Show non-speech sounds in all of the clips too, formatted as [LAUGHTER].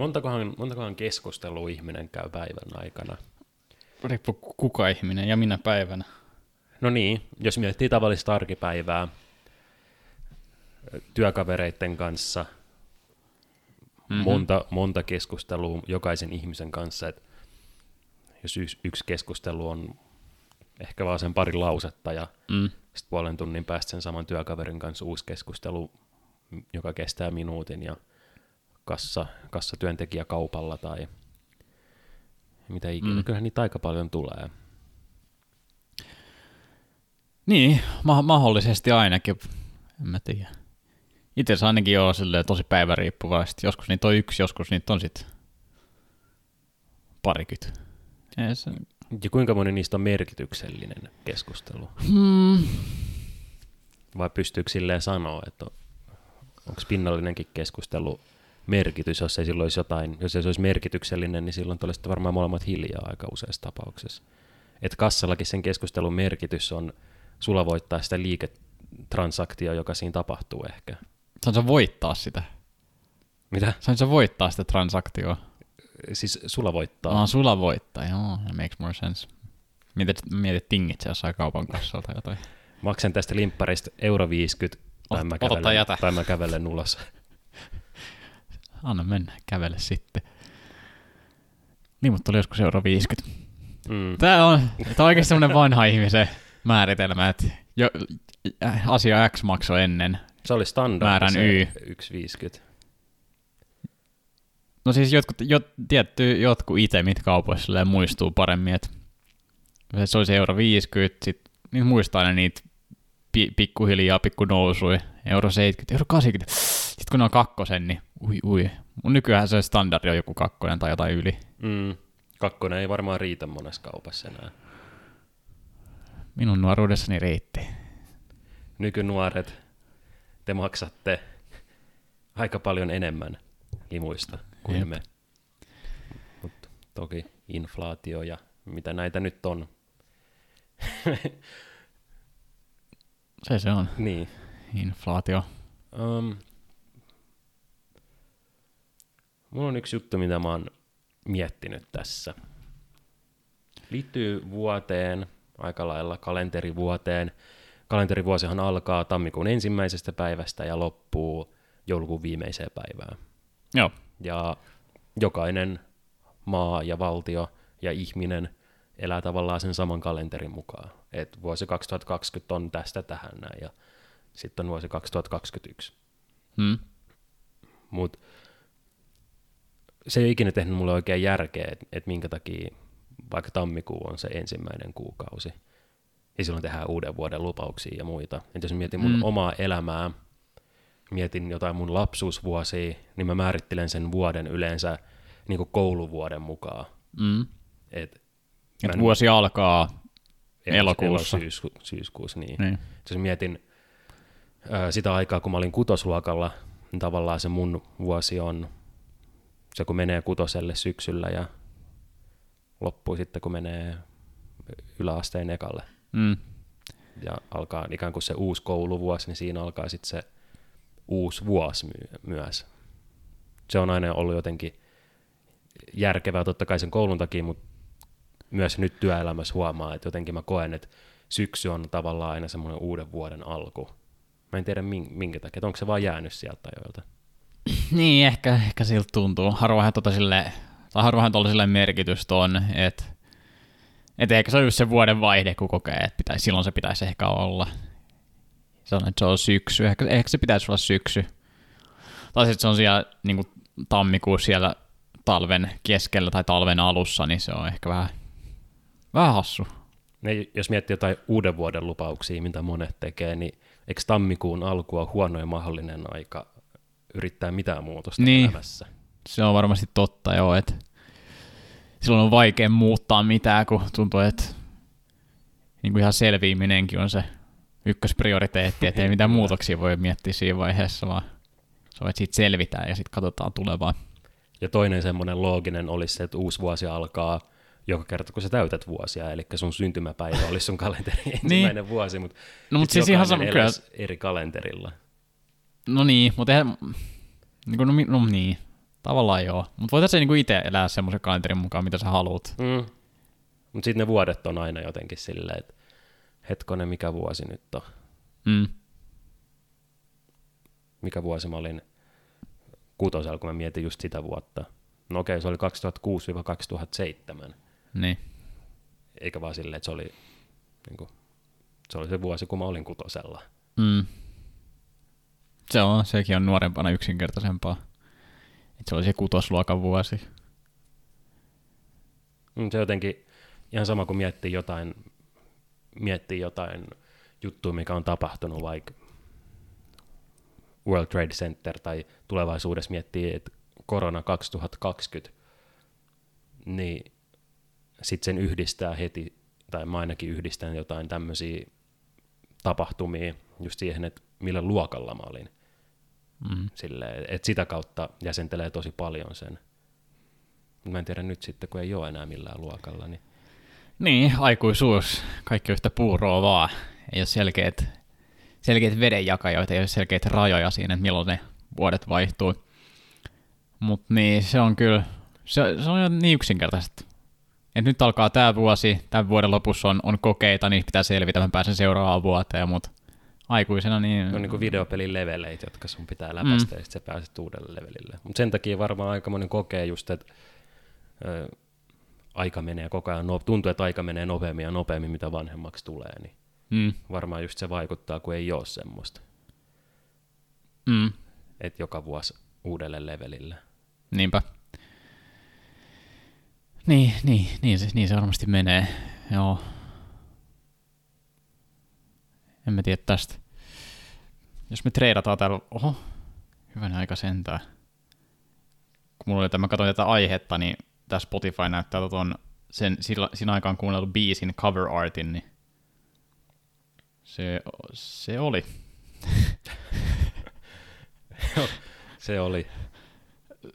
Montakohan, montakohan keskustelua ihminen käy päivän aikana? Riippuu kuka ihminen ja minä päivänä. No niin, jos miettii tavallista arkipäivää työkavereiden kanssa, mm-hmm. monta, monta keskustelua jokaisen ihmisen kanssa, että jos yksi, yksi keskustelu on ehkä vaan sen pari lausetta ja mm. sitten puolen tunnin päästä sen saman työkaverin kanssa uusi keskustelu, joka kestää minuutin ja kassa, kassatyöntekijä kaupalla tai mitä ikinä. Mm. Kyllähän niitä aika paljon tulee. Niin, ma- mahdollisesti ainakin. En mä tiedä. Itse ainakin on tosi päiväriippuvaisesti. Joskus niitä on yksi, joskus niitä on sitten parikymmentä. Se... Ja kuinka moni niistä on merkityksellinen keskustelu? Hmm. Vai pystyykö silleen sanoa, että onko pinnallinenkin keskustelu merkitys, jos ei silloin olisi jotain, jos ei se olisi merkityksellinen, niin silloin olisitte varmaan molemmat hiljaa aika useassa tapauksessa. Että kassallakin sen keskustelun merkitys on sulla voittaa sitä liiketransaktioa, joka siinä tapahtuu ehkä. Saanko voittaa sitä? Mitä? Saanko voittaa sitä transaktioa? Siis sulla voittaa. No, sulla voittaa, joo. It makes more sense. Mietit, mietit tingit jossain kaupan kassalta tai jotain. Maksan tästä limpparista euro 50, tai, mä kävelen, jätä. tai mä kävelen ulos. Anna mennä, kävele sitten. Niin, mutta tuli joskus euro 50. Mm. Tämä on, tämä on oikeasti semmoinen vanha ihmisen määritelmä, että jo, asia X maksoi ennen se oli standard määrän Y. 1,50. No siis jotkut, jot, tietty jotkut itemit kaupoissa muistuu paremmin, että se oli se euro 50, sit niin muistaa ne niitä pi, pikkuhiljaa, pikku nousui, euro 70, euro 80. Sitten kun ne on kakkosen, niin ui ui. Mun nykyään se standardi on joku kakkonen tai jotain yli. Mm. Kakkonen ei varmaan riitä monessa kaupassa enää. Minun nuoruudessani riitti. Nykynuoret, te maksatte aika paljon enemmän limuista kuin Jep. me. Mutta toki inflaatio ja mitä näitä nyt on. [LAUGHS] se se on. Niin. Inflaatio. Um, mulla on yksi juttu, mitä mä oon miettinyt tässä. Liittyy vuoteen, aika lailla kalenterivuoteen. Kalenterivuosihan alkaa tammikuun ensimmäisestä päivästä ja loppuu joulukuun viimeiseen päivään. Joo. Ja jokainen maa ja valtio ja ihminen elää tavallaan sen saman kalenterin mukaan. Et vuosi 2020 on tästä tähän näin ja sitten on vuosi 2021. Hmm. Mut se ei ikinä tehnyt mulle oikein järkeä, että et minkä takia vaikka tammikuu on se ensimmäinen kuukausi. Ja silloin tehdään uuden vuoden lupauksia ja muita. Et jos mietin mun mm. omaa elämää, mietin jotain mun lapsuusvuosia, niin mä määrittelen sen vuoden yleensä niin kouluvuoden mukaan. Mm. Et, Et vuosi alkaa elokuussa. Syysku, syyskuussa, niin. niin. Jos mietin ää, sitä aikaa, kun mä olin kutosluokalla, niin tavallaan se mun vuosi on se, kun menee kutoselle syksyllä ja loppuu sitten, kun menee yläasteen ekalle. Mm. Ja alkaa ikään kuin se uusi kouluvuosi, niin siinä alkaa sitten se uusi vuosi my- myös. Se on aina ollut jotenkin järkevää totta kai sen koulun takia, mutta myös nyt työelämässä huomaa, että jotenkin mä koen, että syksy on tavallaan aina semmoinen uuden vuoden alku. Mä en tiedä minkä takia, että onko se vaan jäänyt sieltä ajoilta. [CLEARS THROAT] niin, ehkä, ehkä siltä tuntuu. Harvahan tota sille, tai harvahan tuolla merkitystä on, että et ehkä se on just se vuoden vaihde, kun kokee, että pitäisi, silloin se pitäisi ehkä olla. Sanon, että se on syksy. Ehkä, ehkä se pitäisi olla syksy. Tai sitten se on siellä niin tammikuussa siellä talven keskellä tai talven alussa, niin se on ehkä vähän, vähän hassu. Ne, jos miettii jotain uuden vuoden lupauksia, mitä monet tekee, niin eikö tammikuun alku on huono ja mahdollinen aika yrittää mitään muutosta niin. elämässä? Se on varmasti totta, joo, että silloin on vaikea muuttaa mitään, kun tuntuu, että niin kuin ihan selviiminenkin on se ykkösprioriteetti, että ei [LAUGHS] mitään muutoksia voi miettiä siinä vaiheessa, vaan se on, että siitä selvitään ja sitten katsotaan tulevaa. Ja toinen semmoinen looginen olisi se, että uusi vuosi alkaa joka kerta, kun sä täytät vuosia, eli sun syntymäpäivä olisi sun kalenteri niin. ensimmäinen niin. vuosi, mutta no, mutta siis ihan sama, kyllä. eri kalenterilla. No niin, mutta eihän, niin, no, no niin, Tavallaan joo. Mutta voitaisiin niinku itse elää semmoisen kalenterin mukaan, mitä sä haluat. Mm. Mutta sitten ne vuodet on aina jotenkin silleen, että hetkonen, mikä vuosi nyt on. Mm. Mikä vuosi mä olin kutosella, kun mä mietin just sitä vuotta. No okei, se oli 2006-2007. Niin. Eikä vaan silleen, että se oli, niin kuin, se oli se vuosi, kun mä olin kutosella. Mm. Se on, sekin on nuorempana yksinkertaisempaa. Et se oli se kutosluokan vuosi. Mm, se jotenkin ihan sama kuin miettii jotain, miettii jotain juttua, mikä on tapahtunut vaikka World Trade Center tai tulevaisuudessa miettii, että korona 2020, niin sitten sen yhdistää heti, tai mä ainakin yhdistän jotain tämmöisiä tapahtumia just siihen, että millä luokalla mä olin. Mm. Silleen, että sitä kautta jäsentelee tosi paljon sen. Mä en tiedä nyt sitten, kun ei ole enää millään luokalla. Niin, niin aikuisuus, kaikki yhtä puuroa vaan. Ei ole selkeät, selkeät vedenjakajoita, ei ole selkeitä rajoja siinä, että milloin ne vuodet vaihtuu. Mutta niin, se on kyllä, se, se on niin yksinkertaisesti. Et nyt alkaa tämä vuosi, tämän vuoden lopussa on, on kokeita, niin pitää selvitä, mä pääsen seuraavaan vuoteen, mutta aikuisena niin... On niin kuin videopelin leveleitä, jotka sun pitää läpäistä, mm. ja sitten sä pääset uudelle levelille. Mutta sen takia varmaan aika monen kokee just, että ö, aika menee koko ajan, no, tuntuu, että aika menee nopeammin ja nopeammin, mitä vanhemmaksi tulee, niin mm. varmaan just se vaikuttaa, kun ei ole semmoista. Mm. Että joka vuosi uudelle levelille. Niinpä. Niin, niin, niin, se, niin se varmasti menee, joo. En mä tiedä tästä. Jos me treidataan täällä, oho, hyvän aika sentään. Kun mulla oli tämä, mä katsoin tätä aihetta, niin tämä Spotify näyttää tuon sen sillä, siinä aikaan kuunneltu biisin cover artin, niin se, se oli. [LAUGHS] se oli.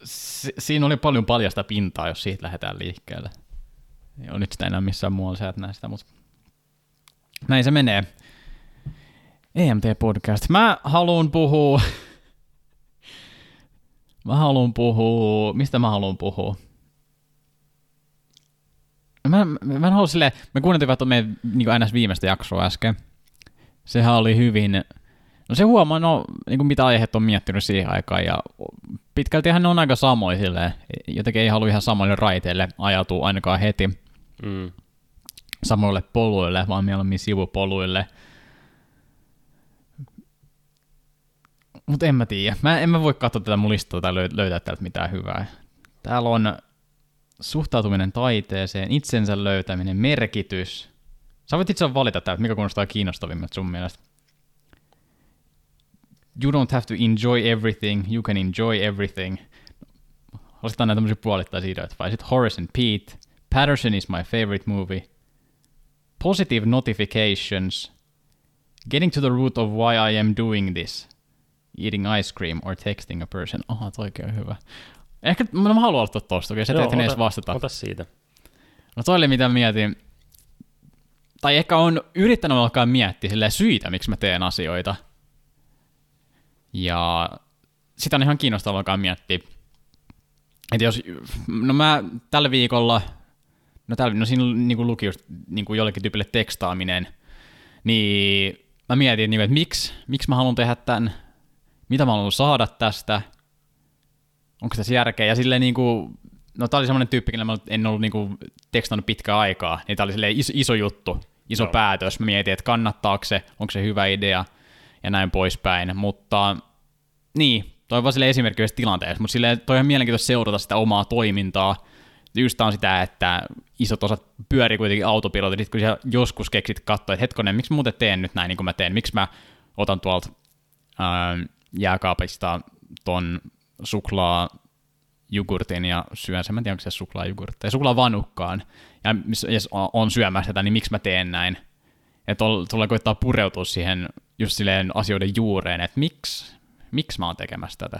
Si- siinä oli paljon paljasta pintaa, jos siitä lähdetään liikkeelle. Ei ole nyt sitä enää missään muualla, sä et näe sitä, mutta näin se menee. EMT-podcast. Mä haluan puhua... [LAUGHS] mä haluan puhua... Mistä mä haluan puhua? Mä, mä, mä en halua silleen... Me kuunneltiin vaikka meidän niin ns. viimeistä jaksoa äsken. Sehän oli hyvin... No se huomaa, no, niin kuin mitä aiheet on miettinyt siihen aikaan, ja pitkälti ne on aika samoja silleen. Jotenkin ei halua ihan samoille raiteille ajatua ainakaan heti. Mm. Samoille poluille, vaan mieluummin sivupoluille – Mutta en mä tiedä. Mä en mä voi katsoa tätä mun listaa tai löytää täältä mitään hyvää. Täällä on suhtautuminen taiteeseen, itsensä löytäminen, merkitys. Sä voit itse valita täältä, mikä kuulostaa kiinnostavimmat sun mielestä. You don't have to enjoy everything, you can enjoy everything. Osittain näitä tämmöisiä puolittaisia ideoita. Vai sitten Horace and Pete, Patterson is my favorite movie, Positive notifications, Getting to the root of why I am doing this – eating ice cream or texting a person. Aha, toikin on hyvä. Ehkä mä, mä haluan aloittaa tosta, okei, sä teet edes vastata. Ota siitä. No toi oli mitä mietin. Tai ehkä on yrittänyt alkaa miettiä sille syitä, miksi mä teen asioita. Ja sitä on ihan kiinnostavaa alkaa miettiä. Että jos, no mä tällä viikolla, no, tällä, no siinä niin kuin luki just niin kuin jollekin tyypille tekstaaminen, niin mä mietin, niin että miksi, miksi mä haluan tehdä tämän, mitä mä haluan saada tästä, onko tässä järkeä, ja silleen niin kuin, no tää oli semmoinen tyyppi, kenellä mä en ollut niin kuin tekstannut pitkää aikaa, niin tää oli silleen iso, iso juttu, iso no. päätös, mä mietin, että kannattaako se, onko se hyvä idea, ja näin poispäin, mutta niin, toi on vaan silleen esimerkki tilanteessa, mutta silleen toi on mielenkiintoista seurata sitä omaa toimintaa, just on sitä, että isot osat pyörii kuitenkin autopilotit, kun sä joskus keksit katsoa, että hetkonen, miksi muuten teen nyt näin niin kuin mä teen, miksi mä otan tuolta ähm, jääkaapista ton suklaa jogurtin ja syön sen, mä en tiedä, onko se suklaajogurtti, suklaavanukkaan, ja jos on syömässä tätä, niin miksi mä teen näin? Että tulee koittaa pureutua siihen just silleen asioiden juureen, että miksi, miksi mä oon tekemässä tätä.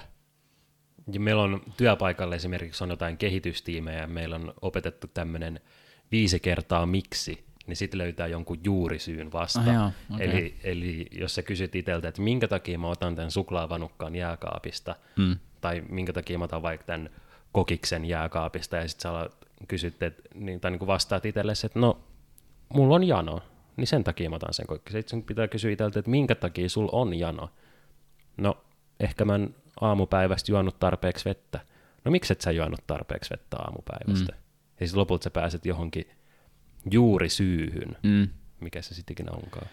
Ja meillä on työpaikalla esimerkiksi on jotain kehitystiimejä, meillä on opetettu tämmöinen viisi kertaa miksi, niin sitten löytää jonkun juurisyyn vasta. Ah, joo, okay. eli, eli jos sä kysyt itseltä, että minkä takia mä otan tämän suklaavanukkaan jääkaapista, mm. tai minkä takia mä otan vaikka tämän kokiksen jääkaapista, ja sitten sä kysyt, et, niin, tai niin kuin vastaat itsellesi, että no, mulla on jano, niin sen takia mä otan sen kokiksen. Sitten pitää kysyä itseltä, että minkä takia sulla on jano. No, ehkä mä en aamupäivästä juonut tarpeeksi vettä. No miksi et sä juonut tarpeeksi vettä aamupäivästä? Mm. Ja sitten lopulta sä pääset johonkin juuri syyhyn, mm. mikä se sitten ikinä onkaan.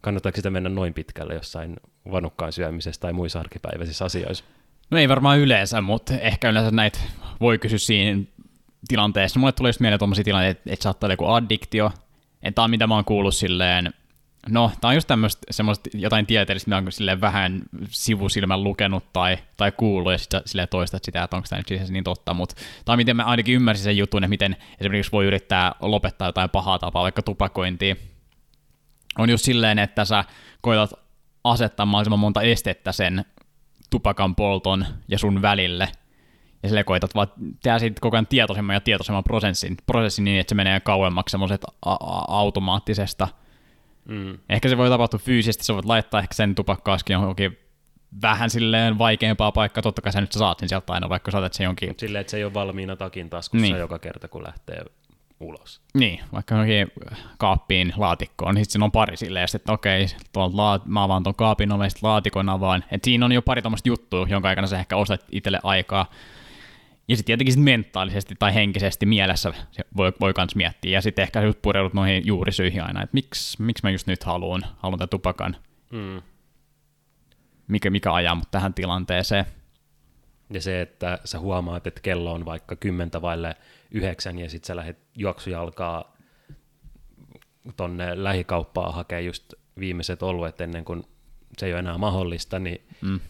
Kannattaako sitä mennä noin pitkälle jossain vanukkaan syömisessä tai muissa arkipäiväisissä asioissa? No ei varmaan yleensä, mutta ehkä yleensä näitä voi kysyä siinä tilanteessa. Mulle tulee just mieleen tuommoisia tilanteita, että saattaa olla joku addiktio. Tämä on mitä mä oon kuullut silleen, no tämä on just tämmöistä semmoista jotain tieteellistä, mitä on silleen vähän sivusilmän lukenut tai, tai kuullut ja sitten silleen toistat sitä, että onko tämä nyt siis niin totta, mutta tämä on miten mä ainakin ymmärsin sen jutun, että miten esimerkiksi voi yrittää lopettaa jotain pahaa tapaa, vaikka tupakointia. On just silleen, että sä koetat asettaa mahdollisimman monta estettä sen tupakan polton ja sun välille, ja sille koetat vaan tehdä siitä koko ajan tietoisemman ja tietoisemman prosessin, prosessin niin, että se menee kauemmaksi semmoisesta automaattisesta. Mm. Ehkä se voi tapahtua fyysisesti, sä voit laittaa ehkä sen tupakkaaskin johonkin vähän silleen vaikeampaa paikkaa, totta kai sä nyt saat sen sieltä aina, vaikka saatat se jonkin... Silleen, että se ei ole valmiina takin taskussa niin. joka kerta, kun lähtee ulos. Niin, vaikka johonkin kaappiin laatikkoon, niin sitten siinä on pari silleen, että okei, tuolta laat, mä avaan tuon kaapin oven, sitten laatikon avaan. Et siinä on jo pari tuommoista juttua, jonka aikana sä ehkä ostat itselle aikaa. Ja sitten tietenkin sit mentaalisesti tai henkisesti mielessä voi, voi kans miettiä. Ja sitten ehkä just pureudut noihin juurisyihin aina, että miksi, miksi mä just nyt haluan, haluan tämän tupakan. Mm. Mikä, mikä ajaa mut tähän tilanteeseen. Ja se, että sä huomaat, että kello on vaikka kymmentä vaille yhdeksän ja sitten sä lähdet juoksujalkaa tonne lähikauppaan hakemaan just viimeiset oluet ennen kuin se ei ole enää mahdollista, niin mm.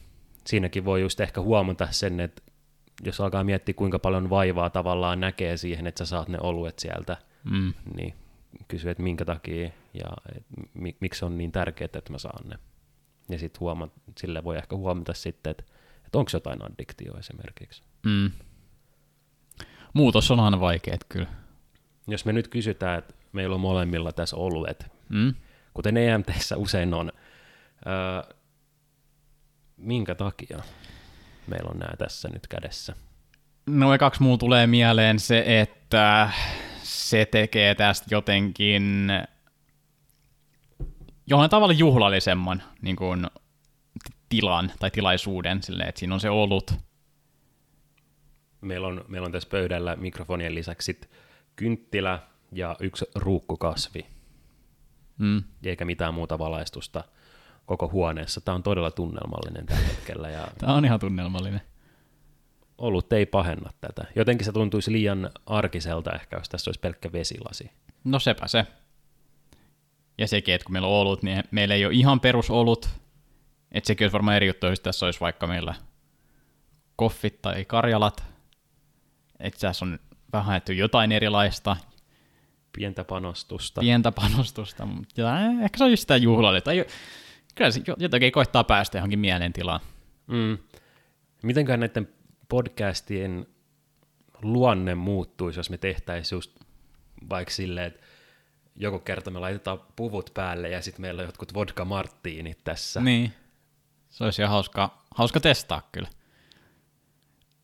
siinäkin voi just ehkä huomata sen, että jos alkaa miettiä, kuinka paljon vaivaa tavallaan näkee siihen, että sä saat ne oluet sieltä, mm. niin kysyy, että minkä takia ja et, miksi on niin tärkeää, että mä saan ne. Ja sitten huoma, sille voi ehkä huomata sitten, että, että onko jotain addiktio esimerkiksi. Mm. Muutos on aina vaikeet kyllä. Jos me nyt kysytään, että meillä on molemmilla tässä oluet, mm. kuten EMTissä usein on, öö, minkä takia meillä on nämä tässä nyt kädessä? No kaksi mulla tulee mieleen se, että se tekee tästä jotenkin jollain tavalla juhlallisemman niin kuin, tilan tai tilaisuuden, silleen, että siinä on se olut. Meillä on, meillä on tässä pöydällä mikrofonien lisäksi kynttilä ja yksi ruukkukasvi, mm. eikä mitään muuta valaistusta koko huoneessa. Tämä on todella tunnelmallinen tällä hetkellä. Ja Tämä on ihan tunnelmallinen. Olut ei pahenna tätä. Jotenkin se tuntuisi liian arkiselta ehkä, jos tässä olisi pelkkä vesilasi. No sepä se. Ja sekin, että kun meillä on olut, niin meillä ei ole ihan perusolut. Että sekin olisi varmaan eri juttu, jos tässä olisi vaikka meillä koffit tai karjalat. Että tässä on vähän jotain erilaista. Pientä panostusta. Pientä panostusta, mutta ehkä se on just sitä juhlallista kyllä se jotenkin koittaa päästä johonkin mielentilaan. Mm. Mitenkään näiden podcastien luonne muuttuisi, jos me tehtäisiin just vaikka silleen, että joku kerta me laitetaan puvut päälle ja sitten meillä on jotkut vodka marttiinit tässä. Niin. Se olisi ihan hauska, hauska testaa kyllä.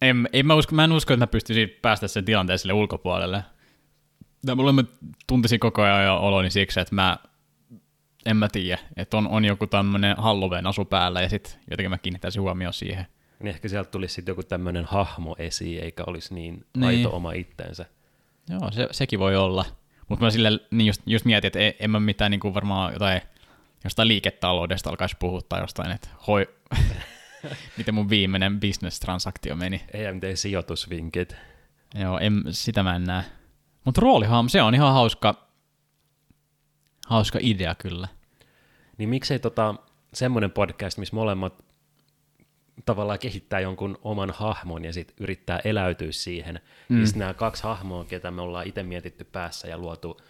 En, en mä, usko, mä en usko, että mä pystyisin päästä sen tilanteeseen ulkopuolelle. Mulla mä tuntisin koko ajan jo oloni siksi, että mä en mä tiedä, että on, on joku tämmöinen Halloween asu päällä ja sitten jotenkin mä kiinnittäisin huomioon siihen. Niin ehkä sieltä tulisi sitten joku tämmöinen hahmo esiin, eikä olisi niin, niin. aito oma itteensä. Joo, se, sekin voi olla. Mutta mä sille niin just, just mietin, että en, en mä mitään niin kuin varmaan jotain, jostain liiketaloudesta alkaisi puhua tai jostain, että hoi, [LAUGHS] miten mun viimeinen business-transaktio meni. EMT sijoitusvinkit. Joo, en, sitä mä en näe. Mutta roolihan, se on ihan hauska, Hauska idea kyllä. Niin miksei tota, semmoinen podcast, missä molemmat tavallaan kehittää jonkun oman hahmon ja sitten yrittää eläytyä siihen. Mm. Niin nämä kaksi hahmoa, ketä me ollaan itse mietitty päässä ja luotu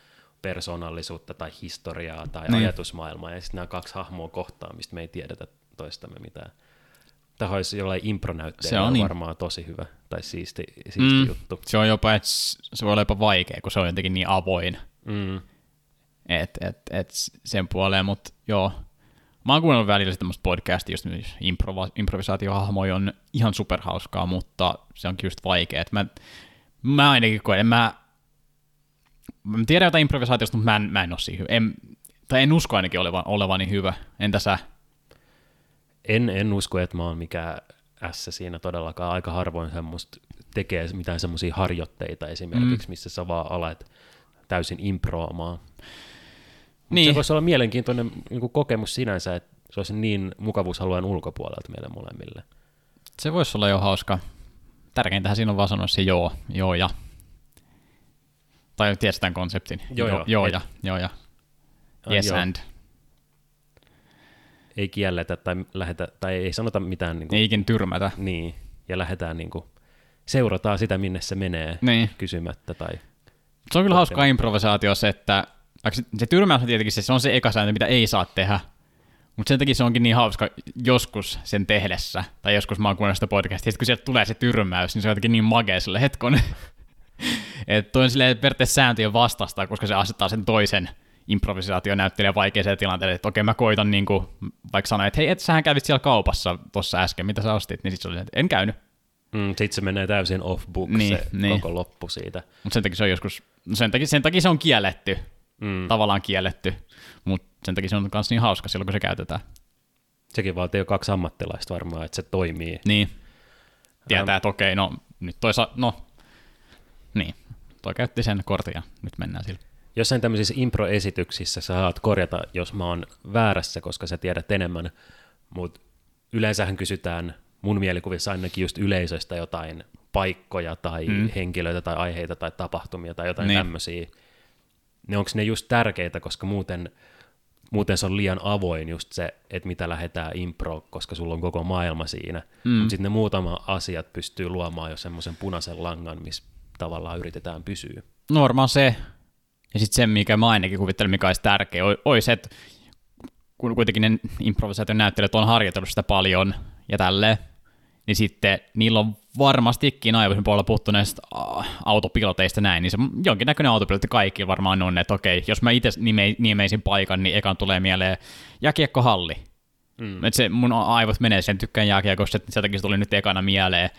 persoonallisuutta tai historiaa tai niin. ajatusmaailmaa, ja sitten nämä kaksi hahmoa kohtaa, mistä me ei tiedetä toistamme mitään. Tämä olisi jollain impronäytteellä on niin. varmaan tosi hyvä tai siisti, siisti mm. juttu. Se on jopa, että se voi olla jopa vaikea, kun se on jotenkin niin avoin. Mm et, et, et sen puoleen, mutta joo, Mä oon kuunnellut välillä tämmöistä podcastia, just improva- improvisaatiohahmoja on ihan superhauskaa, mutta se onkin just vaikea. Mä, mä ainakin koen, mä, mä tiedän jotain improvisaatiosta, mutta mä en, mä en ole siinä hyvä. En, tai en usko ainakin olevan, olevani hyvä. Entä sä? En, en usko, että mä oon mikään S siinä todellakaan. Aika harvoin semmoista tekee mitään semmoisia harjoitteita esimerkiksi, mm. missä sä vaan alat täysin improamaan. Niin. Se voisi olla mielenkiintoinen niin kuin kokemus sinänsä, että se olisi niin mukavuushaluan ulkopuolelta meille molemmille. Se voisi olla jo hauska. Tärkeintähän siinä on vaan sanoa se joo, joo ja. Tai tiedät tämän konseptin. Joo, joo, joo, ja, joo ja. Yes joo. and. Ei kielletä tai, lähetä, tai ei sanota mitään. Niin kuin, ei ikin tyrmätä. Niin, ja lähdetään niin kuin, seurataan sitä, minne se menee niin. kysymättä. Tai se on kyllä hauskaa improvisaatiossa, että se, tyrmäys on tietenkin se, se on se eka sääntö, mitä ei saa tehdä, mutta sen takia se onkin niin hauska joskus sen tehdessä, tai joskus mä oon kuunnellut sitä podcastia, kun sieltä tulee se tyrmäys, niin se on jotenkin niin magea sille hetkon. [LAUGHS] että toi on silleen periaatteessa sääntöjen vastasta, koska se asettaa sen toisen improvisaationäyttelijän vaikeaseen tilanteeseen, että okei mä koitan niin kuin, vaikka sanoa, että hei, et sähän kävit siellä kaupassa tuossa äsken, mitä sä ostit, niin sitten se oli, että en käynyt. Mm, sitten se menee täysin off-book niin, se niin. koko loppu siitä. Mutta sen takia se on joskus, sen takia, sen takia se on kielletty, mm. tavallaan kielletty, mutta sen takia se on myös niin hauska silloin, kun se käytetään. Sekin vaatii jo kaksi ammattilaista varmaan, että se toimii. Niin. Tietää, että okei, no nyt toisa, no, niin, toi käytti sen kortin ja nyt mennään sillä. Jossain tämmöisissä impro-esityksissä sä saat korjata, jos mä oon väärässä, koska sä tiedät enemmän, mutta yleensähän kysytään mun mielikuvissa ainakin just yleisöstä jotain paikkoja tai mm. henkilöitä tai aiheita tai tapahtumia tai jotain niin. tämmöisiä. Ne onko ne just tärkeitä, koska muuten, muuten se on liian avoin just se, että mitä lähdetään impro, koska sulla on koko maailma siinä. Mm. Mutta sitten ne muutama asiat pystyy luomaan jo semmoisen punaisen langan, missä tavallaan yritetään pysyä. No varmaan se. Ja sitten se, mikä mä ainakin kuvittelen, mikä olisi tärkeä, olisi se, että kun kuitenkin ne improvisaation näyttelijät on harjoitellut sitä paljon ja tälleen, niin sitten niillä on varmastikin aivoisen puolella puhuttu näistä autopiloteista näin, niin se jonkinnäköinen autopilotti kaikki varmaan on, että okei, jos mä itse nime, nimeisin paikan, niin ekan tulee mieleen jääkiekkohalli. Mm. Että se mun aivot menee sen tykkään jääkiekosta, että sieltäkin se tuli nyt ekana mieleen,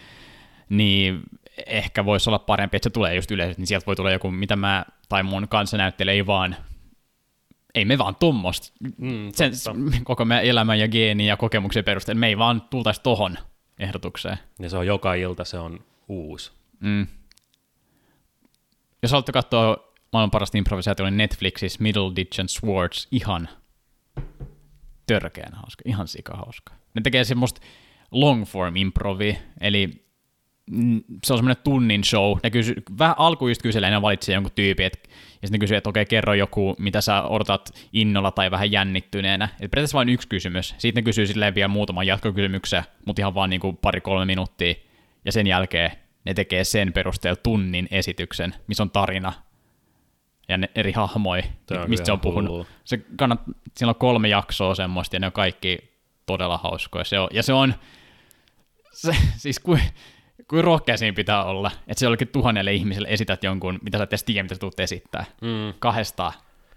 niin ehkä voisi olla parempi, että se tulee just yleisesti, niin sieltä voi tulla joku, mitä mä tai mun kanssa näyttelee, ei vaan ei me vaan tuommoista. Mm, sen, koko meidän elämän ja geeni ja kokemuksen perusteella, me ei vaan tultaisi tohon ehdotukseen. Ja se on joka ilta, se on uusi. Mm. Jos haluatte katsoa maailman parasta improvisaatio, niin Netflixissä Ditch and Swords ihan törkeän hauska, ihan sika hauska. Ne tekee semmoista long form improvi, eli se on semmoinen tunnin show. Ne kysy, vähän alku just kyselee, ne valitsee jonkun tyypin, et, ja sitten kysyy, että okei, kerro joku, mitä sä odotat innolla tai vähän jännittyneenä. Et periaatteessa vain yksi kysymys. Sitten kysyy silleen vielä muutaman jatkokysymyksen, mutta ihan vaan niinku pari-kolme minuuttia. Ja sen jälkeen ne tekee sen perusteella tunnin esityksen, missä on tarina ja ne eri hahmoja, mistä se on puhunut. Se kannat, siinä on kolme jaksoa semmoista, ja ne on kaikki todella hauskoja. Se on, ja se on, se, siis kuin, kuin rohkea siinä pitää olla, että se jollekin tuhannelle ihmiselle esität jonkun, mitä sä et tiedä, mitä sä tulet esittää. Mm. Kahdesta,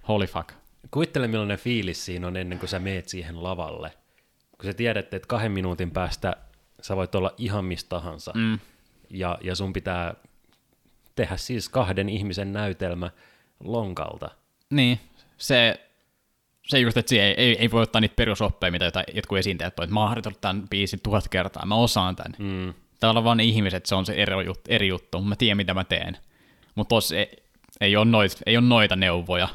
holy fuck. Kuvittele, millainen fiilis siinä on ennen kuin sä meet siihen lavalle. Kun sä tiedät, että kahden minuutin päästä sä voit olla ihan mistä tahansa, mm. ja, ja sun pitää tehdä siis kahden ihmisen näytelmä lonkalta. Niin, se, se just, että ei, ei, ei voi ottaa niitä perusoppeja, mitä jotkut esiintäjät on, että mä oon harjoitellut tämän biisin tuhat kertaa, mä osaan tämän. Mm. Täällä on vaan ihmiset, se on se eri juttu, eri juttu. mä tiedän mitä mä teen. Mutta tossa ei, ei, ole noit, ei ole noita neuvoja.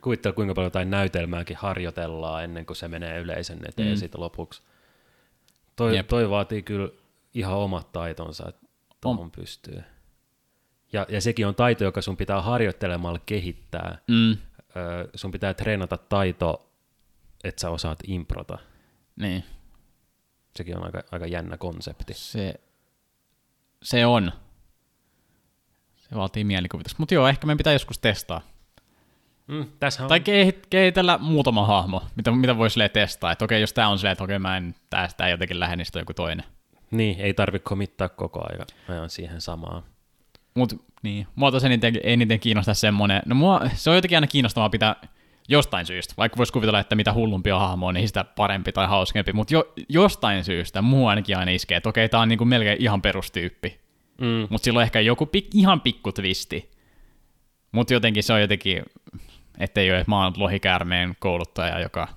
Kuvittele, kuinka paljon jotain näytelmääkin harjoitellaan ennen kuin se menee yleisön eteen mm. sitten lopuksi. Toi, toi vaatii kyllä ihan omat taitonsa, että tuohon pystyy. Ja, ja sekin on taito, joka sun pitää harjoittelemalla kehittää. Mm. Ö, sun pitää treenata taito, että sä osaat improta. Niin. Sekin on aika, aika jännä konsepti. Se, se on. Se vaatii mielikuvitusta. Mutta joo, ehkä meidän pitää joskus testaa. Mm, on... Tai kehitellä muutama hahmo, mitä, mitä voisi testaa. Että okei, jos tämä on silleen, että okei, mä en, tää, jotenkin lähde, niin joku toinen. Niin, ei tarvitse komittaa koko ajan, ajan siihen samaan. Mut niin, mua tosiaan eniten, eniten kiinnostaa semmonen, no mua, se on jotenkin aina kiinnostavaa pitää Jostain syystä. Vaikka voisi kuvitella, että mitä hullumpi on hahmo, niin sitä parempi tai hauskempi. Mutta jo, jostain syystä muu ainakin aina iskee, että okei, tämä on niinku melkein ihan perustyyppi. Mm. Mutta sillä on ehkä joku pik, ihan pikku twisti. Mutta jotenkin se on jotenkin, ettei ole, että mä oon lohikäärmeen kouluttaja, joka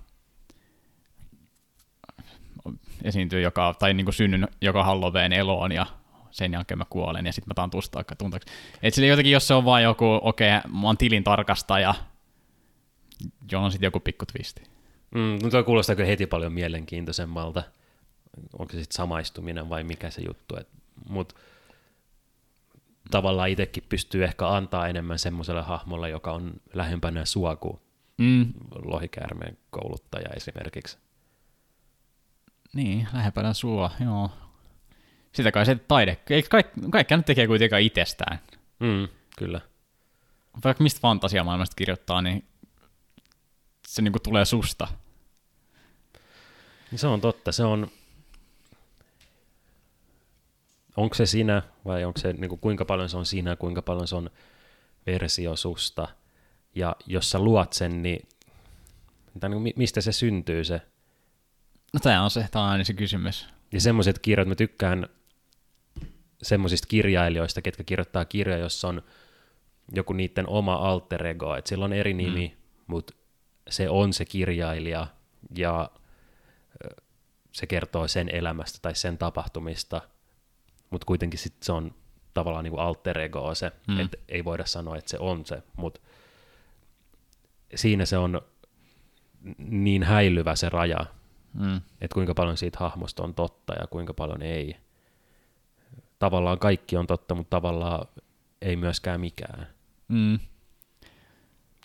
esiintyy joka, tai niin kuin synnyn joka Halloween eloon ja sen jälkeen mä kuolen ja sitten mä taan tustaa tunteeksi. Et sille jotenkin, jos se on vaan joku, okei, okay, mä oon tilin tarkastaja, jolla on sitten joku pikku twisti. Mm, no tuo kuulostaa kyllä heti paljon mielenkiintoisemmalta. Onko se sitten samaistuminen vai mikä se juttu. Mutta tavallaan itsekin pystyy ehkä antaa enemmän semmoiselle hahmolle, joka on lähempänä sua kuin mm. lohikäärmeen kouluttaja esimerkiksi. Niin, lähempänä sua, joo. Sitä kai se taide, kaik, kaikkea nyt tekee kuitenkaan itsestään. Mm, kyllä. Vaikka mistä fantasiamaailmasta kirjoittaa, niin se niinku tulee susta. Se on totta, se on, onko se sinä vai onko se, niin kuin, kuinka paljon se on sinä, kuinka paljon se on versio susta. Ja jos sä luot sen, niin, tai niin mistä se syntyy se? No tämä on se, tämä on aina se kysymys. Ja semmoiset kirjat, mä tykkään semmoisista kirjailijoista, ketkä kirjoittaa kirjoja, jossa on joku niiden oma alter ego, että sillä on eri mm. nimi, mm. mutta se on se kirjailija ja se kertoo sen elämästä tai sen tapahtumista – mutta kuitenkin sit se on tavallaan niin kuin alter ego se, mm. että ei voida sanoa, että se on se, mutta siinä se on niin häilyvä se raja, mm. että kuinka paljon siitä hahmosta on totta ja kuinka paljon ei. Tavallaan kaikki on totta, mutta tavallaan ei myöskään mikään. Mm.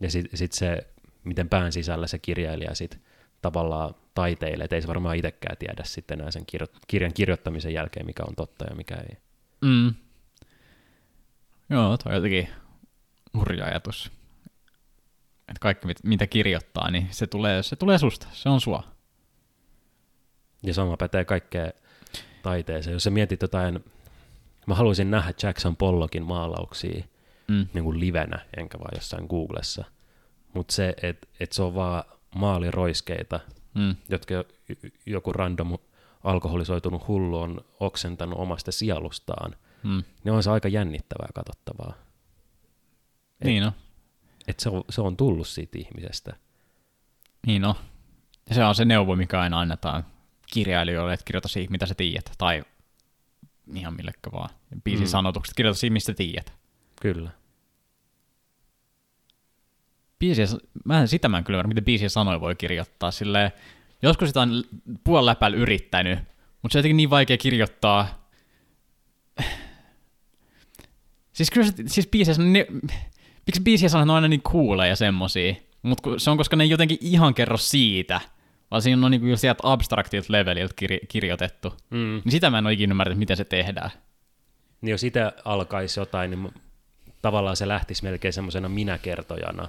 Ja sitten sit se, miten pään sisällä se kirjailija sitten tavallaan taiteille, että ei se varmaan itsekään tiedä sitten enää sen kirjo- kirjan kirjoittamisen jälkeen, mikä on totta ja mikä ei. Mm. Joo, toi on jotenkin hurja ajatus. Että kaikki, mitä kirjoittaa, niin se tulee, se tulee susta, se on sua. Ja sama pätee kaikkeen taiteeseen. Jos sä mietit jotain, mä haluaisin nähdä Jackson Pollockin maalauksia mm. niin kuin livenä, enkä vaan jossain Googlessa. Mutta se, että et se on vaan maaliroiskeita, mm. jotka joku random alkoholisoitunut hullu on oksentanut omasta sielustaan, mm. niin on se aika jännittävää katsottavaa. Et, niin on. Et se, on, se on tullut siitä ihmisestä. Niin on. Ja se on se neuvo, mikä aina annetaan kirjailijoille, että kirjoita siitä, mitä sä tiedät, tai ihan millekä vaan. Biisin mm. sanotukset, kirjoita siitä, mistä tiedät. Kyllä biisiä, mä en sitä mä en kyllä miten biisiä sanoja voi kirjoittaa. Silleen, joskus sitä on puol läpällä yrittänyt, mutta se on jotenkin niin vaikea kirjoittaa. [SIGHS] Siis kyllä se, siis biisiä, ne, miksi biisiä sanat on aina niin kuulee ja semmosia, mutta se on koska ne ei jotenkin ihan kerro siitä, vaan siinä on niin kuin sieltä abstraktilta leveliltä kir- kirjoitettu. Mm. Niin sitä mä en ole ikinä ymmärtänyt, miten se tehdään. Niin jos sitä alkaisi jotain, niin tavallaan se lähtisi melkein semmoisena minäkertojana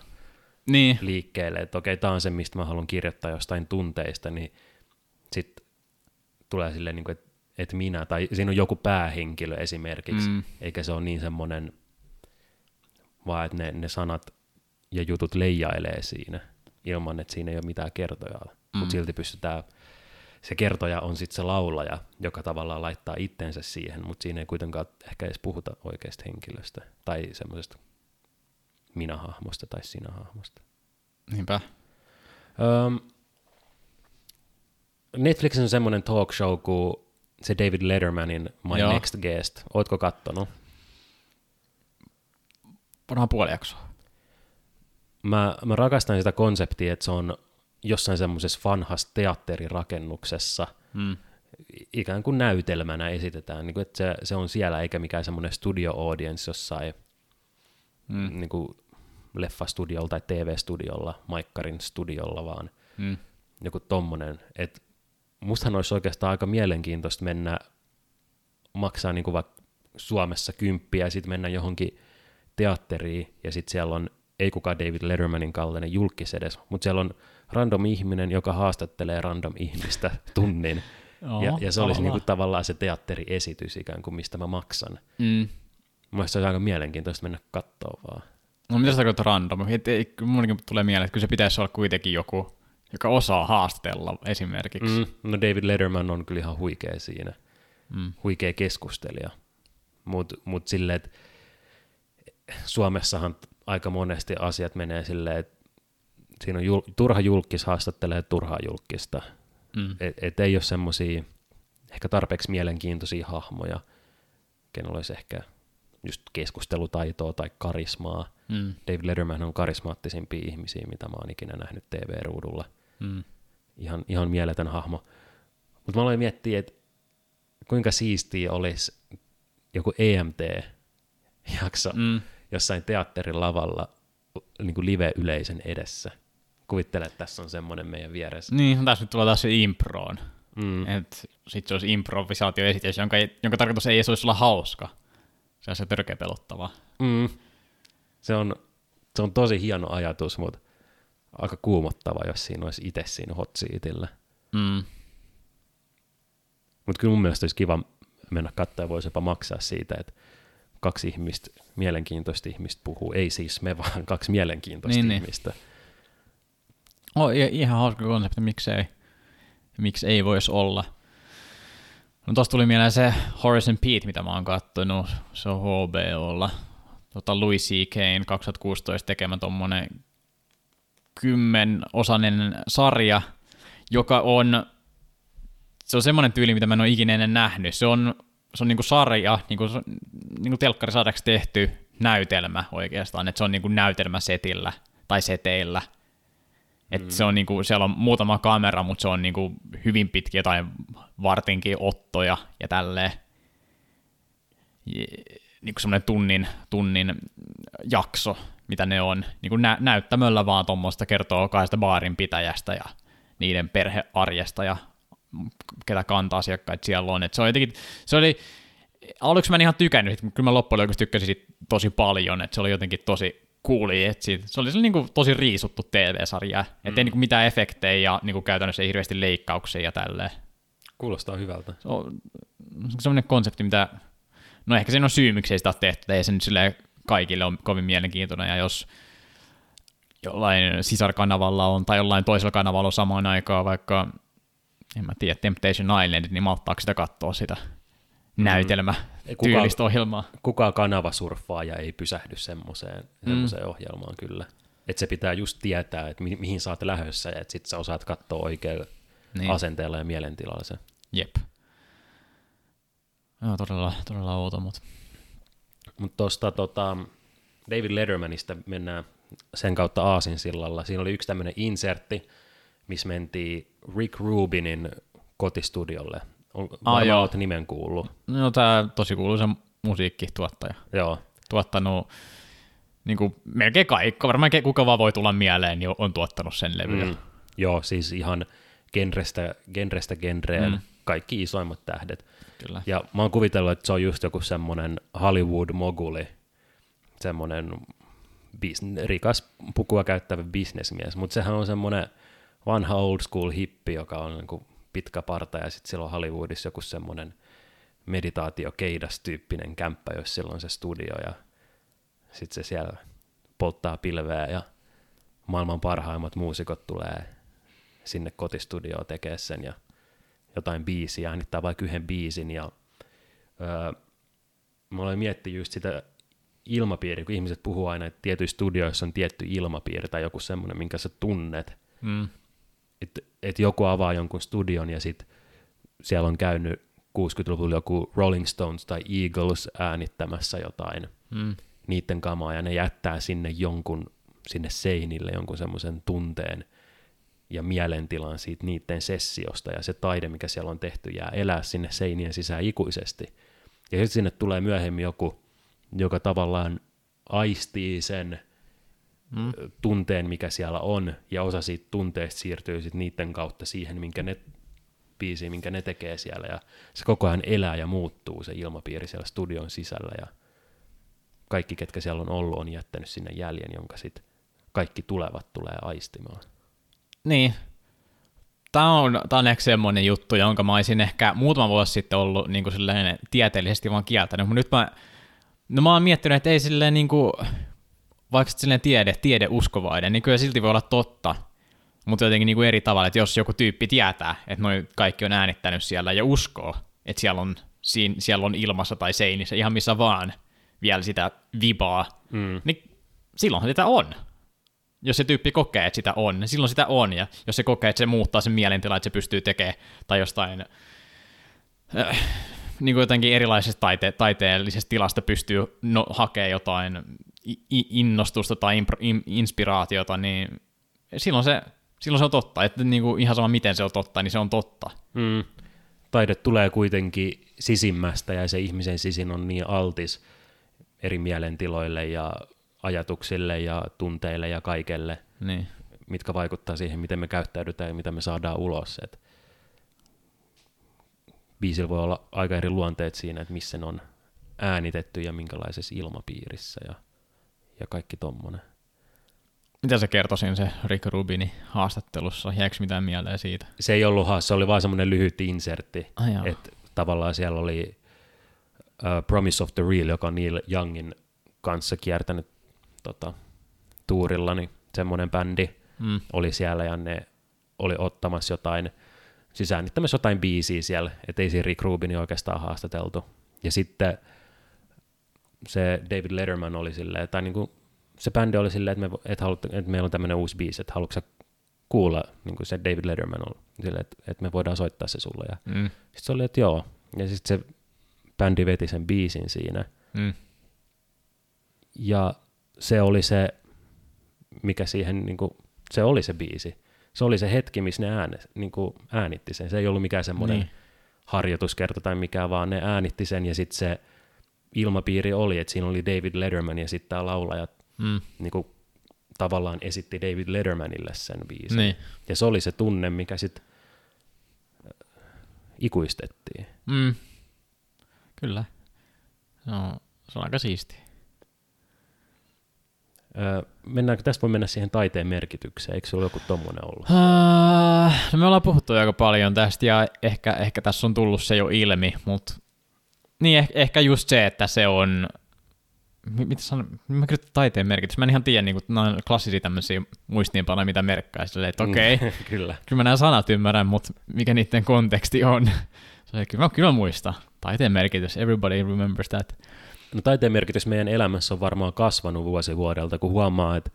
niin. liikkeelle, että okei, tämä on se, mistä mä haluan kirjoittaa jostain tunteista, niin sitten tulee silleen, niin kuin, että, että minä, tai siinä on joku päähenkilö esimerkiksi, mm. eikä se ole niin semmoinen, vaan että ne, ne sanat ja jutut leijailee siinä, ilman että siinä ei ole mitään kertojaa, mm. mutta silti pystytään, se kertoja on sitten se laulaja, joka tavallaan laittaa itsensä siihen, mutta siinä ei kuitenkaan ehkä edes puhuta oikeasta henkilöstä tai semmoisesta minä-hahmosta tai sinä-hahmosta. Niinpä. Um, Netflix on semmoinen talk show kuin se David Lettermanin My Joo. Next Guest. Ootko kattonut? Varmaan puoli jaksoa. Mä, mä rakastan sitä konseptia, että se on jossain semmoisessa vanhassa teatterirakennuksessa, mm. ikään kuin näytelmänä esitetään, niin kuin, että se, se on siellä eikä mikään semmoinen studio audience jossain mm. niin kuin leffastudiolla tai TV-studiolla, Maikkarin studiolla, vaan mm. joku tommonen. Et mustahan olisi oikeastaan aika mielenkiintoista mennä maksaa niin kuin vaikka Suomessa kymppiä ja sitten mennä johonkin teatteriin ja sitten siellä on ei kukaan David Lettermanin kaltainen julkis edes, mutta siellä on random ihminen, joka haastattelee random ihmistä [LAUGHS] tunnin. Ja, ja se olisi niinku tavallaan se teatteriesitys ikään kuin, mistä mä maksan. Mm. Mielestäni se olisi aika mielenkiintoista mennä katsoa vaan. No mitä sä tarkoitat random? Et, ei, mun tulee mieleen, että kyllä se pitäisi olla kuitenkin joku, joka osaa haastatella esimerkiksi. Mm, no David Letterman on kyllä ihan huikea siinä. Mm. Huikea keskustelija. Mutta mut silleen, että Suomessahan aika monesti asiat menee silleen, että siinä on jul, turha julkis haastattelee turhaa julkista. Mm. Et, et ei ole semmoisia ehkä tarpeeksi mielenkiintoisia hahmoja, kenellä olisi ehkä just keskustelutaitoa tai karismaa. Mm. David Letterman on karismaattisimpia ihmisiä, mitä mä oon ikinä nähnyt TV-ruudulla. Mm. Ihan, ihan mieletön hahmo. Mutta mä aloin miettiä, että kuinka siistiä olisi joku EMT-jakso mm. jossain teatterin lavalla niin kuin live-yleisön edessä. Kuvittele, että tässä on semmoinen meidän vieressä. Niin, tässä nyt tulee taas se improon. Mm. Sitten se olisi improvisaatioesitys, jonka, jonka tarkoitus ei edes olisi olla hauska. Se on se törkeä pelottava. Mm. Se, on, se on tosi hieno ajatus, mutta aika kuumottava, jos siinä olisi itse siinä hot seatillä. Mm. Mutta kyllä mun mielestä olisi kiva mennä katsoa ja voisi jopa maksaa siitä, että kaksi ihmistä, mielenkiintoista ihmistä puhuu. Ei siis me, vaan kaksi mielenkiintoista niin, niin. ihmistä. Niin. Oh, ihan hauska konsepti, miksei, miksi ei voisi olla. No tosta tuli mieleen se Horace Pete, mitä mä oon kattonut, se on HBOlla. Tota Louis C.K.'n 2016 tekemä tommonen kymmenosainen sarja, joka on, se on semmoinen tyyli, mitä mä en ole ikinä ennen nähnyt. Se on, se on niinku sarja, niinku, niinku telkkarisarjaksi tehty näytelmä oikeastaan, että se on niinku näytelmäsetillä tai seteillä – et mm. se on niinku, siellä on muutama kamera, mutta se on niinku hyvin pitkiä tai vartinkin ottoja ja tälleen. Niinku semmoinen tunnin, tunnin jakso, mitä ne on. Niinku nä- näyttämöllä vaan tuommoista kertoo kahdesta baarin pitäjästä ja niiden perhearjesta ja ketä kantaa asiakkaita siellä on. Et se, on jotenkin, se oli, aluksi mä en ihan tykännyt, kyllä mä loppujen lopuksi tykkäsin tosi paljon, että se oli jotenkin tosi kuuli, että siitä, se oli se niin kuin tosi riisuttu TV-sarja, mm. ettei niin kuin mitään efektejä ja niin kuin käytännössä ei hirveästi leikkauksia ja tälleen. Kuulostaa hyvältä. Se on sellainen konsepti, mitä, no ehkä siinä on syy, miksi ei sitä ole tehty, ei se nyt kaikille ole kovin mielenkiintoinen, ja jos jollain sisarkanavalla on, tai jollain toisella kanavalla on samaan aikaan vaikka, en mä tiedä, Temptation Island, niin malttaako sitä katsoa sitä mm. näytelmä tyylistä ohjelmaa. Kukaan ja ei pysähdy semmoiseen, mm. ohjelmaan kyllä. Että se pitää just tietää, että mi- mihin sä oot lähdössä ja että sit sä osaat katsoa oikein niin. asenteella ja mielentilalla se. Jep. Joo, todella, todella outo, mutta... Mutta tuosta tota, David Lettermanista mennään sen kautta Aasinsillalla. Siinä oli yksi tämmöinen insertti, missä mentiin Rick Rubinin kotistudiolle on ah, olet nimen kuullut. No tämä tosi kuuluisa musiikkituottaja. Joo. Tuottanut niin kuin melkein kaikki, varmaan kuka vaan voi tulla mieleen, niin on tuottanut sen levyä. Mm. Joo, siis ihan genrestä, genrestä genreen mm. kaikki isoimmat tähdet. Kyllä. Ja mä oon kuvitellut, että se on just joku semmoinen Hollywood-moguli, semmoinen bis- rikas pukua käyttävä bisnesmies, mutta sehän on semmoinen vanha old school hippi, joka on niin kuin pitkä parta ja sitten silloin Hollywoodissa joku semmoinen meditaatio-keidas-tyyppinen kämppä, jos silloin se studio ja sitten se siellä polttaa pilveä ja maailman parhaimmat muusikot tulee sinne kotistudioon tekemään sen ja jotain biisiä, äänittää vaikka yhden biisin ja öö, mä olen miettinyt just sitä ilmapiiri, kun ihmiset puhuu aina, että tietyissä studioissa on tietty ilmapiiri tai joku semmoinen, minkä sä tunnet. Mm että et joku avaa jonkun studion ja sitten siellä on käynyt 60-luvulla joku Rolling Stones tai Eagles äänittämässä jotain mm. niiden kamaa ja ne jättää sinne jonkun sinne seinille jonkun semmoisen tunteen ja mielentilan siitä niiden sessiosta ja se taide, mikä siellä on tehty, jää elää sinne seinien sisään ikuisesti. Ja sitten sinne tulee myöhemmin joku, joka tavallaan aistii sen mm. tunteen, mikä siellä on, ja osa siitä tunteesta siirtyy sitten niiden kautta siihen, minkä ne biisiin, minkä ne tekee siellä, ja se koko ajan elää ja muuttuu se ilmapiiri siellä studion sisällä, ja kaikki, ketkä siellä on ollut, on jättänyt sinne jäljen, jonka sitten kaikki tulevat tulee aistimaan. Niin. Tämä on, tämä on ehkä semmoinen juttu, jonka mä olisin ehkä muutama vuosi sitten ollut niin kuin tieteellisesti vaan kieltänyt, mutta nyt mä, no mä oon miettinyt, että ei silleen niin kuin, vaikka silleen tiede, tiede uskovainen, niin kyllä silti voi olla totta, mutta jotenkin niin kuin eri tavalla, että jos joku tyyppi tietää, että noi kaikki on äänittänyt siellä ja uskoo, että siellä on, siinä, siellä on ilmassa tai seinissä, ihan missä vaan, vielä sitä vibaa, mm. niin silloin sitä on. Jos se tyyppi kokee, että sitä on, niin silloin sitä on, ja jos se kokee, että se muuttaa sen mielentila, että se pystyy tekemään, tai jostain äh, niin kuin jotenkin erilaisesta taite- taiteellisesta tilasta pystyy no, hakemaan jotain innostusta tai impro- inspiraatiota, niin silloin se, silloin se on totta. Että niin kuin ihan sama miten se on totta, niin se on totta. Mm. Taide tulee kuitenkin sisimmästä ja se ihmisen sisin on niin altis eri mielentiloille ja ajatuksille ja tunteille ja kaikelle, niin. mitkä vaikuttaa siihen, miten me käyttäydytään ja mitä me saadaan ulos. Et biisillä voi olla aika eri luonteet siinä, että missä ne on äänitetty ja minkälaisessa ilmapiirissä ja, ja kaikki tommonen. Mitä se kertoi siinä se Rick Rubini haastattelussa? Jääkö mitään mieleen siitä? Se ei ollut haassa, se oli vaan semmoinen lyhyt insertti. Ah, että tavallaan siellä oli uh, Promise of the Real, joka on Neil Youngin kanssa kiertänyt tota, tuurilla, niin semmoinen bändi mm. oli siellä ja ne oli ottamassa jotain – siis äänittämässä jotain biisiä siellä, ettei siinä Rick Rubini oikeastaan haastateltu. Ja sitten se David Letterman oli silleen, tai niin kuin se bändi oli silleen, että, me, että, halut, että meillä on tämmöinen uusi biisi, että haluatko kuulla, niin kuin se David Letterman on, silleen, että, että me voidaan soittaa se sulle. Ja mm. sitten se oli, että joo. Ja sitten se bändi veti sen biisin siinä. Mm. Ja se oli se, mikä siihen, niin kuin, se oli se biisi se oli se hetki, missä ne ääne, niin kuin äänitti sen. Se ei ollut mikään semmoinen niin. harjoituskerta tai mikään, vaan ne äänitti sen ja sitten se ilmapiiri oli, että siinä oli David Letterman ja sitten tämä laulaja mm. niin kuin, tavallaan esitti David Lettermanille sen biisin. Niin. Ja se oli se tunne, mikä sitten äh, ikuistettiin. Mm. Kyllä. No, se on aika siistiä. Öö, mennäänkö, tästä voi mennä siihen taiteen merkitykseen, eikö se ole joku tommonen ollut? Uh, no me ollaan puhuttu aika paljon tästä ja ehkä, ehkä tässä on tullut se jo ilmi, mutta niin eh, ehkä just se, että se on, mitä sanon, mä kyllä taiteen merkitys, mä en ihan tiedä, niin kuin, nämä klassisia tämmöisiä muistiinpanoja, mitä merkkaa, silleen, että okei, okay, mm, [LAUGHS] kyllä. kyllä mä nämä sanat ymmärrän, mutta mikä niiden konteksti on, [LAUGHS] se, kyllä, mä, kyllä mä muistan, taiteen merkitys, everybody remembers that. No taiteen merkitys meidän elämässä on varmaan kasvanut vuosi vuodelta, kun huomaa, että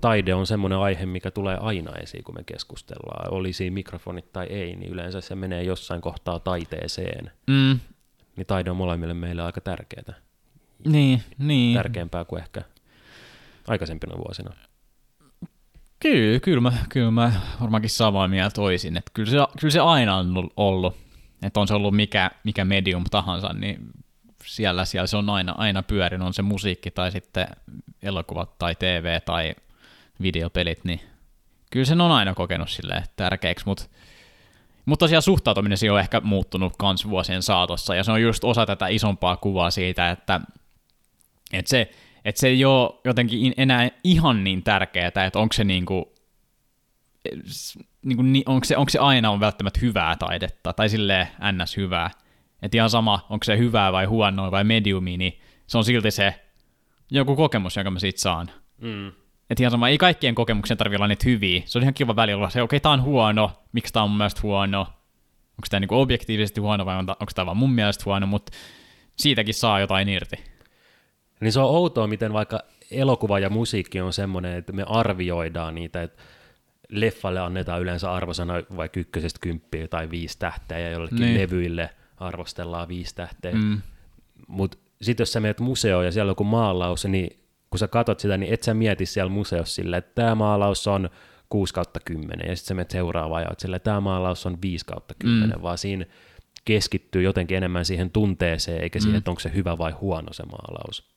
taide on semmoinen aihe, mikä tulee aina esiin, kun me keskustellaan. Oli siinä mikrofonit tai ei, niin yleensä se menee jossain kohtaa taiteeseen. Mm. Niin taide on molemmille meille aika tärkeää. Niin, niin. Tärkeämpää kuin ehkä aikaisempina vuosina. Kyllä, kyllä mä, kyllä mä varmaankin samaa mieltä toisin. Että kyllä, se, kyllä se aina on ollut, että on se ollut mikä, mikä medium tahansa, niin siellä, siellä se on aina, aina pyörinyt, on se musiikki tai sitten elokuvat tai TV tai videopelit, niin kyllä sen on aina kokenut sille tärkeäksi, mutta mutta tosiaan suhtautuminen on ehkä muuttunut kans vuosien saatossa, ja se on just osa tätä isompaa kuvaa siitä, että, että, se, että se ei ole jotenkin enää ihan niin tärkeää, että onko se niinku, niinku, onko se, onko se aina on välttämättä hyvää taidetta, tai silleen ns. hyvää, että ihan sama, onko se hyvää vai huonoa vai mediumi, niin se on silti se joku kokemus, jonka mä siitä saan. Mm. Että ihan sama, ei kaikkien kokemuksen tarvitse olla niitä hyviä. Se on ihan kiva välillä olla se, okei, okay, tää on huono, miksi tää on mun mielestä huono, onko tämä niinku objektiivisesti huono vai onko tämä vaan mun mielestä huono, mutta siitäkin saa jotain irti. Niin se on outoa, miten vaikka elokuva ja musiikki on semmoinen, että me arvioidaan niitä, että leffalle annetaan yleensä arvosana vaikka ykkösestä kymppiä tai viisi tähteä ja jollekin niin. levyille – arvostellaan viisi tähteä. Mm. Mutta sitten jos sä menet museoon ja siellä on joku maalaus, niin kun sä katot sitä, niin et sä mieti siellä museossa sille, että tämä maalaus on 6 kautta 10, ja sitten sä menet seuraavaan ja sille, että tämä maalaus on 5 kautta 10, mm. vaan siinä keskittyy jotenkin enemmän siihen tunteeseen, eikä siihen, mm. että onko se hyvä vai huono se maalaus.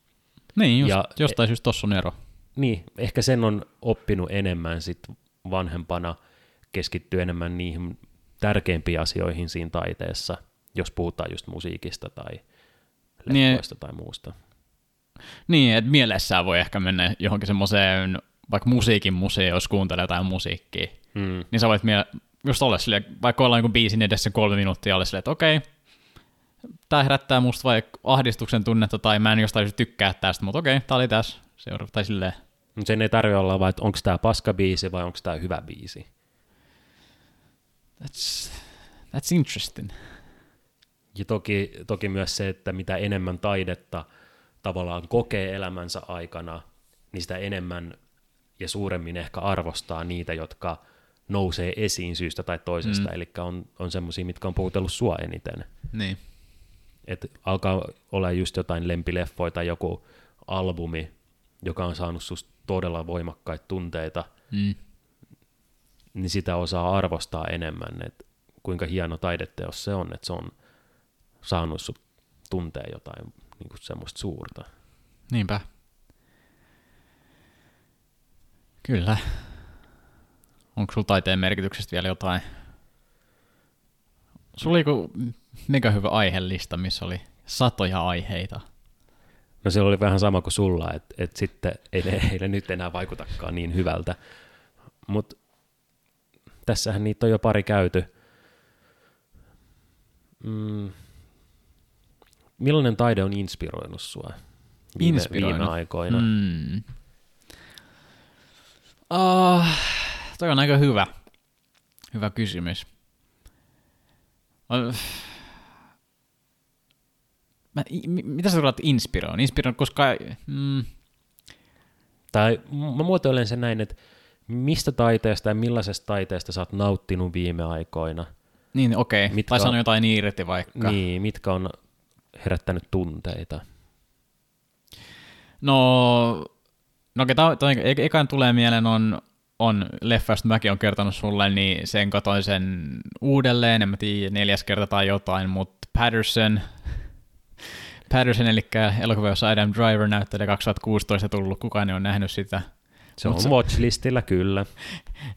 Niin, just, ja, jostain syystä tossa on ero. Niin, ehkä sen on oppinut enemmän sit vanhempana, keskittyy enemmän niihin tärkeimpiin asioihin siinä taiteessa, jos puhutaan just musiikista tai leffoista niin, tai muusta. Niin, että mielessään voi ehkä mennä johonkin semmoiseen, vaikka musiikin museo, jos kuuntelee jotain musiikkia, hmm. niin sä voit mie- just olla silleen, vaikka ollaan jonkun biisin edessä kolme minuuttia, olla silleen, että okei, okay, tämä herättää musta vaikka ahdistuksen tunnetta, tai mä en jostain tykkää tästä, mutta okei, okay, tää oli tässä, seuraava, tai silleen. Mutta sen ei tarvitse olla vaan, että onko tämä paska biisi vai onko tämä hyvä biisi. That's, that's interesting. Ja toki, toki myös se, että mitä enemmän taidetta tavallaan kokee elämänsä aikana, niin sitä enemmän ja suuremmin ehkä arvostaa niitä, jotka nousee esiin syystä tai toisesta, mm. eli on, on semmoisia, mitkä on puhutellut sua eniten. Niin. Et alkaa olla just jotain lempileffoja tai joku albumi, joka on saanut susta todella voimakkaita tunteita, mm. niin sitä osaa arvostaa enemmän, että kuinka hieno taideteos se on, että se on saanut sut tuntee jotain niin kuin semmoista suurta. Niinpä. Kyllä. Onko sulla taiteen merkityksestä vielä jotain? Sulla oli joku mega hyvä aihelista, missä oli satoja aiheita. No se oli vähän sama kuin sulla, että et sitten ei ne, ei ne nyt enää vaikutakaan niin hyvältä. Mutta tässähän niitä on jo pari käyty. Mm. Millainen taide on inspiroinut sua viime, inspiroinut. viime aikoina? Mm. Uh, toi on aika hyvä. Hyvä kysymys. Mä, mitä sä tulet inspiroon? Inspiroon, koska... Mm. Tai mä muotoilen sen näin, että mistä taiteesta ja millaisesta taiteesta sä oot nauttinut viime aikoina? Niin, okei. Okay. Tai sano jotain irti vaikka. Niin, mitkä on herättänyt tunteita? No, no okei, okay, e- ekan tulee mieleen on, on leffa, josta mäkin olen kertonut sulle, niin sen katoin sen uudelleen, en mä tiedä, neljäs kerta tai jotain, mutta Patterson, Patterson, eli elokuva, jossa Adam Driver näyttelee 2016 tullut, kukaan ei ole nähnyt sitä. Se on se, watchlistillä, kyllä. [LAUGHS]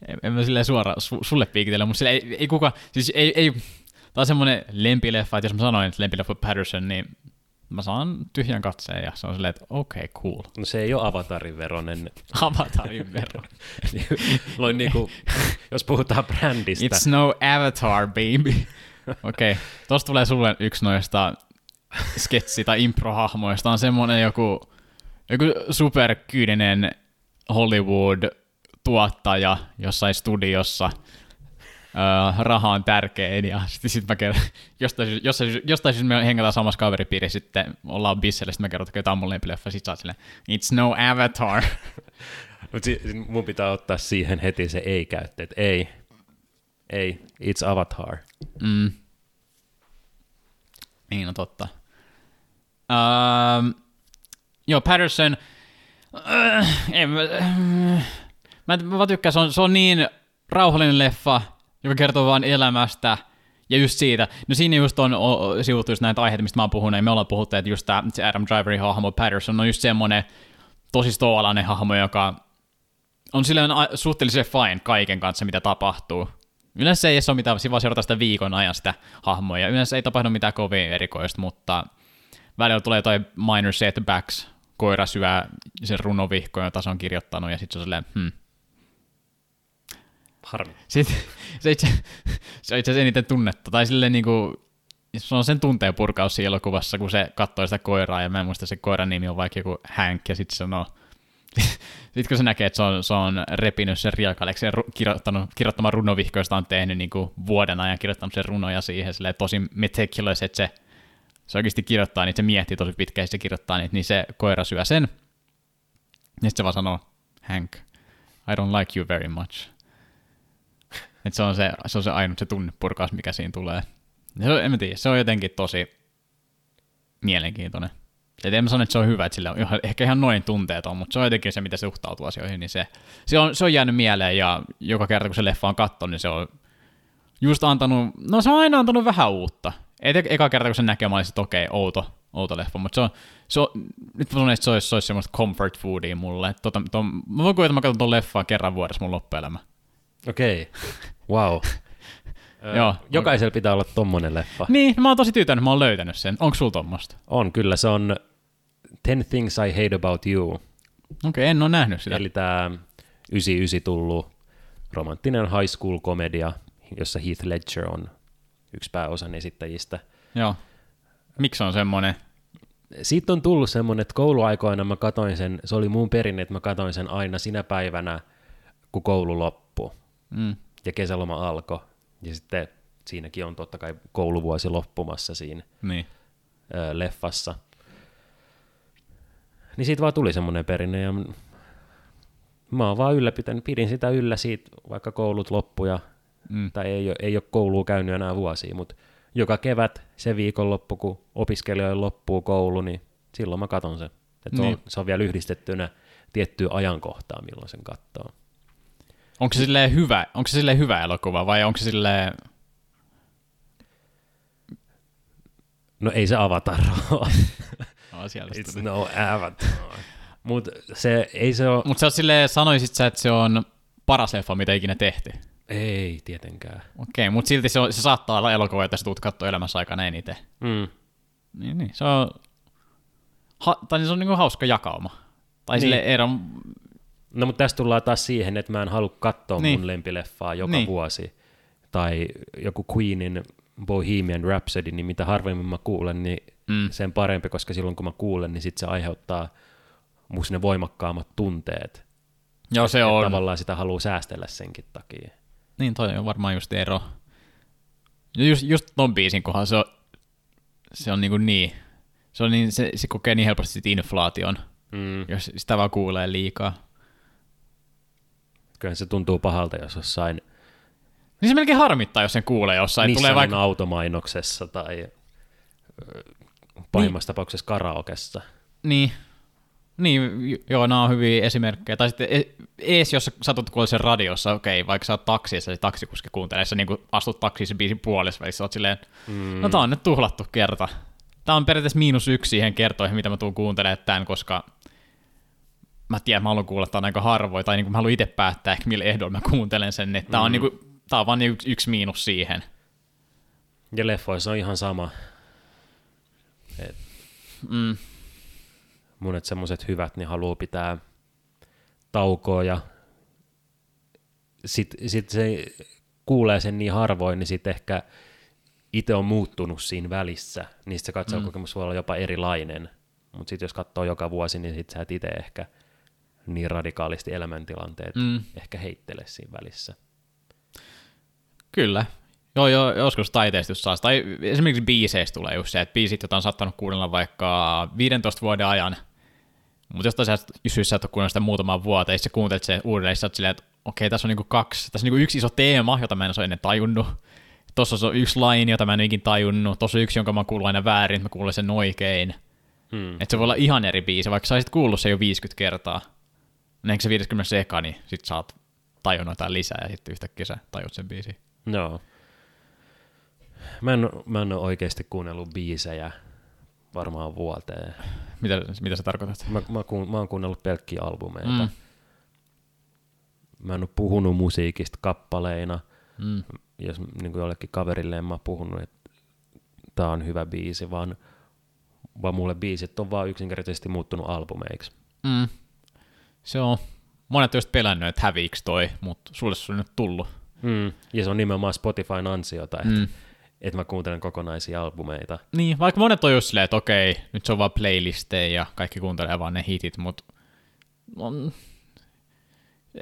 En, en mä silleen suoraan su, sulle piikitellä, mutta ei, ei kuka, siis ei, ei, Tämä on semmoinen lempileffa, että jos mä sanoin, että lempileffa Patterson, niin mä saan tyhjän katseen ja se on silleen, että okei, okay, cool. No se ei ole Avatarin veronen. [LAUGHS] Avatarin vero. [LAUGHS] Noin niinku, jos puhutaan brändistä. It's no Avatar, baby. [LAUGHS] Okei, okay. tosta tulee sulle yksi noista sketsi- tai improhahmoista. On semmoinen joku, joku superkyyninen Hollywood-tuottaja jossain studiossa, Raha on tärkein ja sitten sit mä kerron, [LAUGHS] jostain, jostain, jostain syystä me hengataan samassa kaveripiirissä, sitten ollaan bisselle, sitten mä kerron, että jotain mun lempileffa, sit sä oot silleen, it's no avatar. [LAUGHS] Mutta si- mun pitää ottaa siihen heti se ei-käyttö, että ei, ei, it's avatar. Mm. Niin, no totta. Uh, joo, Patterson, uh, en, uh, mä, mä tykkään, se on, se on niin rauhallinen leffa, joka kertoo vain elämästä, ja just siitä, no siinä just on sivuttu just näitä aiheita, mistä mä oon puhunut, ja me ollaan puhuttu, että just tämä Adam Driverin hahmo Patterson on just semmoinen tosi stoalainen hahmo, joka on silleen suhteellisen fine kaiken kanssa, mitä tapahtuu. Yleensä ei ole mitään, vaan seurata sitä viikon ajan sitä hahmoa, ja yleensä ei tapahdu mitään kovin erikoista, mutta välillä tulee toi minor setbacks, koira syö sen runovihkoon, jota se on kirjoittanut, ja sitten se on silleen, hmm, Harmi. Sitten, se, itse, se on itse asiassa eniten tunnetta, tai silleen niin kuin, se on sen tunteen purkaus siinä elokuvassa, kun se katsoo sitä koiraa, ja mä en muista, se koiran nimi on vaikka joku Hank, ja sitten se sanoo, [LAUGHS] sitten kun se näkee, että se on, se on repinyt sen riakaleeksi ja kirjoittanut, kirjoittamaan runovihko, josta on tehnyt niin kuin vuoden ajan, kirjoittanut sen runoja siihen silleen, tosi meticulous, että se, se oikeasti kirjoittaa niitä, se miettii tosi pitkään, se kirjoittaa niitä, niin se koira syö sen. Ja sitten se vaan sanoo, Hank, I don't like you very much. Et se, on se, se on se ainut se tunnepurkaus, mikä siinä tulee. Ja se on, en mä tiedä, se on jotenkin tosi mielenkiintoinen. Et en mä sano, että se on hyvä, että sillä on ehkä ihan noin tunteet on, mutta se on jotenkin se, mitä se suhtautuu asioihin, niin se, se, on, se on jäänyt mieleen ja joka kerta, kun se leffa on katsonut, niin se on just antanut, no se on aina antanut vähän uutta. Et e- eka kerta, kun se näkee, mä olisin, että okei, outo, outo leffa, mutta se on, se on, nyt mä sanon, että se olisi, se olisi semmoista comfort foodia mulle. Tota, to, mä voin kuvitella, että mä katson tuon leffaa kerran vuodessa mun loppuelämä. Okei, okay. wow. [LAUGHS] Joo, Jokaisella pitää olla tommonen leffa. Niin, mä oon tosi tyytyväinen, mä oon löytänyt sen. Onko sulla tommosta? On, kyllä. Se on Ten Things I Hate About You. Okei, okay, en ole nähnyt sitä. Eli tämä 99 tullut romanttinen high school-komedia, jossa Heath Ledger on yksi pääosan esittäjistä. Joo. Miksi on semmoinen? siitä on tullut semmoinen, että kouluaikoina mä katoin sen, se oli mun perinne, että mä katoin sen aina sinä päivänä, kun koulu loppui Mm. ja kesäloma alkoi. Ja sitten siinäkin on totta kai kouluvuosi loppumassa siinä Niin. ö, leffassa. Niin siitä vaan tuli semmoinen perinne ja mä oon vaan ylläpitänyt, pidin sitä yllä siitä, vaikka koulut loppu ja, Mm. tai ei ei ole koulua käynyt enää vuosia, mutta joka kevät se viikonloppu, kun opiskelijoille loppuu koulu, niin silloin mä katon sen. Et Niin. on, se on vielä yhdistettynä tiettyyn ajankohtaan, milloin sen katsoo. Onko se silleen hyvä, onko se silleen hyvä elokuva vai onko se silleen, No ei se Avatar ole. [LAUGHS] It's no Avatar. Mutta se ei se ole, Mutta sä oot silleen, sanoisit sä, että se on paras leffa, mitä ikinä tehty. ei tietenkään. Okei, mutta silti se, on, se saattaa olla elokuva, jota sä tuut katsoa elämässä aikana eniten. Mm. Niin, niin. Se on, ha, tai se on niinku hauska jakauma. Tai niin. Sille ero, No mutta tässä tullaan taas siihen, että mä en halua katsoa niin. Niin. mun lempileffaa joka Niin. niin. vuosi. Tai joku Queenin Bohemian Rhapsody, niin mitä harvemmin mä kuulen, niin Mm. sen parempi, koska silloin kun mä kuulen, niin sit se aiheuttaa musta ne voimakkaammat tunteet. joo se on. tavallaan sitä haluaa säästellä senkin takia. Niin toi on varmaan just ero. Just, just ton biisin kohdalla se on, se on niinku niin, se, on niin, se, se kokee niin helposti inflaation, Mm. jos sitä vaan kuulee liikaa. Kyllä se tuntuu pahalta, jos jossain Niin se melkein harmittaa, jos sen kuulee jossain. Nissanin Tulee vaikka, automainoksessa tai pahimmassa tapauksessa karaokessa. niin, niin, joo, nämä on hyviä esimerkkejä. Tai sitten e- ees, jos satut kuulla sen radiossa, okei, vaikka sä oot taksissa se taksikuski kuuntelee, sä niin astut taksiin sen biisin puolessa välissä, sä oot silleen, mm. no tää on nyt tuhlattu kerta. Tää on periaatteessa miinus yksi siihen kertoihin, mitä mä tuun kuuntelemaan tämän, koska mä tiedän, mä haluan kuulla tämän aika harvoin, tai niin kuin mä haluan itse päättää, ehkä millä ehdolla mä kuuntelen sen, että tää on, niin kuin, tää on vaan yksi, yksi miinus siihen. Ja leffoissa on ihan sama. Et Mm. monet semmoiset hyvät, niin haluaa pitää taukoa ja sitten sit se kuulee sen niin harvoin, niin sitten ehkä itse on muuttunut siinä välissä, niin se katsojakokemus voi olla jopa erilainen. Mutta sitten jos katsoo joka vuosi, niin sitten sä et itse ehkä niin radikaalisti elämäntilanteet Mm. ehkä heittele siinä välissä. Kyllä. Joo, joo, joskus taiteesta just saa. Tai esimerkiksi biiseistä tulee just se, että biisit, joita on saattanut kuunnella vaikka 15 vuoden ajan, mutta jostain sä, syystä sä et ole kuunnellut sitä muutaman vuoteen, ja sit sä kuuntelet se uudelleen, sä silleen, että okei, tässä on niinku kaksi, tässä on niinku yksi iso teema, jota mä en ole ennen tajunnut. Tuossa on yksi laini, jota mä en ole ikin tajunnut. Tuossa on yksi, jonka mä kuullut aina väärin, että mä kuulen sen oikein. Hmm. Että se voi olla ihan eri biisi, vaikka sä olisit kuullut sen jo 50 kertaa. Niin ehkä se 50 eka, niin sit sä oot tajunnut jotain lisää, ja sitten yhtäkkiä sä tajut sen biisin. Joo. Mä en, mä en ole oikeasti kuunnellut biisejä varmaan vuoteen. Mitä, mitä sä tarkoitat? Mä, mä, kuun, mä oon kuunnellut pelkkiä albumeita. Mm. Mä en ole puhunut musiikista kappaleina. Mm. Jos niin kuin jollekin kaverille en mä oon puhunut, että tää on hyvä biisi, vaan, vaan mulle biisit on vaan yksinkertaisesti muuttunut albumeiksi. Mm. Se on. Monet on just pelännyt, että häviiks toi, mutta sulle se on nyt tullut. Mm. Ja se on nimenomaan Spotifyn ansiota, että Mm. et mä kuuntelen kokonaisia albumeita. Niin, vaikka monet on just silleen, että okei, nyt se on vaan playlisteja ja kaikki kuuntelee vaan ne hitit, mutta on...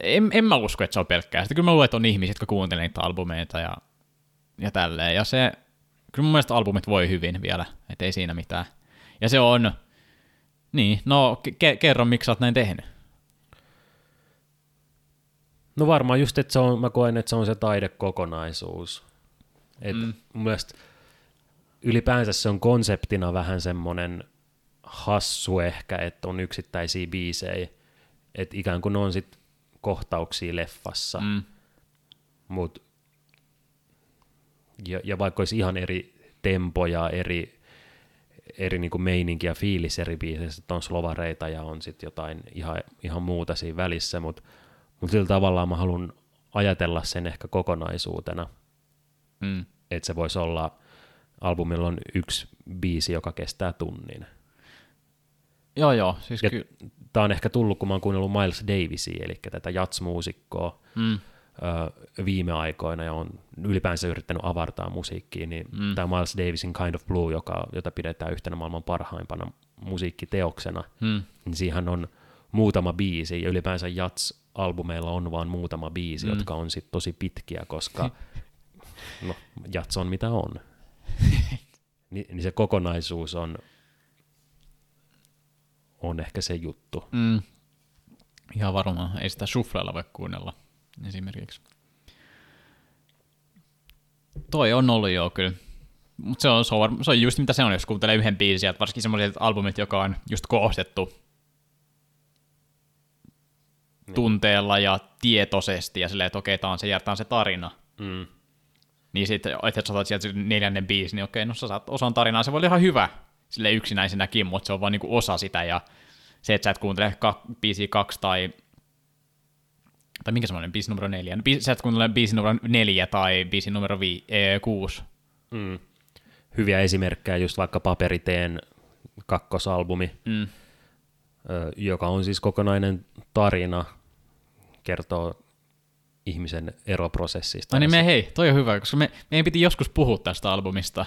en, en mä usko, että se on pelkkää. Sitten kyllä mä luulen, että on ihmisiä, jotka kuuntelee niitä albumeita ja, ja tälleen. Ja se, kyllä mun mielestä albumit voi hyvin vielä, että ei siinä mitään. Ja se on, niin, no ke- kerro, miksi sä oot näin tehnyt. No varmaan just, että se on, mä koen, että se on se taidekokonaisuus. Et Mm. Mun mielestä ylipäänsä se on konseptina vähän semmoinen hassu ehkä, että on yksittäisiä biisejä, että ikään kuin ne on sit kohtauksia leffassa, mm. Mm. mut ja, ja vaikka olisi ihan eri tempoja, eri, eri niin meininki ja fiilis eri biiseissä, että on slovareita ja on sitten jotain ihan, ihan muuta siinä välissä, mutta mut sillä tavallaan mä haluan ajatella sen ehkä kokonaisuutena, Mm. että se voisi olla, albumilla on yksi biisi, joka kestää tunnin. Joo, joo, siis Ja ky- Tämä on ehkä tullut, kun mä oon kuunnellut Miles Davisia, eli tätä jatsmuusikkoa mm. ö, viime aikoina ja on ylipäänsä yrittänyt avartaa musiikkia, niin Mm. mm. tämä Miles Davisin Kind of Blue, joka, jota pidetään yhtenä maailman parhaimpana musiikkiteoksena, Hmm. niin siihen on muutama biisi, ja ylipäänsä Jats-albumeilla on vaan muutama biisi, Mm. jotka on sit tosi pitkiä, koska [LAUGHS] no, Jats on mitä on. [LAUGHS] Ni, niin se kokonaisuus on, on ehkä se juttu. Mm. Ihan varmaan. Ei sitä shuffleilla voi kuunnella esimerkiksi. Toi on ollut joo kyllä. Mutta se on, se, on, se on just mitä se on, jos kuuntelee yhden biisin, varsinkin semmoiset albumit, joka on just koostettu Niin. tunteella ja tietoisesti ja silleen, että okei, tää on se, tää on se tarina. Mm. Niin sitten, että sä saat sieltä neljännen biisin, niin okei, no sä saat osan tarinaa, se voi olla ihan hyvä sille yksinäisenäkin, mutta se on vaan niinku osa sitä, ja se, että sä et kuuntele ka- biisiä kaksi tai tai minkä semmoinen biisi numero neljä? No, biisi, sä et kuuntele biisi numero neljä tai biisi numero vii, ee, kuusi. Mm. Hyviä esimerkkejä, just vaikka Paperiteen kakkosalbumi, Mm. ö, joka on siis kokonainen tarina, kertoo ihmisen eroprosessista. No niin me, hei, toi on hyvä, koska me, meidän piti joskus puhua tästä albumista.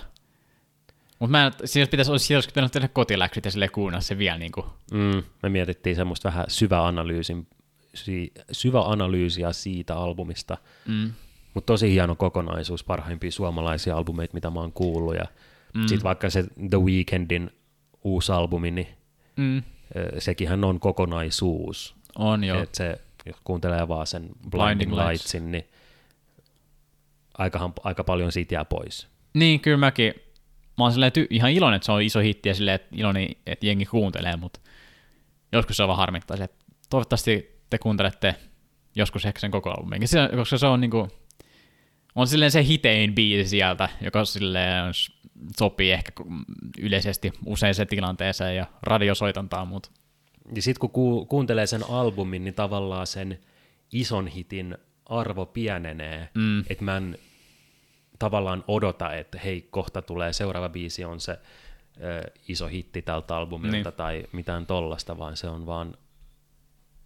Mutta mä en, siis pitäisi, olisi, olisi pitänyt tehdä kotiläksyt ja sille kuunnella se vielä niin kuin, Mm, me mietittiin semmoista vähän syväanalyysin, si, syväanalyysiä siitä albumista, mm, mutta tosi hieno kokonaisuus, parhaimpia suomalaisia albumeita, mitä mä oon kuullut, ja Mm. sitten vaikka se The Weekndin uusi albumi, niin mm, sekinhän on kokonaisuus, on joo. että se, jos kuuntelee vaan sen Blinding, Blinding Lights. Lightsin, niin aikahan, aika paljon siitä jää pois. Niin, kyllä mäkin. Mä oon silleen ty- ihan iloinen, että se on iso hitti ja silleen, että iloinen, että jengi kuuntelee, mutta joskus se on vaan harmittaa että toivottavasti te kuuntelette joskus ehkä sen koko albumin, Se- koska se on niinku, on silleen se hitein biisi sieltä, joka silleen sopii ehkä yleisesti usein tilanteeseen ja radiosoitantaan, mutta Ja sitten kun ku, kuuntelee sen albumin, niin tavallaan sen ison hitin arvo pienenee, Mm. että mä en tavallaan odota, että hei, kohta tulee seuraava biisi on se ö, iso hitti tältä albumilta Niin. tai mitään tollasta, vaan se on vaan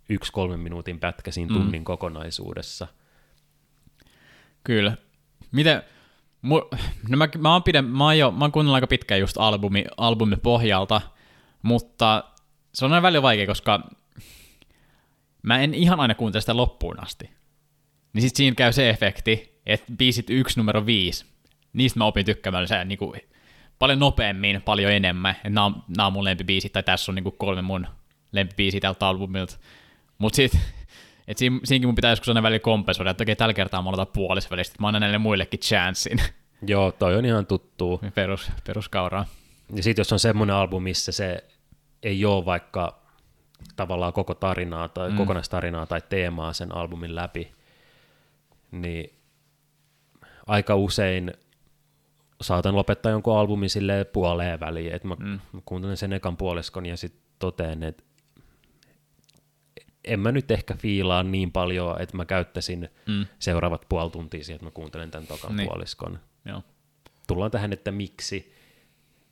yksi kolmen minuutin pätkä siinä Mm. tunnin kokonaisuudessa. Kyllä. Miten, mu, no mä, mä, oon pide, mä, oon jo, mä oon kuunnellut aika pitkään just albumi, albumi pohjalta, mutta se on aina välillä vaikea, koska mä en ihan aina kuuntele sitä loppuun asti. Niin sit siinä käy se efekti, että biisit yksi numero viisi, niistä mä opin tykkäämään se niin kuin, paljon nopeammin, paljon enemmän. Että Nämä on, nämä on mun lempibiisit, tai tässä on niin kuin kolme mun lempibiisiä tältä albumilta. Mutta sit, et siinä, siinäkin mun pitää joskus aina välillä kompensoida, että okei, tällä kertaa mä aloitan puolissa välistä, että mä annan näille muillekin chanssin. Joo, toi on ihan tuttuu. Perus, peruskauraa. Ja sitten jos on semmoinen albumi, missä se ei ole vaikka tavallaan koko tarinaa tai Mm. kokonaistarinaa tai teemaa sen albumin läpi, niin aika usein saatan lopettaa jonkun albumin silleen puoleen väliin, että mä, Mm. mä kuuntelen sen ekan puoliskon ja sitten toteen, että en mä nyt ehkä fiilaa niin paljon, että mä käyttäisin Mm. seuraavat puoli tuntia siihen, että mä kuuntelen tämän tokan niin. puoliskon Joo. tullaan tähän, että miksi,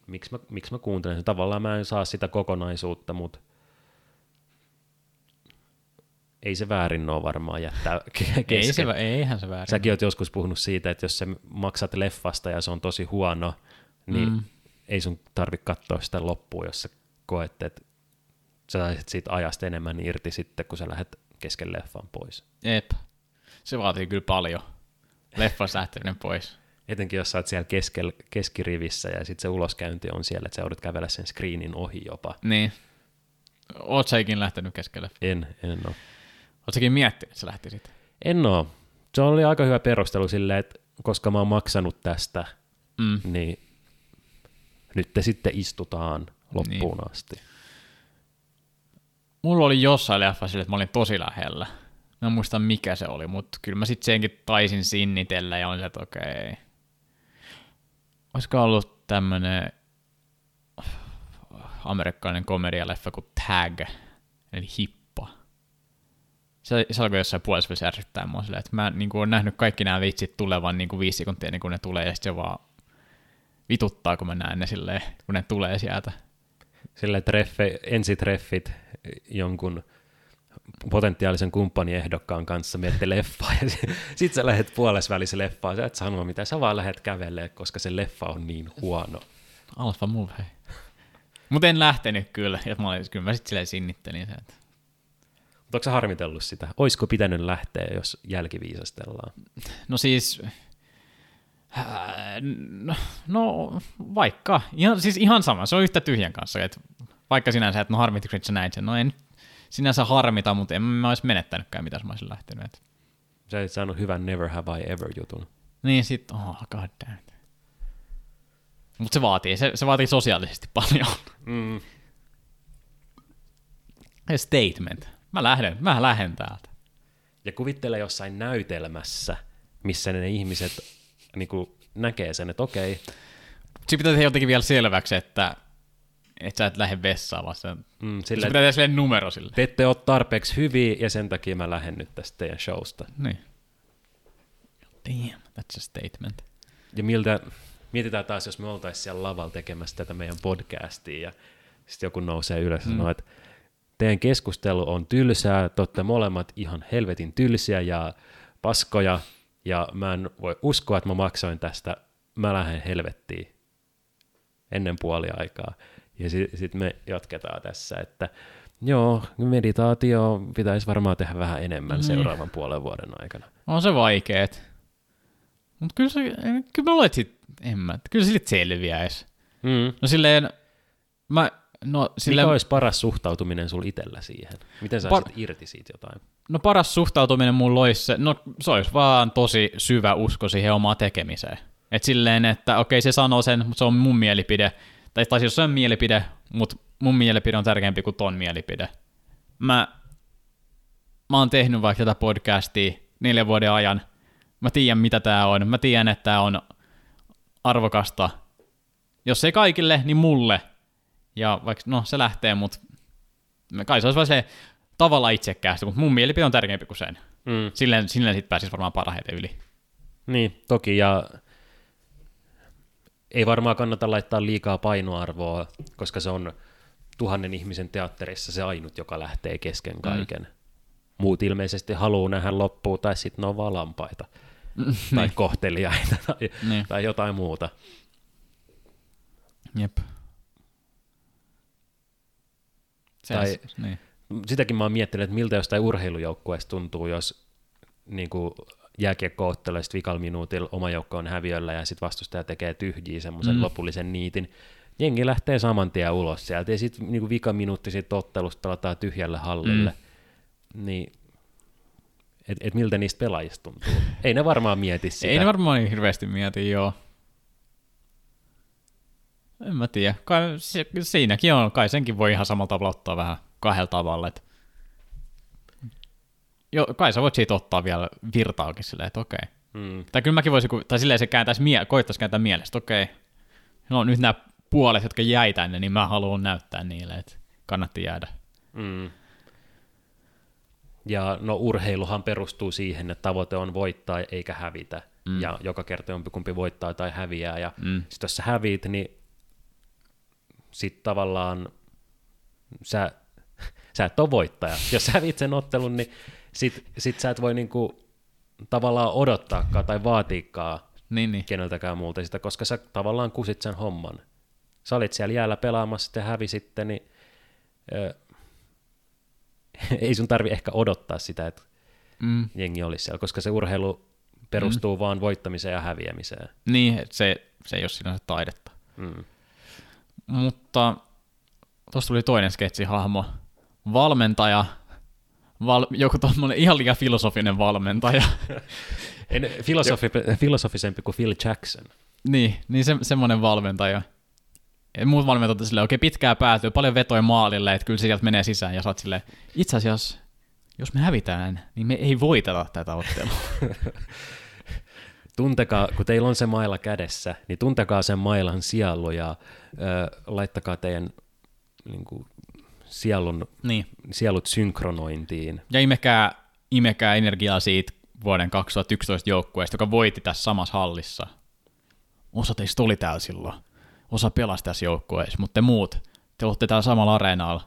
miksi mä, miksi mä kuuntelen sen. Tavallaan mä en saa sitä kokonaisuutta, mutta ei se väärin ole varmaan jättää kesken. Ei se, eihän se väärin. Säkin oot joskus puhunut siitä, että jos sä maksat leffasta ja se on tosi huono, niin Mm. ei sun tarvitse katsoa sitä loppuun, jos sä koet, että sä saisit siitä ajasta enemmän irti sitten, kun sä lähdet kesken leffan pois. Ep. Se vaatii kyllä paljon. Leffasta lähteminen pois. Etenkin jos sä oot siellä keskel, keskirivissä ja sitten se uloskäynti on siellä, että sä joudut kävellä sen screenin ohi jopa. Niin. Oot sä ikinä lähtenyt keskelle? En, en oo. Oot säkin miettinyt, että sä lähtisit? En oo. Se oli aika hyvä perustelu silleen, että koska mä oon maksanut tästä, Mm. niin nyt te sitten istutaan loppuun niin. asti. Mulla oli jossain leffa sille, että mä olin tosi lähellä. Mä en muista mikä se oli, mutta kyllä mä sitten senkin taisin sinnitellä ja olin se, että okei. Olisiko ollut tämmönen amerikkalainen komedialeffa kuin Tag, eli Hippa. Se, se alkoi jossain puolessa ärsyttää mua silleen, että mä niin kuin, olen nähnyt kaikki nämä vitsit tulevan niin kuin viisi sekuntia ennen kuin ne tulee, ja sitten se vaan vituttaa, kun mä näen ne silleen, kun ne tulee sieltä. Silleen treffe, ensitreffit jonkun potentiaalisen kumppaniehdokkaan kanssa miette leffaa ja sit sä lähdet puolessa välissä leffaan, sä et sano mitä, sä vaan lähdet kävelee, koska se leffa on niin huono. Alpha Move. Mutta en lähtenyt kyllä, ja mä olin, kyllä mä sitten silleen sinnittelin sen. Että... Mutta onko harmitellut sitä? Oisko pitänyt lähteä, jos jälkiviisastellaan? No siis, äh, no, no vaikka, ihan, siis ihan sama, se on yhtä tyhjän kanssa, että vaikka sinänsä, että no harmitiko sä näin sen, no en sinänsä harmita, mutta en mä olisi menettänytkään, mitä mä olisin lähtenyt. Sä et saanut hyvän Never Have I Ever jutun. Niin sit, oh god damn. Mutta se vaatii, se, se vaatii sosiaalisesti paljon. Mm. Statement. Mä lähden, mä lähden täältä. Ja kuvittele jossain näytelmässä, missä ne ihmiset niin kuin, näkee sen, että okei. Sitten pitää tehdä jotenkin vielä selväksi, että että sä et lähde vessaan, vaan se, mm, sille, se pitää tehdä numero sille. Te ette ole tarpeeksi hyviä, ja sen takia mä lähden nyt tästä teidän showsta. Niin. Damn, that's a statement. Ja miltä, mietitään taas, jos me oltaisiin siellä lavalla tekemässä tätä meidän podcastia, ja sitten joku nousee ylös ja mm. sanoo, että teidän keskustelu on tylsää, te olette molemmat ihan helvetin tylsiä ja paskoja, ja mä en voi uskoa, että mä maksoin tästä, mä lähden helvettiin ennen puoli aikaa. Ja sitten sit me jatketaan tässä, että joo, meditaatio pitäisi varmaan tehdä vähän enemmän mm. seuraavan puolen vuoden aikana. On se vaikeet. Mutta kyllä, se, kyllä mä luulen, sit, en mä, kyllä se selviäisi. Mm. No silleen, mä, no silleen... Mikä olisi paras suhtautuminen sul itsellä siihen? Miten sä Par... irti siitä jotain? No paras suhtautuminen mulla olisi se, no se olisi vaan tosi syvä usko siihen omaan tekemiseen. Et silleen, että okei se sanoo sen, mutta se on mun mielipide. Tai, tai siis se on mielipide, mutta mun mielipide on tärkeämpi kuin ton mielipide. Mä, mä oon tehnyt vaikka tätä podcastia neljän vuoden ajan. Mä tiedän, mitä tää on. Mä tiedän, että tää on arvokasta. Jos ei kaikille, niin mulle. Ja vaikka, no se lähtee, mutta kai se olisi vaan se tavalla itsekkäästi, mutta mun mielipide on tärkeämpi kuin sen. Mm. Silleen, silleen sitten pääsisi varmaan parhaiten yli. Niin, toki, ja ei varmaan kannata laittaa liikaa painoarvoa, koska se on tuhannen ihmisen teatterissa se ainut, joka lähtee kesken mm. kaiken. Mm. Muut ilmeisesti haluaa nähdä loppuun, tai sitten ne on vaan lampaita, mm, [LAUGHS] tai niin. kohteliaita, tai, niin. tai jotain muuta. Jep. Se, tai, niin. Sitäkin mä oon miettinyt, että miltä jostain urheilujoukkueesta tuntuu, jos niin kuin, jääkiekko ottelee vikal minuutilla oma joukko on häviöllä ja sitten vastustaja tekee tyhjiä semmoisen mm. lopullisen niitin. Jengi lähtee saman tien ulos sieltä ja sitten niinku vika minuutti siitä ottelusta pelataan tyhjälle hallille. Mm. Niin et, et miltä niistä pelaajista tuntuu. Ei ne varmaan mieti sitä. Ei ne varmaan niin hirveästi mieti, joo. En mä tiedä. Kai, siinäkin on, kai senkin voi ihan samalla tavalla ottaa vähän kahdella tavalla. Että jo, kai sä voit siitä ottaa vielä virtaakin silleen, että okei. Mm. Tai kyllä mäkin voisin, tai silleen se kääntäisi, mie- koittaisi kääntää mielestä, okei, no nyt nämä puolet, jotka jäi tänne, niin mä haluan näyttää niille, että kannatti jäädä. Mm. Ja no urheiluhan perustuu siihen, että tavoite on voittaa eikä hävitä. Mm. Ja joka kerta jompikumpi voittaa tai häviää. Ja mm. sit jos sä häviit, niin sit tavallaan sä, [LAUGHS] sä et ole voittaja. Jos sä hävit sen ottelun, niin sit, sit sä et voi niinku tavallaan odottaakaan tai vaatiikaan niin, niin. keneltäkään muulta sitä, koska sä tavallaan kusit sen homman. Sä olit siellä jäällä pelaamassa ja hävisitte, niin ö, [LAUGHS] ei sun tarvi ehkä odottaa sitä, että mm. jengi olisi siellä, koska se urheilu perustuu mm. vaan voittamiseen ja häviämiseen. Niin, se, se ei ole sinänsä taidetta. Mm. Mutta tuossa tuli toinen sketsihahmo. Valmentaja val, joku tuommoinen ihan liian filosofinen valmentaja. [LAUGHS] en, filosofi, filosofisempi kuin Phil Jackson. Niin, niin se, semmoinen valmentaja. Ja muut valmentajat on silleen, okei, okay, pitkää päätyy, paljon vetoja maalille, että kyllä sieltä menee sisään, ja sä oot silleen, itse asiassa, jos me hävitään, niin me ei voiteta tätä ottelua. [LAUGHS] tuntekaa, kun teillä on se maila kädessä, niin tuntekaa sen mailan sielu ja ö, laittakaa teidän niin kuin, sielun, niin. sielut synkronointiin. Ja imekää, imekää energiaa siitä vuoden 2011 joukkueesta, joka voitti tässä samassa hallissa. Osa teistä oli täällä silloin. Osa pelasi tässä joukkueessa, mutta te muut, te olette täällä samalla areenalla.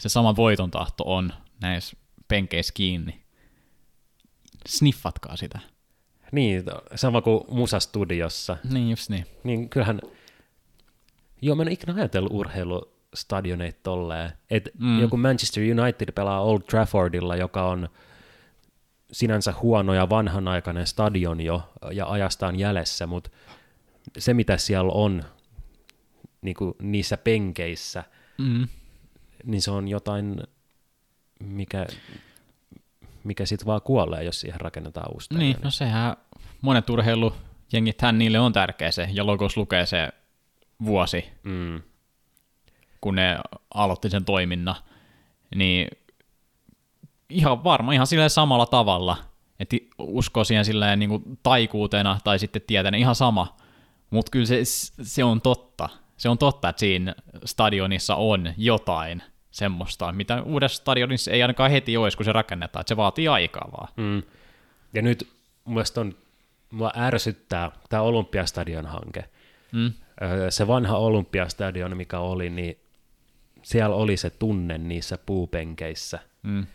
Se sama voiton tahto on näissä penkeissä kiinni. Sniffatkaa sitä. Niin, sama kuin musastudiossa. Niin, just niin. Niin kyllähän, joo, mä en ikinä ajatellut urheilu stadioneita tolleen. Et mm. joku Manchester United pelaa Old Traffordilla, joka on sinänsä huono ja vanhanaikainen stadion jo ja ajastaan jäljessä, mutta se mitä siellä on niin kuin niissä penkeissä, mm. niin se on jotain, mikä, mikä sitten vaan kuolee, jos siihen rakennetaan uusi Niin, no sehän monet urheilujengithän niille on tärkeä se, ja logos lukee se vuosi, mm. Kun ne aloitti sen toiminnan, niin ihan varma, ihan silleen samalla tavalla, että uskoo siihen silleen niin kuin taikuutena tai sitten tietää ihan sama, mutta kyllä se, se on totta. Se on totta, että siinä stadionissa on jotain semmoista, mitä uudessa stadionissa ei ainakaan heti olisi, kun se rakennetaan, että se vaatii aikaa vaan. Mm. Ja nyt mun on, mua ärsyttää tämä Olympiastadion hanke. Mm. Se vanha Olympiastadion, mikä oli, niin siellä oli se tunne niissä puupenkeissä. Mm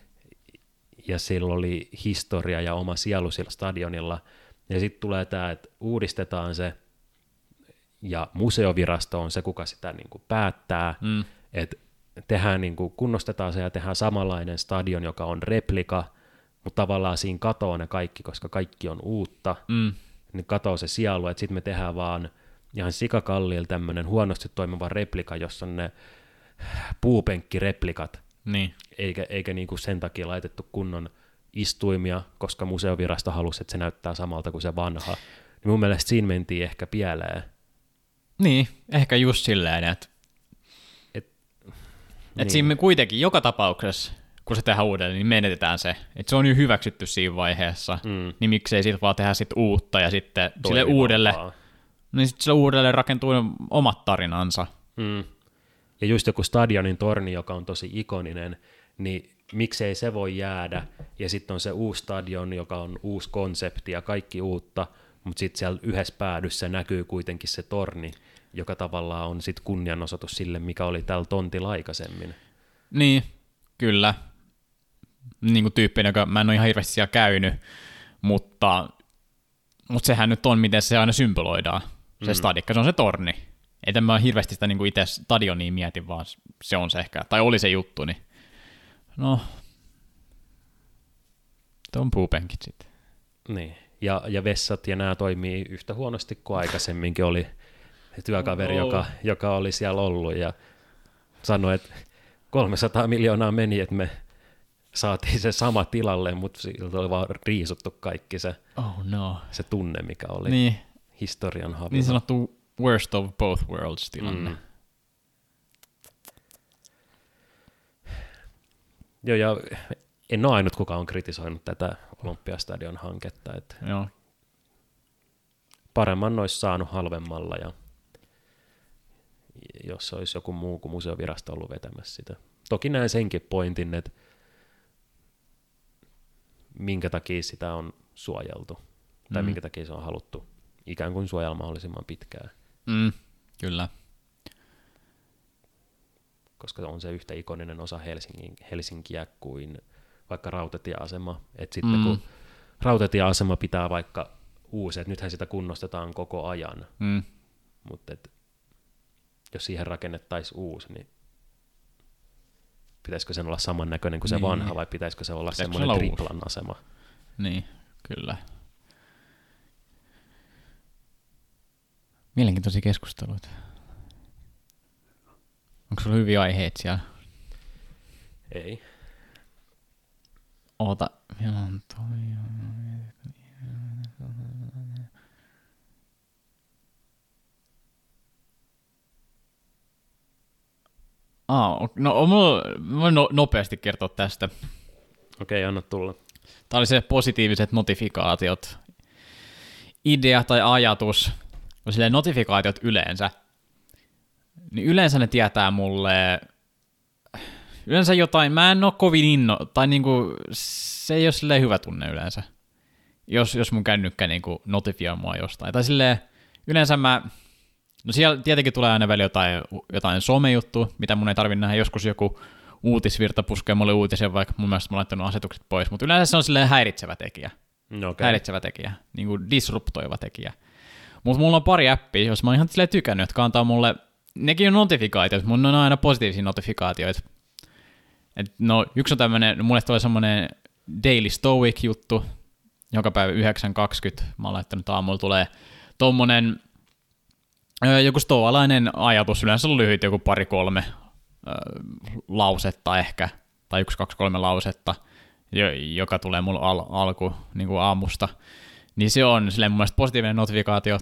ja sillä oli historia ja oma sielu sillä stadionilla. Ja sitten tulee tämä, että uudistetaan se, ja museovirasto on se, kuka sitä niin kuin päättää, mm. että tehdään, niin kuin, kunnostetaan se ja tehdään samanlainen stadion, joka on replika, mutta tavallaan siinä katoaa ne kaikki, koska kaikki on uutta, mm. niin katoaa se sielu, että sitten me tehdään vaan ihan sikakallilla tämmöinen huonosti toimiva replika, jossa on ne puupenkkireplikat, niin. eikä, eikä niin kuin sen takia laitettu kunnon istuimia, koska museovirasto halusi, että se näyttää samalta kuin se vanha. Niin mun mielestä siinä mentiin ehkä pieleen. Niin, ehkä just silleen, että et, et niin. siinä kuitenkin joka tapauksessa, kun se tehdään uudelleen, niin menetetään se. Että se on jo hyväksytty siinä vaiheessa, mm. niin miksei siitä vaan tehdä sit uutta ja sitten sille uudelle, niin sitten sille uudelle rakentuu omat tarinansa. Mm. Ja just joku stadionin torni, joka on tosi ikoninen, niin miksei se voi jäädä. Ja sitten on se uusi stadion, joka on uusi konsepti ja kaikki uutta, mutta sitten siellä yhdessä päädyssä näkyy kuitenkin se torni, joka tavallaan on sitten kunnianosoitus sille, mikä oli täällä tontilla aikaisemmin. Niin, kyllä. Niin kuin tyyppinen, joka mä en ole ihan hirveästi siellä käynyt, mutta, mutta sehän nyt on, miten se aina symboloidaan, se mm. stadikka, se on se torni. Ei mä hirveästi sitä niin itse stadionia mietin, vaan se on se ehkä, tai oli se juttu, niin no, tuon puupenkit sitten. Niin, ja, ja vessat ja nämä toimii yhtä huonosti kuin aikaisemminkin oli työkaveri, oh. joka, joka oli siellä ollut ja sanoi, että 300 miljoonaa meni, että me saatiin se sama tilalle, mutta siltä oli vaan riisuttu kaikki se, oh no. se tunne, mikä oli niin. historian havina. Niin sanottu worst of both worlds tilanne. Mm. [SIGHS] Joo, ja en ole ainut, kuka on kritisoinut tätä Olympiastadion hanketta. Että Joo. Paremman olisi saanut halvemmalla, ja jos olisi joku muu kuin museovirasto ollut vetämässä sitä. Toki näen senkin pointin, että minkä takia sitä on suojeltu, tai mm. minkä takia se on haluttu ikään kuin suojella mahdollisimman pitkään. Mm, kyllä. Koska on se yhtä ikoninen osa Helsingin, Helsinkiä kuin vaikka rautatieasema. Et sitten mm. kun rautatieasema pitää vaikka uusi, että nythän sitä kunnostetaan koko ajan, mm. mutta jos siihen rakennettaisiin uusi, niin pitäisikö sen olla samannäköinen kuin se niin. vanha vai pitäisikö se olla pitäisikö semmoinen triplan uusi? asema? Niin, kyllä. Mielenkiintoisia keskusteluita. Onko sulla hyviä aiheita siellä? Ei. Oota, on toi... Ah, no, voin no, nopeasti kertoa tästä. Okei, okay, anna tulla. Tämä oli se positiiviset notifikaatiot. Idea tai ajatus on silleen notifikaatiot yleensä, niin yleensä ne tietää mulle yleensä jotain, mä en oo kovin inno, tai niinku, se ei ole silleen hyvä tunne yleensä, jos, jos mun kännykkä niinku notifioi mua jostain. Tai silleen, yleensä mä, no siellä tietenkin tulee aina välillä jotain, jotain somejuttu, mitä mun ei tarvi nähdä, joskus joku uutisvirta puskee mulle uutisen, vaikka mun mielestä mä laittanut asetukset pois, mutta yleensä se on silleen häiritsevä tekijä. No okay. Häiritsevä tekijä, niin kuin disruptoiva tekijä. Mutta mulla on pari appia, jos mä oon ihan silleen tykännyt, jotka antaa mulle nekin on notifikaatiot, ne on aina positiivisia notifikaatioita. Et no, yksi on tämmöinen, mulle tulee semmoinen Daily Stoic-juttu, joka päivä 9.20, mä oon laittanut aamulla tulee tommonen joku stoalainen ajatus, yleensä on lyhyt, joku pari-kolme lausetta ehkä, tai yksi, kaksi, kolme lausetta, joka tulee mulle al- alku niin kuin aamusta, niin se on silleen mun mielestä positiivinen notifikaatio,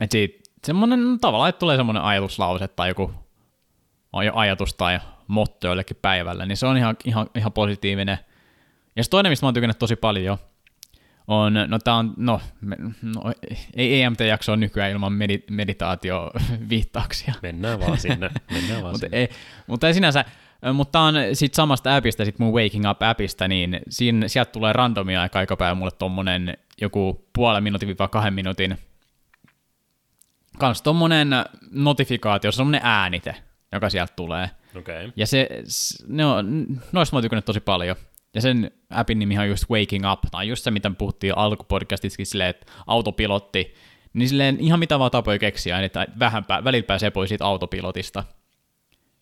että siitä semmoinen tavallaan, että tulee semmoinen ajatuslause tai joku ajatus tai motto jollekin päivälle, niin se on ihan, ihan, ihan positiivinen. Ja se toinen, mistä mä oon tykännyt tosi paljon, on, no tää on, no, me, no ei EMT-jakso on nykyään ilman medi, meditaatio-viittauksia. Mennään vaan sinne, mennään vaan mutta, sinne. Ei, mutta ei sinänsä, mutta on sit samasta appista, sit mun Waking Up-appista, niin siinä, sieltä tulee randomia aika aika päivä mulle tommonen joku puolen minuutin vai kahden minuutin kans tommonen notifikaatio, semmonen äänite, joka sieltä tulee. Okay. Ja se, ne on, noista mä oon tosi paljon. Ja sen appin nimi on just Waking Up, tai just se, mitä me puhuttiin alkupodcastissakin silleen, että autopilotti, niin silleen ihan mitä vaan tapoja keksiä, että vähän pää, välillä pääsee pois siitä autopilotista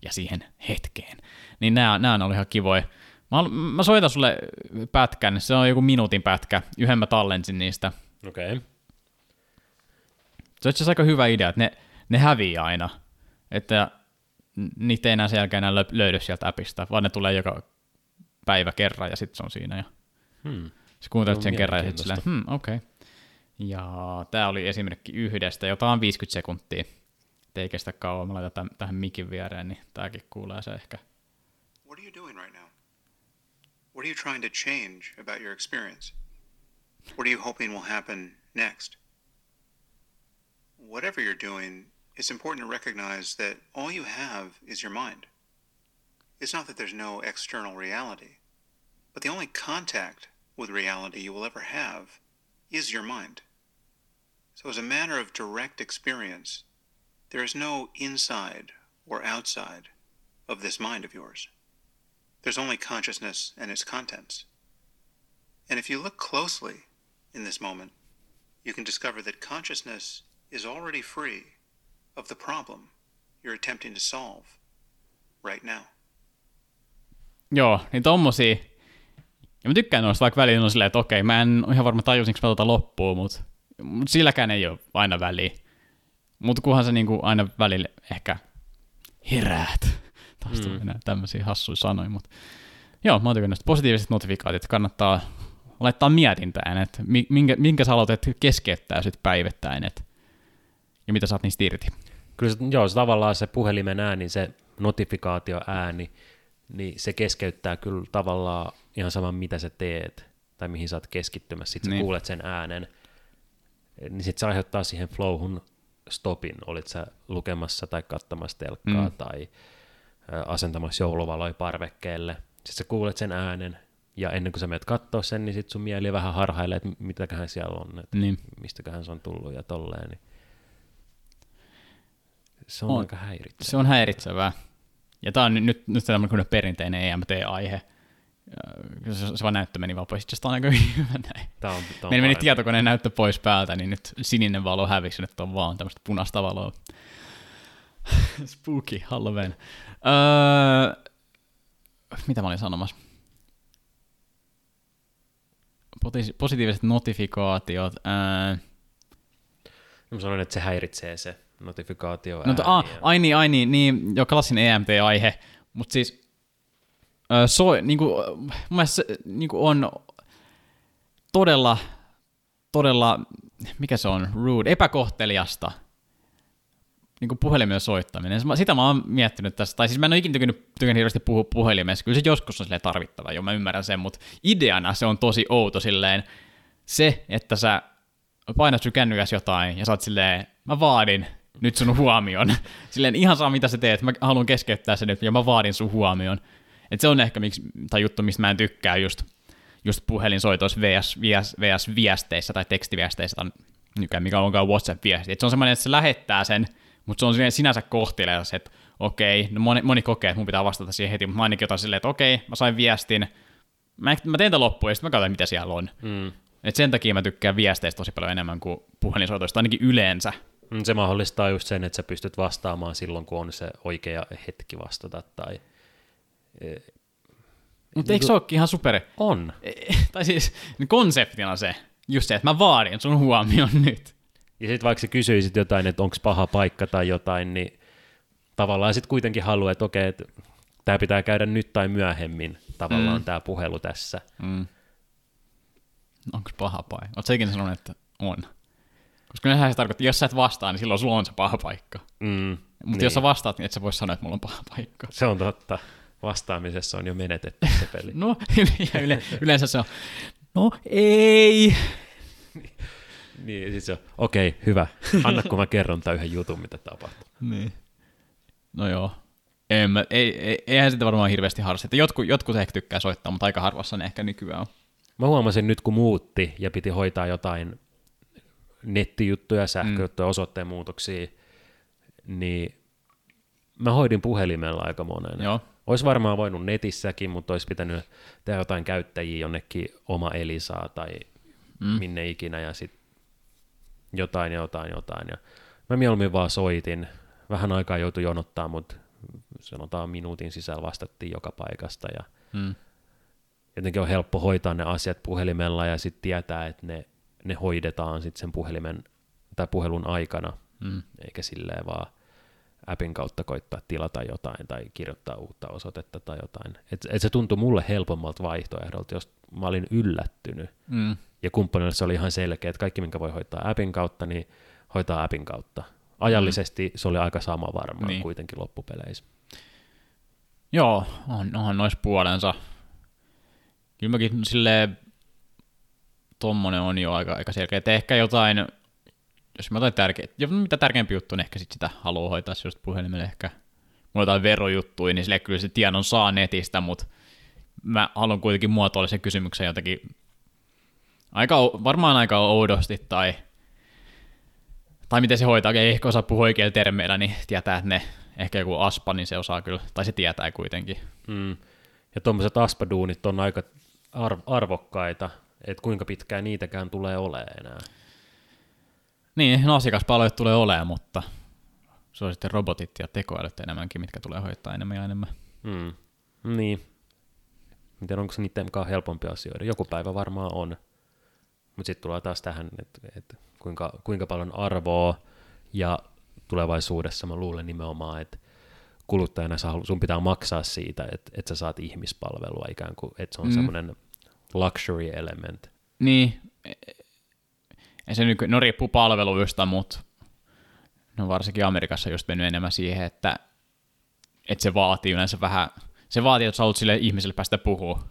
ja siihen hetkeen. Niin nämä, nämä on ollut ihan kivoja. Mä, mä soitan sulle pätkän, se on joku minuutin pätkä, yhden mä tallensin niistä. Okei. Okay. Se on itse aika hyvä idea, että ne, ne häviää aina, että niitä ei enää sen jälkeen enää löydy sieltä appista, vaan ne tulee joka päivä kerran ja sitten se on siinä. Ja hmm. Sä kuuntelet sen kerran ja sitten silleen, hmm, okei. Okay. Ja tämä oli esimerkki yhdestä, jota on 50 sekuntia. Ei kestä kauan, mä laitan tähän mikin viereen, niin tääkin kuulee se ehkä. You doing right now? What are you trying to change about your experience? What are you hoping will happen next? Whatever you're doing, it's important to recognize that all you have is your mind. It's not that there's no external reality, but the only contact with reality you will ever have is your mind. So, as a matter of direct experience, there is no inside or outside of this mind of yours. There's only consciousness and its contents. And if you look closely in this moment, you can discover that consciousness is already free of the problem you're attempting to solve right now. Joo, niin tommosia. Ja mä tykkään noista, vaikka välillä on silleen, että okei, mä en ole ihan varma tajusinko mä tota loppuun, mutta mut silläkään ei ole aina väliä. Mutta kunhan sä niinku aina välillä ehkä heräät. Taas mm. tulee tämmöisiä hassuja sanoja, mutta joo, mä oon tykännyt positiiviset notifikaatiot, kannattaa laittaa mietintään, että minkä, minkä sä haluat keskeyttää sit päivittäin, että, ja mitä saat niistä irti. Kyllä se, joo, se tavallaan se puhelimen ääni, se notifikaatio ääni, niin se keskeyttää kyllä tavallaan ihan saman, mitä sä teet tai mihin sä oot keskittymässä. Sitten niin. sä kuulet sen äänen, niin sitten se aiheuttaa siihen flowhun stopin. Olit sä lukemassa tai katsomassa telkkaa mm. tai asentamassa jouluvaloja parvekkeelle. Sitten sä kuulet sen äänen, ja ennen kuin sä menet katsoa sen, niin sit sun mieli vähän harhailee, että mitäköhän siellä on, että niin. mistäköhän se on tullut ja tolleen. Niin se on, on aika häiritsevää. Se on häiritsevää. Ja tämä on nyt, nyt tämmöinen perinteinen EMT-aihe. Se, se vaan näyttö meni vaan pois. Itse on aika hyvä näin. Tämä on, tämä on Meillä meni tietokoneen näyttö pois päältä, niin nyt sininen valo hävisi, nyt on vaan tämmöistä punaista valoa. [LAUGHS] Spooky, Halloween. Öö, mitä mä olin sanomassa? Positiiviset notifikaatiot. Öö, Mä sanoin, että se häiritsee se notifikaatio no, a, ai niin, ai niin, niin, jo klassinen EMT-aihe, mutta siis äh, so, niin kuin, mun mielestä niin kuin on todella, todella, mikä se on, rude, epäkohteliasta niin kuin puhelimeen soittaminen. Sitä mä oon miettinyt tässä, tai siis mä en ole ikinä tykännyt, tykännyt hirveästi puhua puhelimessa, kyllä se joskus on silleen tarvittava, jo mä ymmärrän sen, mutta ideana se on tosi outo silleen, se, että sä painat sun kännykäs jotain ja sä oot silleen, mä vaadin nyt sun huomion. [LAUGHS] Silleen ihan saa mitä sä teet, mä haluan keskeyttää sen nyt ja mä vaadin sun huomion. Et se on ehkä miksi, tai juttu, mistä mä en tykkää just, just puhelinsoitoissa VS, VS, VS viesteissä tai tekstiviesteissä, tai mikä onkaan WhatsApp-viesti. Et se on semmoinen, että se lähettää sen, mutta se on sinänsä kohtelias, että okei, no moni, moni kokee, että mun pitää vastata siihen heti, mutta mä ainakin otan silleen, että okei, mä sain viestin, mä, mä teen tämän loppuun ja sitten mä katson, mitä siellä on. Mm. Et sen takia mä tykkään viesteistä tosi paljon enemmän kuin puhelinsoitoista, ainakin yleensä Mm, se mahdollistaa just sen, että sä pystyt vastaamaan silloin, kun on se oikea hetki vastata. Tai... E, Mutta eikö se olekin ihan super? On. E, [LAUGHS] tai siis konseptina se, just se, että mä vaadin sun huomion nyt. Ja sitten vaikka sä kysyisit jotain, että onko paha paikka tai jotain, niin tavallaan sitten kuitenkin haluaa, että okei, että tämä pitää käydä nyt tai myöhemmin, tavallaan mm. tämä puhelu tässä. Mm. Onko paha paikka? Oletko ikinä sanonut, että on? Koska nehän se tarkoittaa, että jos sä et vastaa, niin silloin sulla on se paha paikka. Mm, Mutta niin. jos sä vastaat, niin et sä voi sanoa, että mulla on paha paikka. Se on totta. Vastaamisessa on jo menetetty se peli. [LAUGHS] no, [LAUGHS] yle, yleensä se on, no ei. [LAUGHS] niin, sit se on, okei, okay, hyvä. Anna, kun mä kerron tämän yhden jutun, mitä tapahtuu. niin. No joo. En mä, ei, ei, eihän sitä varmaan hirveästi harrasta. Jotkut, jotkut ehkä tykkää soittaa, mutta aika harvassa ne ehkä nykyään on. Mä huomasin nyt, kun muutti ja piti hoitaa jotain nettijuttuja, sähköjuttuja, mm. osoitteen muutoksia, niin mä hoidin puhelimella aika monen. Joo. Olisi varmaan voinut netissäkin, mutta olisi pitänyt tehdä jotain käyttäjiä jonnekin oma Elisaa tai mm. minne ikinä ja sitten jotain ja jotain jotain. Ja mä mieluummin vaan soitin. Vähän aikaa joutui jonottaa, mutta sanotaan minuutin sisällä vastattiin joka paikasta ja mm. jotenkin on helppo hoitaa ne asiat puhelimella ja sitten tietää, että ne ne hoidetaan sitten sen puhelimen tai puhelun aikana, mm. eikä silleen vaan appin kautta koittaa tilata jotain tai kirjoittaa uutta osoitetta tai jotain. Et, et se tuntui mulle helpommalta vaihtoehdolta, jos mä olin yllättynyt. Mm. Ja kumppanille se oli ihan selkeä, että kaikki, minkä voi hoitaa appin kautta, niin hoitaa appin kautta. Ajallisesti mm. se oli aika sama varmaan niin. kuitenkin loppupeleissä. Joo, on, onhan noissa puolensa. Kyllä mäkin silleen tommonen on jo aika, aika selkeä. Et ehkä jotain, jos mä jotain tärkeä, mitä tärkeämpi juttu, niin ehkä sit sitä haluaa hoitaa just puhelimelle ehkä. Mulla jotain verojuttuja, niin sille kyllä se tiedon saa netistä, mutta mä haluan kuitenkin muotoilla sen kysymyksen jotenkin aika, varmaan aika oudosti tai, tai miten se hoitaa, ei ehkä osaa puhua oikeilla termeillä, niin tietää, että ne ehkä joku aspa, niin se osaa kyllä, tai se tietää kuitenkin. Mm. Ja tuommoiset aspaduunit on aika arvokkaita, että kuinka pitkään niitäkään tulee olemaan enää. Niin, no asiakaspalvelut tulee olemaan, mutta se on sitten robotit ja tekoälyt enemmänkin, mitkä tulee hoitaa enemmän ja enemmän. Mm. Niin. Miten onko se niiden mukaan helpompi asioida? Joku päivä varmaan on. Mutta sitten tulee taas tähän, että et kuinka, kuinka paljon arvoa ja tulevaisuudessa mä luulen nimenomaan, että kuluttajana sun pitää maksaa siitä, että, että sä saat ihmispalvelua ikään kuin, että se on mm. semmoinen luxury element. Niin, ei se nyky, no riippuu palveluista, mutta no varsinkin Amerikassa just mennyt enemmän siihen, että, että se vaatii yleensä vähän, se vaatii, että sä haluat sille ihmiselle päästä puhua.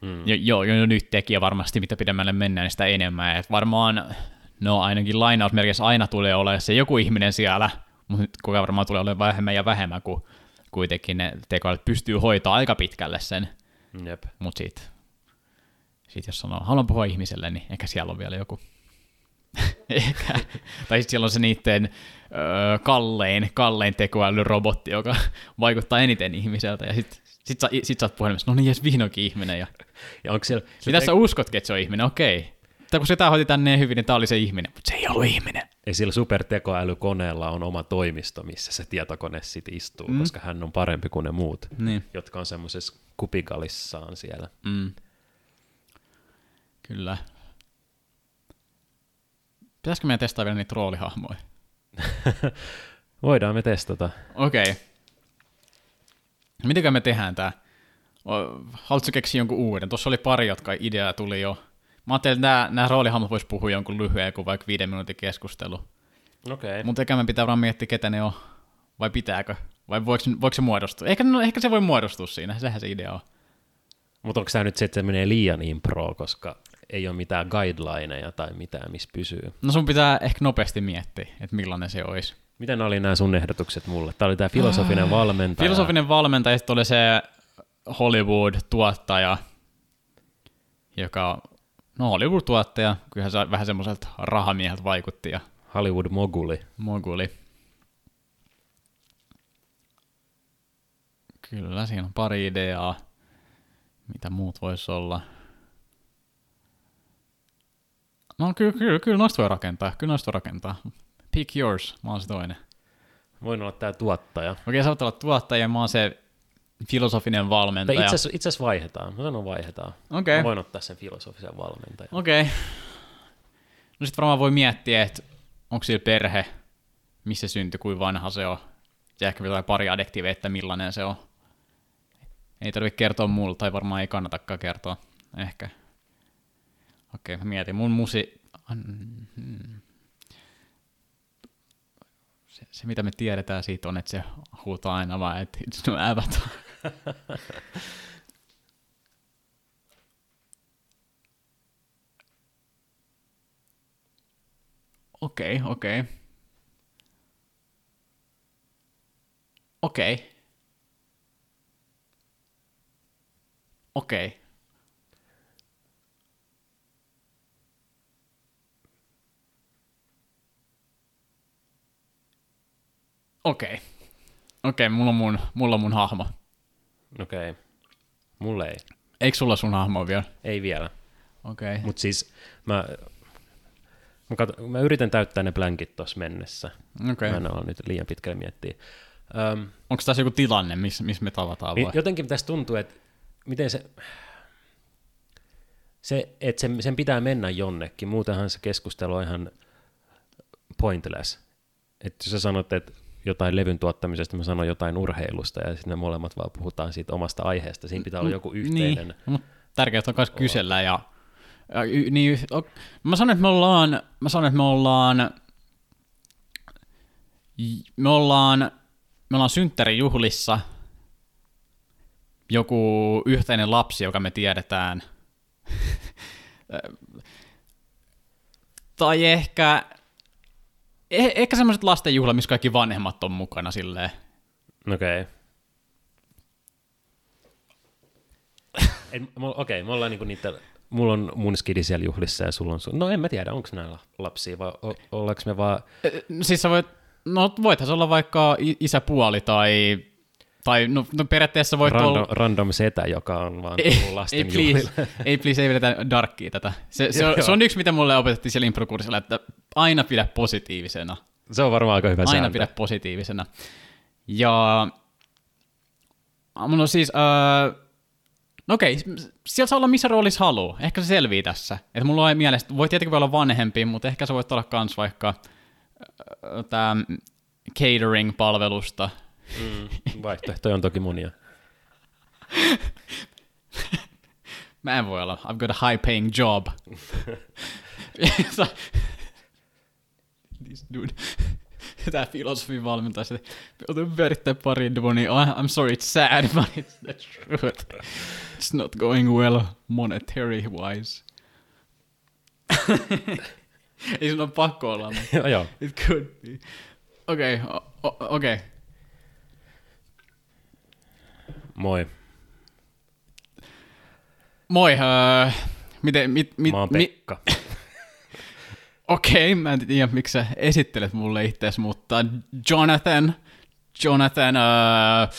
Mm. Jo, joo, jo, jo nyt teki ja varmasti mitä pidemmälle mennään, niin sitä enemmän. Et varmaan, no ainakin lainausmerkissä aina tulee olemaan se joku ihminen siellä, mutta kuka varmaan tulee olemaan vähemmän ja vähemmän, kun kuitenkin ne tekoälyt pystyy hoitaa aika pitkälle sen. Mutta sitten sitten jos sanoo, haluan puhua ihmiselle, niin ehkä siellä on vielä joku. [LAUGHS] ehkä. tai sitten siellä on se niiden öö, kallein, kallein tekoälyrobotti, joka [LAUGHS] vaikuttaa eniten ihmiseltä. Ja sitten sit sä, sit sä oot puhelimessa, no niin, jes, vihdoinkin ihminen. Ja, ja onko siellä, Mitä te... sä uskotkin, että se on ihminen? Okei. Tai kun se tämä hoiti tänne hyvin, niin tämä oli se ihminen, mutta se ei ollut ihminen. Ei sillä supertekoälykoneella on oma toimisto, missä se tietokone sitten istuu, mm. koska hän on parempi kuin ne muut, niin. jotka on semmoisessa kupikalissaan siellä. Mm. Kyllä. Pitäisikö meidän testaa vielä niitä roolihahmoja? [LAUGHS] Voidaan me testata. Okei. Okay. Mitenkään me tehdään tää? Haluatko keksiä jonkun uuden? Tuossa oli pari, jotka idea tuli jo. Mä ajattelin, että nämä, nämä roolihahmot vois puhua jonkun lyhyen, kuin vaikka viiden minuutin keskustelu. Okei. Okay. Mutta eikä me pitää vaan miettiä, ketä ne on. Vai pitääkö? Vai voiko, voiko se muodostua? Ehkä, no, ehkä se voi muodostua siinä, sehän se idea on. Mutta onko tämä nyt se, että se menee liian impro, koska ei ole mitään guidelineja tai mitään, missä pysyy. No sun pitää ehkä nopeasti miettiä, että millainen se olisi. Miten oli nämä sun ehdotukset mulle? Tämä oli tämä filosofinen valmentaja. Filosofinen valmentaja, sitten oli se Hollywood-tuottaja, joka no Hollywood-tuottaja, kyllähän se vähän semmoiselta rahamieheltä vaikutti. Ja Hollywood-moguli. Moguli. Kyllä, siinä on pari ideaa. Mitä muut voisi olla? No kyllä, kyllä, kyllä noista voi rakentaa, kyllä noista voi rakentaa. Pick yours, mä oon se toinen. Voin olla tää tuottaja. Okei, sä voit olla tuottaja, mä oon se filosofinen valmentaja. Itse asiassa vaihdetaan. Mä sanon vaihdetaan. Okei. Okay. Mä voin ottaa sen filosofisen valmentajan. Okei. Okay. No sit varmaan voi miettiä, että onko sillä perhe, missä syntyi, kuin vanha se on. Ja ehkä vielä pari adjektiivia, että millainen se on. Ei tarvitse kertoa mulle, tai varmaan ei kannatakaan kertoa. Ehkä. Okei, mä mietin. Mun musi... Se, se, mitä me tiedetään siitä on, että se huutaa aina vaan, että it's no avatar. Okei, okay, okei. Okay. Okei. Okay. Okei. Okay. Okei. Okay. Okei, okay, mulla on mun, mulla on mun hahmo. Okei. Okay. Mulle ei. Eikö sulla sun hahmo vielä? Ei vielä. Okei. Okay. Mut siis mä, mä, kat, mä yritän täyttää ne blankit tuossa mennessä. Okay. Mä en ole nyt liian pitkälle miettiä. Um, Onko tässä joku tilanne, missä miss me tavataan vai? Jotenkin tässä tuntuu, että miten se, se että sen, sen pitää mennä jonnekin, muutenhan se keskustelu on ihan pointless. Että jos sä sanot, että jotain levyn tuottamisesta, mä sanon jotain urheilusta ja sitten me molemmat vaan puhutaan siitä omasta aiheesta. Siinä pitää olla joku niin, yhteinen. Niin, tärkeää on myös kysellä ja, ja y, niin, mä sanon, että me ollaan, mä sanon, että me ollaan, me ollaan, me ollaan synttärijuhlissa joku yhteinen lapsi, joka me tiedetään. [LAUGHS] tai ehkä Eh, ehkä semmoiset lastenjuhla, missä kaikki vanhemmat on mukana silleen. Okei. Okay. Okei, okay, me ollaan niinku niitä, mulla on mun skidi siellä juhlissa ja sulla on sun. No en mä tiedä, onko näillä lapsia vai ollaanko me vaan... Siis sä voit, no voithan se olla vaikka isäpuoli tai tai no, no periaatteessa voit random, olla... Random setä, joka on vaan tullut lasten ei, please, ei please, ei vedetä darkkia tätä. Se, se, on, se on yksi, mitä mulle opetettiin siellä improkurssilla, että aina pidä positiivisena. Se on varmaan aika hyvä Aina sääntö. pidä positiivisena. Ja... No siis... Äh, no okei, sieltä saa olla missä roolissa haluaa. Ehkä se selvii tässä. Että mulla on mielestä, voi tietenkin olla vanhempi, mutta ehkä sä voit olla kans vaikka äh, tämä catering-palvelusta, Mm, [LAUGHS] vaihtoehtoja on toki monia. [LAUGHS] Mä en voi olla. I've got a high paying job. [LAUGHS] This dude. Tämä filosofin valmentaja sitten, otan verittää pari duunia. I'm sorry, it's sad, but it's the truth. It's not going well monetary wise. Ei sun ole pakko olla. joo. It could be. Okei, okay, okei. Okay. Moi. Moi. Uh, miten, mit, mit, Mä oon Pekka. Mi- [LAUGHS] Okei, okay, mä en tiedä, miksi sä esittelet mulle itseäsi, mutta Jonathan, Jonathan, uh,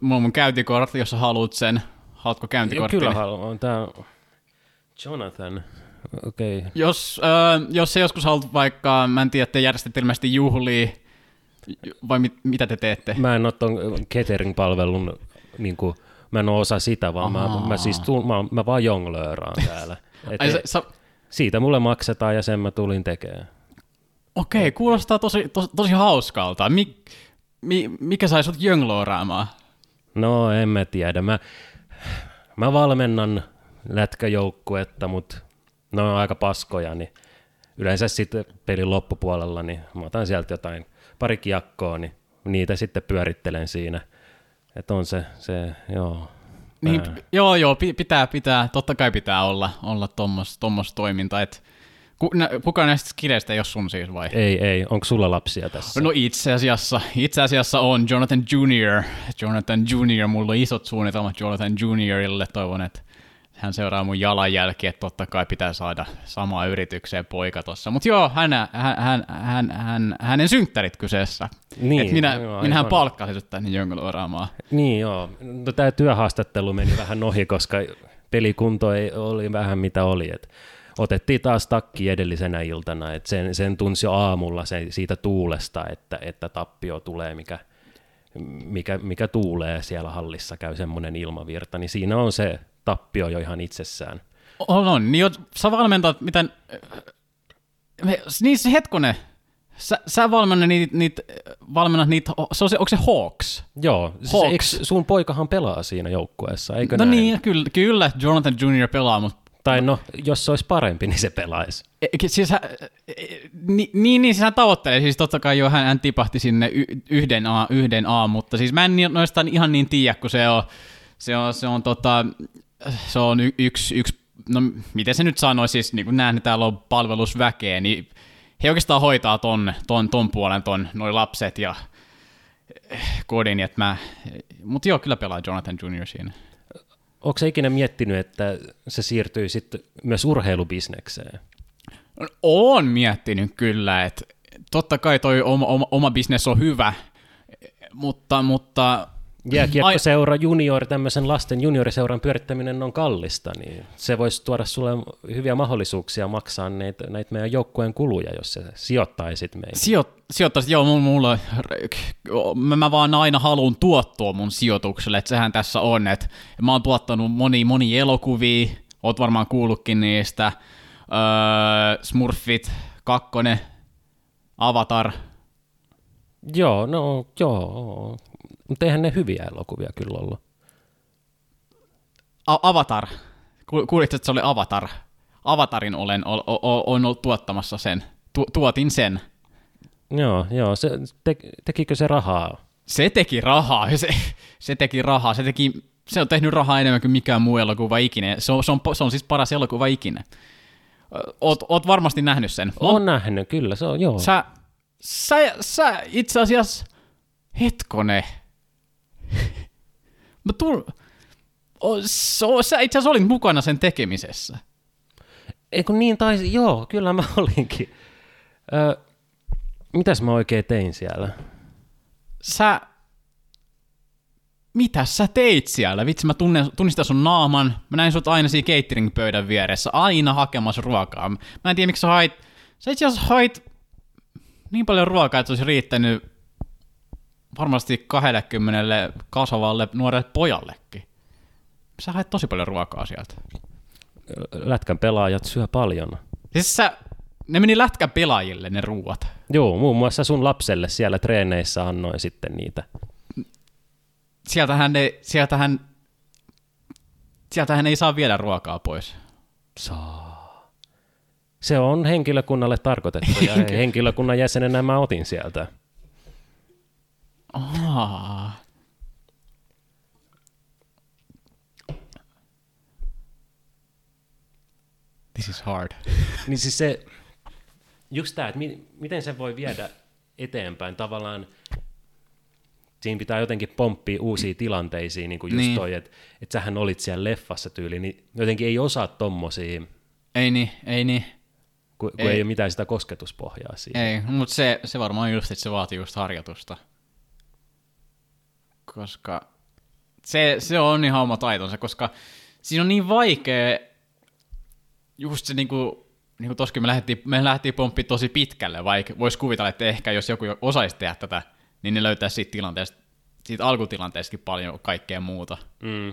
mulla on mun käyntikortti, jos sä haluat sen. Haluatko käyntikortti? Kyllä haluan. Tää Jonathan. Okei. Okay. Jos, uh, jos sä joskus haluat vaikka, mä en tiedä, te järjestätte ilmeisesti juhlia, vai mit, mitä te teette? Mä en ole ton catering-palvelun niin kuin, mä en osa sitä, vaan mä, mä, siis tuun, mä, mä vaan jonglööraan täällä. Et Ai, se, sä... Siitä mulle maksetaan ja sen mä tulin tekemään. Okei, okay, kuulostaa tosi, tosi, tosi hauskalta. Mi, mi, mikä sai sut jonglööraamaan? No en mä tiedä. Mä, mä valmennan lätkäjoukkuetta, mutta ne on aika paskoja, niin yleensä sitten pelin loppupuolella, niin mä otan sieltä jotain pari kiekkoa, niin niitä sitten pyörittelen siinä – että on se, se joo. Niin, joo, joo, pitää, pitää, totta kai pitää olla, olla tommos, tommos toiminta, että kuka näistä skideistä ei ole sun siis vai? Ei, ei. Onko sulla lapsia tässä? No itse asiassa, itse asiassa on Jonathan Junior. Jonathan Junior, mulla on isot suunnitelmat Jonathan Juniorille. Toivon, että hän seuraa mun jalanjälki, että totta kai pitää saada samaa yritykseen poika tossa. Mutta joo, hän, hän, hän, hän, hän, hänen synttärit kyseessä. Niin, Et minä, joo, minähän palkkasin sut tänne jongloraamaan. Niin joo, no tämä työhaastattelu meni vähän ohi, koska pelikunto ei, oli vähän mitä oli. Et otettiin taas takki edellisenä iltana, että sen, sen tunsi jo aamulla se, siitä tuulesta, että, että tappio tulee, mikä, mikä, mikä tuulee siellä hallissa, käy semmoinen ilmavirta, niin siinä on se tappio jo ihan itsessään. On, on. Niin jos sä valmentat, miten... Niin se hetkonen, Sä, sä valmennat niitä, niit, valmennat niitä, se on se, onko se Hawks? Joo, Hawks. Se, sun poikahan pelaa siinä joukkueessa, eikö No näin? niin, kyllä, kyllä Jonathan Jr. pelaa, mutta... Tai no, jos se olisi parempi, niin se pelaisi. E, siis hän, niin, niin, niin siis hän tavoittelee, siis totta kai jo hän, hän tipahti sinne y, yhden, a, yhden A, mutta siis mä en noista ihan niin tiedä, kun se on, se on, se on, tota, se on y, yksi, yksi, no miten se nyt sanoi, siis niin kuin näen, täällä on palvelusväkeä, niin he oikeastaan hoitaa ton, ton, ton puolen, ton, noi lapset ja kodin, että mä, mutta joo, kyllä pelaa Jonathan Jr. siinä. Onko se ikinä miettinyt, että se siirtyy sitten myös urheilubisnekseen? On miettinyt kyllä, että totta kai toi oma, oma, oma bisnes on hyvä, mutta, mutta Jääkiekkoseura junior, tämmöisen lasten junioriseuran pyörittäminen on kallista, niin se voisi tuoda sulle hyviä mahdollisuuksia maksaa näitä, näitä meidän joukkueen kuluja, jos se sijoittaisit meihin. Sijo, sijoittaisit, joo, mulla, mä, mä vaan aina haluan tuottoa mun sijoitukselle, että sehän tässä on, että mä oon tuottanut moni, moni elokuvia, oot varmaan kuullutkin niistä, öö, Smurfit, kakkonen, Avatar. Joo, no joo, mutta eihän ne hyviä elokuvia kyllä ollut. A- Avatar. Kuulitko, että se oli Avatar? Avatarin olen o- o- on ollut tuottamassa sen. Tu- tuotin sen. Joo, joo. Se, te- tekikö se rahaa? Se teki rahaa. Se, se teki rahaa. Se, teki, se on tehnyt rahaa enemmän kuin mikään muu elokuva ikinä. Se on, se on, se on siis paras elokuva ikinä. Oot, oot varmasti nähnyt sen. Oon nähnyt, kyllä. Se on, joo. Sä, sä, sä itse asiassa, hetkone, [LAUGHS] Mä tull... O, so, sä itse asiassa olit mukana sen tekemisessä. Eikö niin taisi? Joo, kyllä mä [LAUGHS] olinkin. Ö, mitäs mä oikein tein siellä? Sä... Mitä sä teit siellä? Vitsi, mä tunnen, tunnistan sun naaman. Mä näin sut aina siinä catering-pöydän vieressä, aina hakemassa ruokaa. Mä en tiedä, miksi sä hait... Sä itse asiassa hait niin paljon ruokaa, että olisi riittänyt varmasti 20 kasvavalle nuorelle pojallekin. Sä haet tosi paljon ruokaa sieltä. Lätkän pelaajat syö paljon. Siis sä, ne meni lätkän pelaajille ne ruuat. Joo, muun muassa sun lapselle siellä treeneissä annoin sitten niitä. Sieltähän, ne, sieltähän, sieltähän ei saa viedä ruokaa pois. Saa. Se on henkilökunnalle tarkoitettu ja [LAUGHS] henkilökunnan jäsenenä mä otin sieltä. Ah. This is hard. niin siis se, just tämä, että mi, miten se voi viedä eteenpäin tavallaan, siinä pitää jotenkin pomppia uusiin tilanteisiin, niin kuin just niin. toi, että, että sähän olit siellä leffassa tyyli, niin jotenkin ei osaa tommosia. Ei niin, ei niin. Kun ei, kun ei ole mitään sitä kosketuspohjaa siihen. Ei, mutta se, se varmaan just, että se vaatii just harjoitusta koska se, se on ihan oma taitonsa, koska siinä on niin vaikea just se niinku, niinku toskin me lähdettiin, me lähdettiin pomppiin tosi pitkälle, vaikka voisi kuvitella, että ehkä jos joku osaisi tehdä tätä, niin ne löytäisi siitä tilanteesta, siitä alkutilanteestakin paljon kaikkea muuta. Mm.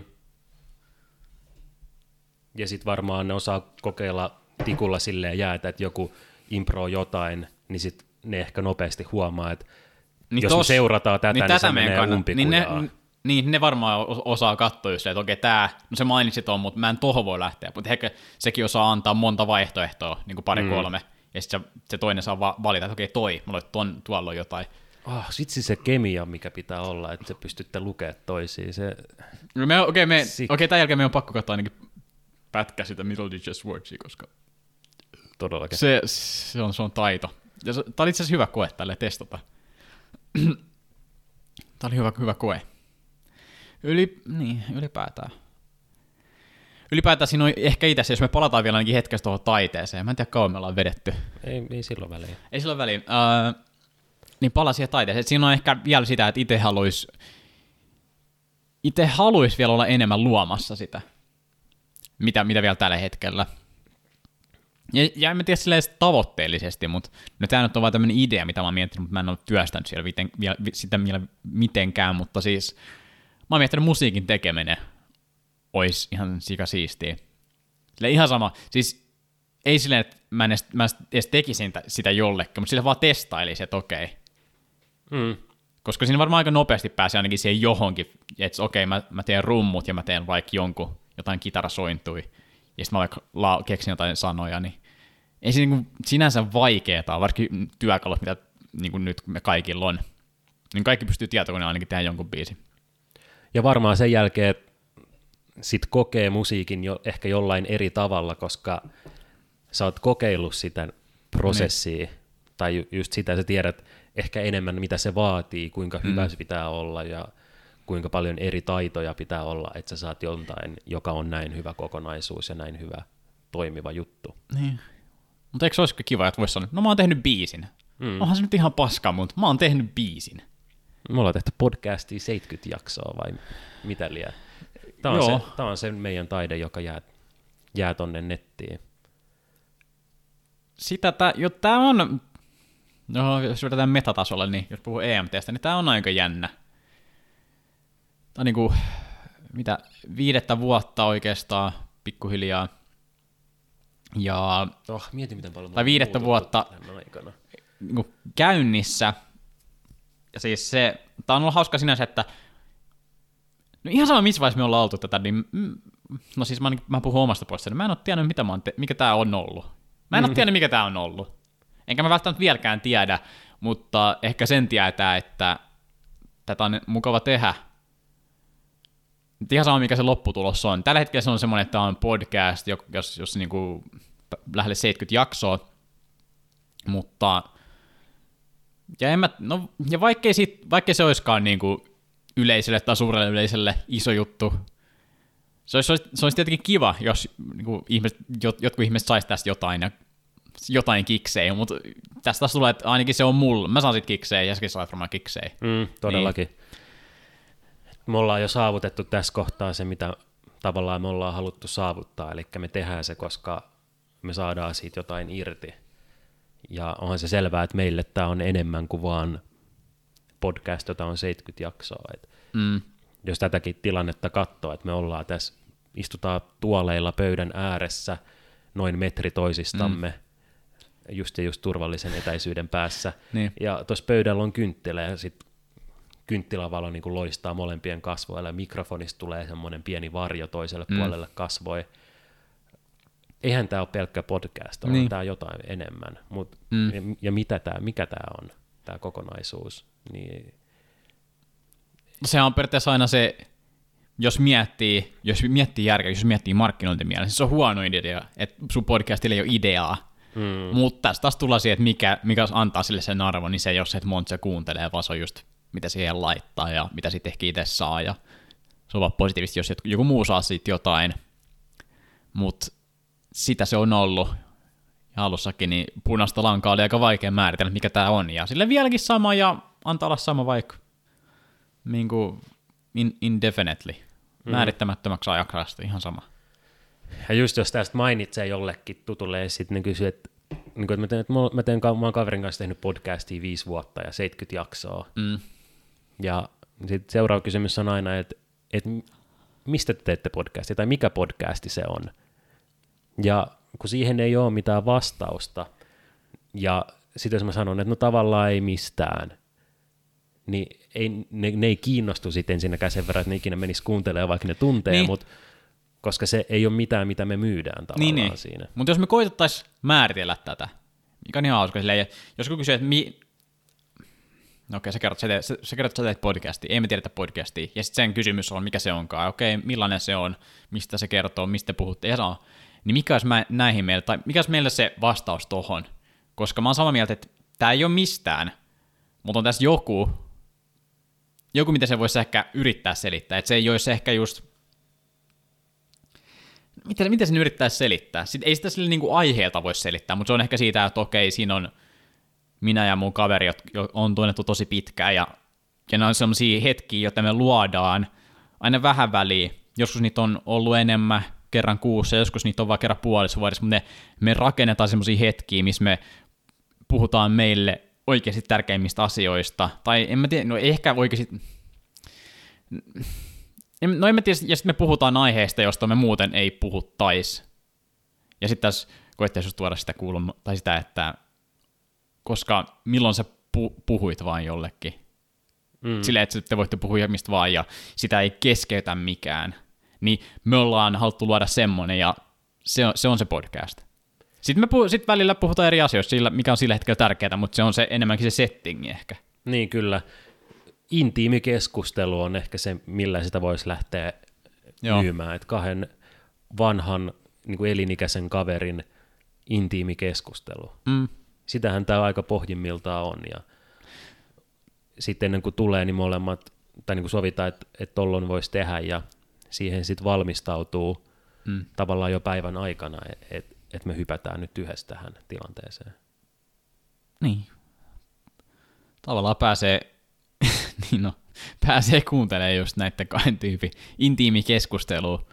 Ja sitten varmaan ne osaa kokeilla tikulla silleen jäätä, että joku impro jotain, niin sitten ne ehkä nopeasti huomaa, että niin jos tos, me seurataan tätä, niin, niin tätä se menee kannat, niin ne, niin ne varmaan osaa katsoa just, että okei, tämä, no se mainitsi tuon, mutta mä en tohon voi lähteä, mutta ehkä sekin osaa antaa monta vaihtoehtoa, niin kuin pari mm. kolme, ja sitten se, se, toinen saa va- valita, että okei, toi, mulla ton, tuolla on jotain. Oh, sitten se kemia, mikä pitää olla, että se pystytte lukemaan toisiin. Se... No me, okei, me, okei, tämän jälkeen me on pakko katsoa ainakin pätkä sitä Middle Digits Worksia, koska Todellakin. Se, se, on, se on taito. Ja se, oli itse asiassa hyvä koe tälle testata. [CLEARS THROAT] Tämä oli hyvä, hyvä koe. Yli, niin, ylipäätään. Ylipäätään siinä on ehkä itse, jos me palataan vielä ainakin hetkestä tuohon taiteeseen. Mä en tiedä, kauan me ollaan vedetty. Ei, ei silloin väliin. Ei silloin väliin. Uh, niin pala siihen taiteeseen. siinä on ehkä vielä sitä, että itse haluaisi itse haluaisi vielä olla enemmän luomassa sitä, mitä, mitä vielä tällä hetkellä. Ja, ja en mä tiedä silleen tavoitteellisesti, mutta no tämä nyt on vaan tämmöinen idea, mitä mä oon miettinyt, mutta mä en ole työstänyt siellä viten, vielä, sitä vielä mitenkään, mutta siis mä oon miettinyt musiikin tekeminen olisi ihan sikasiistiä. Sille ihan sama, siis ei silleen, että mä en edes, mä edes tekisin sitä jollekin, mutta sille vaan testailisin, että okei. Okay. Mm. Koska siinä varmaan aika nopeasti pääsee ainakin siihen johonkin, että okei, okay, mä, mä teen rummut ja mä teen vaikka jonkun, jotain kitarasointui, ja sitten mä vaikka la- keksin jotain sanoja, niin ei se niin sinänsä vaikeaa, varsinkin työkalut, mitä niin kuin nyt me kaikilla on. Niin kaikki pystyy tietokoneen ainakin tehdä jonkun biisi. Ja varmaan sen jälkeen sit kokee musiikin jo, ehkä jollain eri tavalla, koska sä oot kokeillut sitä prosessia, niin. tai just sitä sä tiedät ehkä enemmän, mitä se vaatii, kuinka hyvä mm. se pitää olla, ja kuinka paljon eri taitoja pitää olla, että sä saat jotain, joka on näin hyvä kokonaisuus ja näin hyvä toimiva juttu. Niin. Mutta eikö se olisikin kiva, että voisi sanoa, no mä oon tehnyt biisin. Mm. Onhan se nyt ihan paska, mutta mä oon tehnyt biisin. Me ollaan tehty podcastia 70 jaksoa vai mitä liian? Tämä on, se, tämä on se meidän taide, joka jää, jää tonne nettiin. Sitä tää, jo, tää on, no jos vedetään metatasolle, niin jos puhuu EMTstä, niin tämä on aika jännä. Tämä on niinku, mitä, viidettä vuotta oikeastaan pikkuhiljaa. Ja, oh, mietin, miten paljon tai viidettä vuotta niin käynnissä. Ja siis se, tämä on ollut hauska sinänsä, että No ihan sama, missä vaiheessa me ollaan oltu tätä, niin no siis mä, mä puhun omasta puolestani, mä en ole tiennyt, mitä mä te- mikä tämä on ollut. Mä en ole [LAUGHS] tiennyt, mikä tämä on ollut. Enkä mä välttämättä vieläkään tiedä, mutta ehkä sen tietää, että tätä on mukava tehdä. Nyt ihan sama, mikä se lopputulos on. Tällä hetkellä se on semmoinen, että tämä on podcast, jos, jos niinku lähelle 70 jaksoa, mutta ja, en mä, no, ja vaikkei, sit, vaikkei se olisikaan niinku yleisölle tai suurelle yleisölle iso juttu. Se olisi, se olisi tietenkin kiva, jos niin kuin ihmiset, jotkut ihmiset saisi tästä jotain ja jotain kiksejä, mutta tästä taas tulee, että ainakin se on mulla. Mä saan sit kiksejä ja säkin saat varmaan kiksejä. Mm, todellakin. Niin. Me ollaan jo saavutettu tässä kohtaa se, mitä tavallaan me ollaan haluttu saavuttaa, eli me tehdään se, koska me saadaan siitä jotain irti. Ja onhan se selvää, että meille tämä on enemmän kuin vaan podcast, jota on 70 jaksoa. Et mm. Jos tätäkin tilannetta katsoo, että me ollaan tässä, istutaan tuoleilla pöydän ääressä noin metri toisistamme, mm. just ja just turvallisen etäisyyden päässä, niin. ja tuossa pöydällä on kynttilä, ja sitten kynttilävalo niin loistaa molempien kasvoilla, ja mikrofonista tulee semmoinen pieni varjo toiselle mm. puolelle kasvoi. Eihän tämä ole pelkkä podcast, on niin. tämä jotain enemmän. Mut, mm. ja, ja mitä tää, mikä tämä on, tämä kokonaisuus? Niin... Se on periaatteessa aina se, jos miettii, jos miettii järkeä, jos miettii markkinointimielessä, se on huono idea, että sun podcastille ei ole ideaa. Mm. Mutta tässä taas tullaan siihen, että mikä, mikä antaa sille sen arvon, niin se ei ole se, että monta se kuuntelee, vaan se on just mitä siihen laittaa ja mitä sitten ehkä itse saa. Ja se on vaan positiivisesti, jos joku muu saa siitä jotain. Mutta sitä se on ollut. Ja alussakin, niin punaista lankaa oli aika vaikea määritellä, mikä tämä on. Ja sille vieläkin sama, ja antaa olla sama vaikka niin kuin in, indefinitely, mm. määrittämättömäksi ajaksi ihan sama. Ja just jos tästä mainitsee jollekin tutulle ja sitten niin kysyy, että, niin kuin, että mä, teen, että mä, teen, mä oon kaverin kanssa tehnyt podcastia viisi vuotta ja 70 jaksoa. Mm. Ja sitten seuraava kysymys on aina, että, että mistä te teette podcastia tai mikä podcasti se on. Ja kun siihen ei ole mitään vastausta, ja sitten jos mä sanon, että no tavallaan ei mistään, niin ei, ne, ne ei kiinnostu sitten ensinnäkään sen verran, että ne ikinä menisi kuuntelemaan, vaikka ne tuntee, niin. mutta koska se ei ole mitään, mitä me myydään tavallaan niin, niin. siinä. Mutta jos me koitettaisiin määritellä tätä, mikä on ihan hauska, silleen, jos joku kysyy, että mi... Okei, sä kerrot, sä teet, kerrot, sä teet podcastia, ei me tiedetä podcastia, ja sitten sen kysymys on, mikä se onkaan, okei, millainen se on, mistä se kertoo, mistä puhutte, ja sanoo, niin mikä olisi mä, näihin meille, tai mikä olisi meille se vastaus tohon, koska mä oon samaa mieltä, että tämä ei ole mistään, mutta on tässä joku, joku, mitä se voisi ehkä yrittää selittää, että se ei olisi ehkä just miten, miten sen yrittää selittää? Sitten ei sitä sille niinku aiheelta voi selittää, mutta se on ehkä siitä, että okei, siinä on minä ja mun kaveri, on tunnettu tosi pitkään, ja, ja ne on sellaisia hetkiä, joita me luodaan aina vähän väliin. Joskus niitä on ollut enemmän, kerran kuussa, joskus niitä on vaan kerran puolissa vuodessa, mutta ne, me rakennetaan semmoisia hetkiä, missä me puhutaan meille oikeasti tärkeimmistä asioista, tai en mä tiedä, no ehkä oikeasti, no en mä tiedä, ja sitten me puhutaan aiheesta, josta me muuten ei puhuttaisi. Ja sitten tässä koettaisiin tuoda sitä kuuluma, tai sitä, että koska milloin sä pu- puhuit vain jollekin. Mm. Silleen, että te voitte puhua mistä vaan, ja sitä ei keskeytä mikään. Niin me ollaan haluttu luoda semmonen, ja se on se, on se podcast. Sitten me puh- sit välillä puhutaan eri asioista, sillä, mikä on sillä hetkellä tärkeää, mutta se on se enemmänkin se settingi ehkä. Niin, kyllä. Intiimi keskustelu on ehkä se, millä sitä voisi lähteä Joo. myymään. Että kahden vanhan niin kuin elinikäisen kaverin intiimi keskustelu. Mm. Sitähän tämä aika pohjimmiltaan on. Ja sitten ennen kuin tulee, niin molemmat, tai niin kuin sovitaan, että, että tollon voisi tehdä, ja siihen sitten valmistautuu mm. tavallaan jo päivän aikana, että et me hypätään nyt yhdessä tähän tilanteeseen. Niin. Tavallaan pääsee, [LAUGHS] niin no, pääsee kuuntelemaan just näiden kahden tyypin intiimi keskustelu.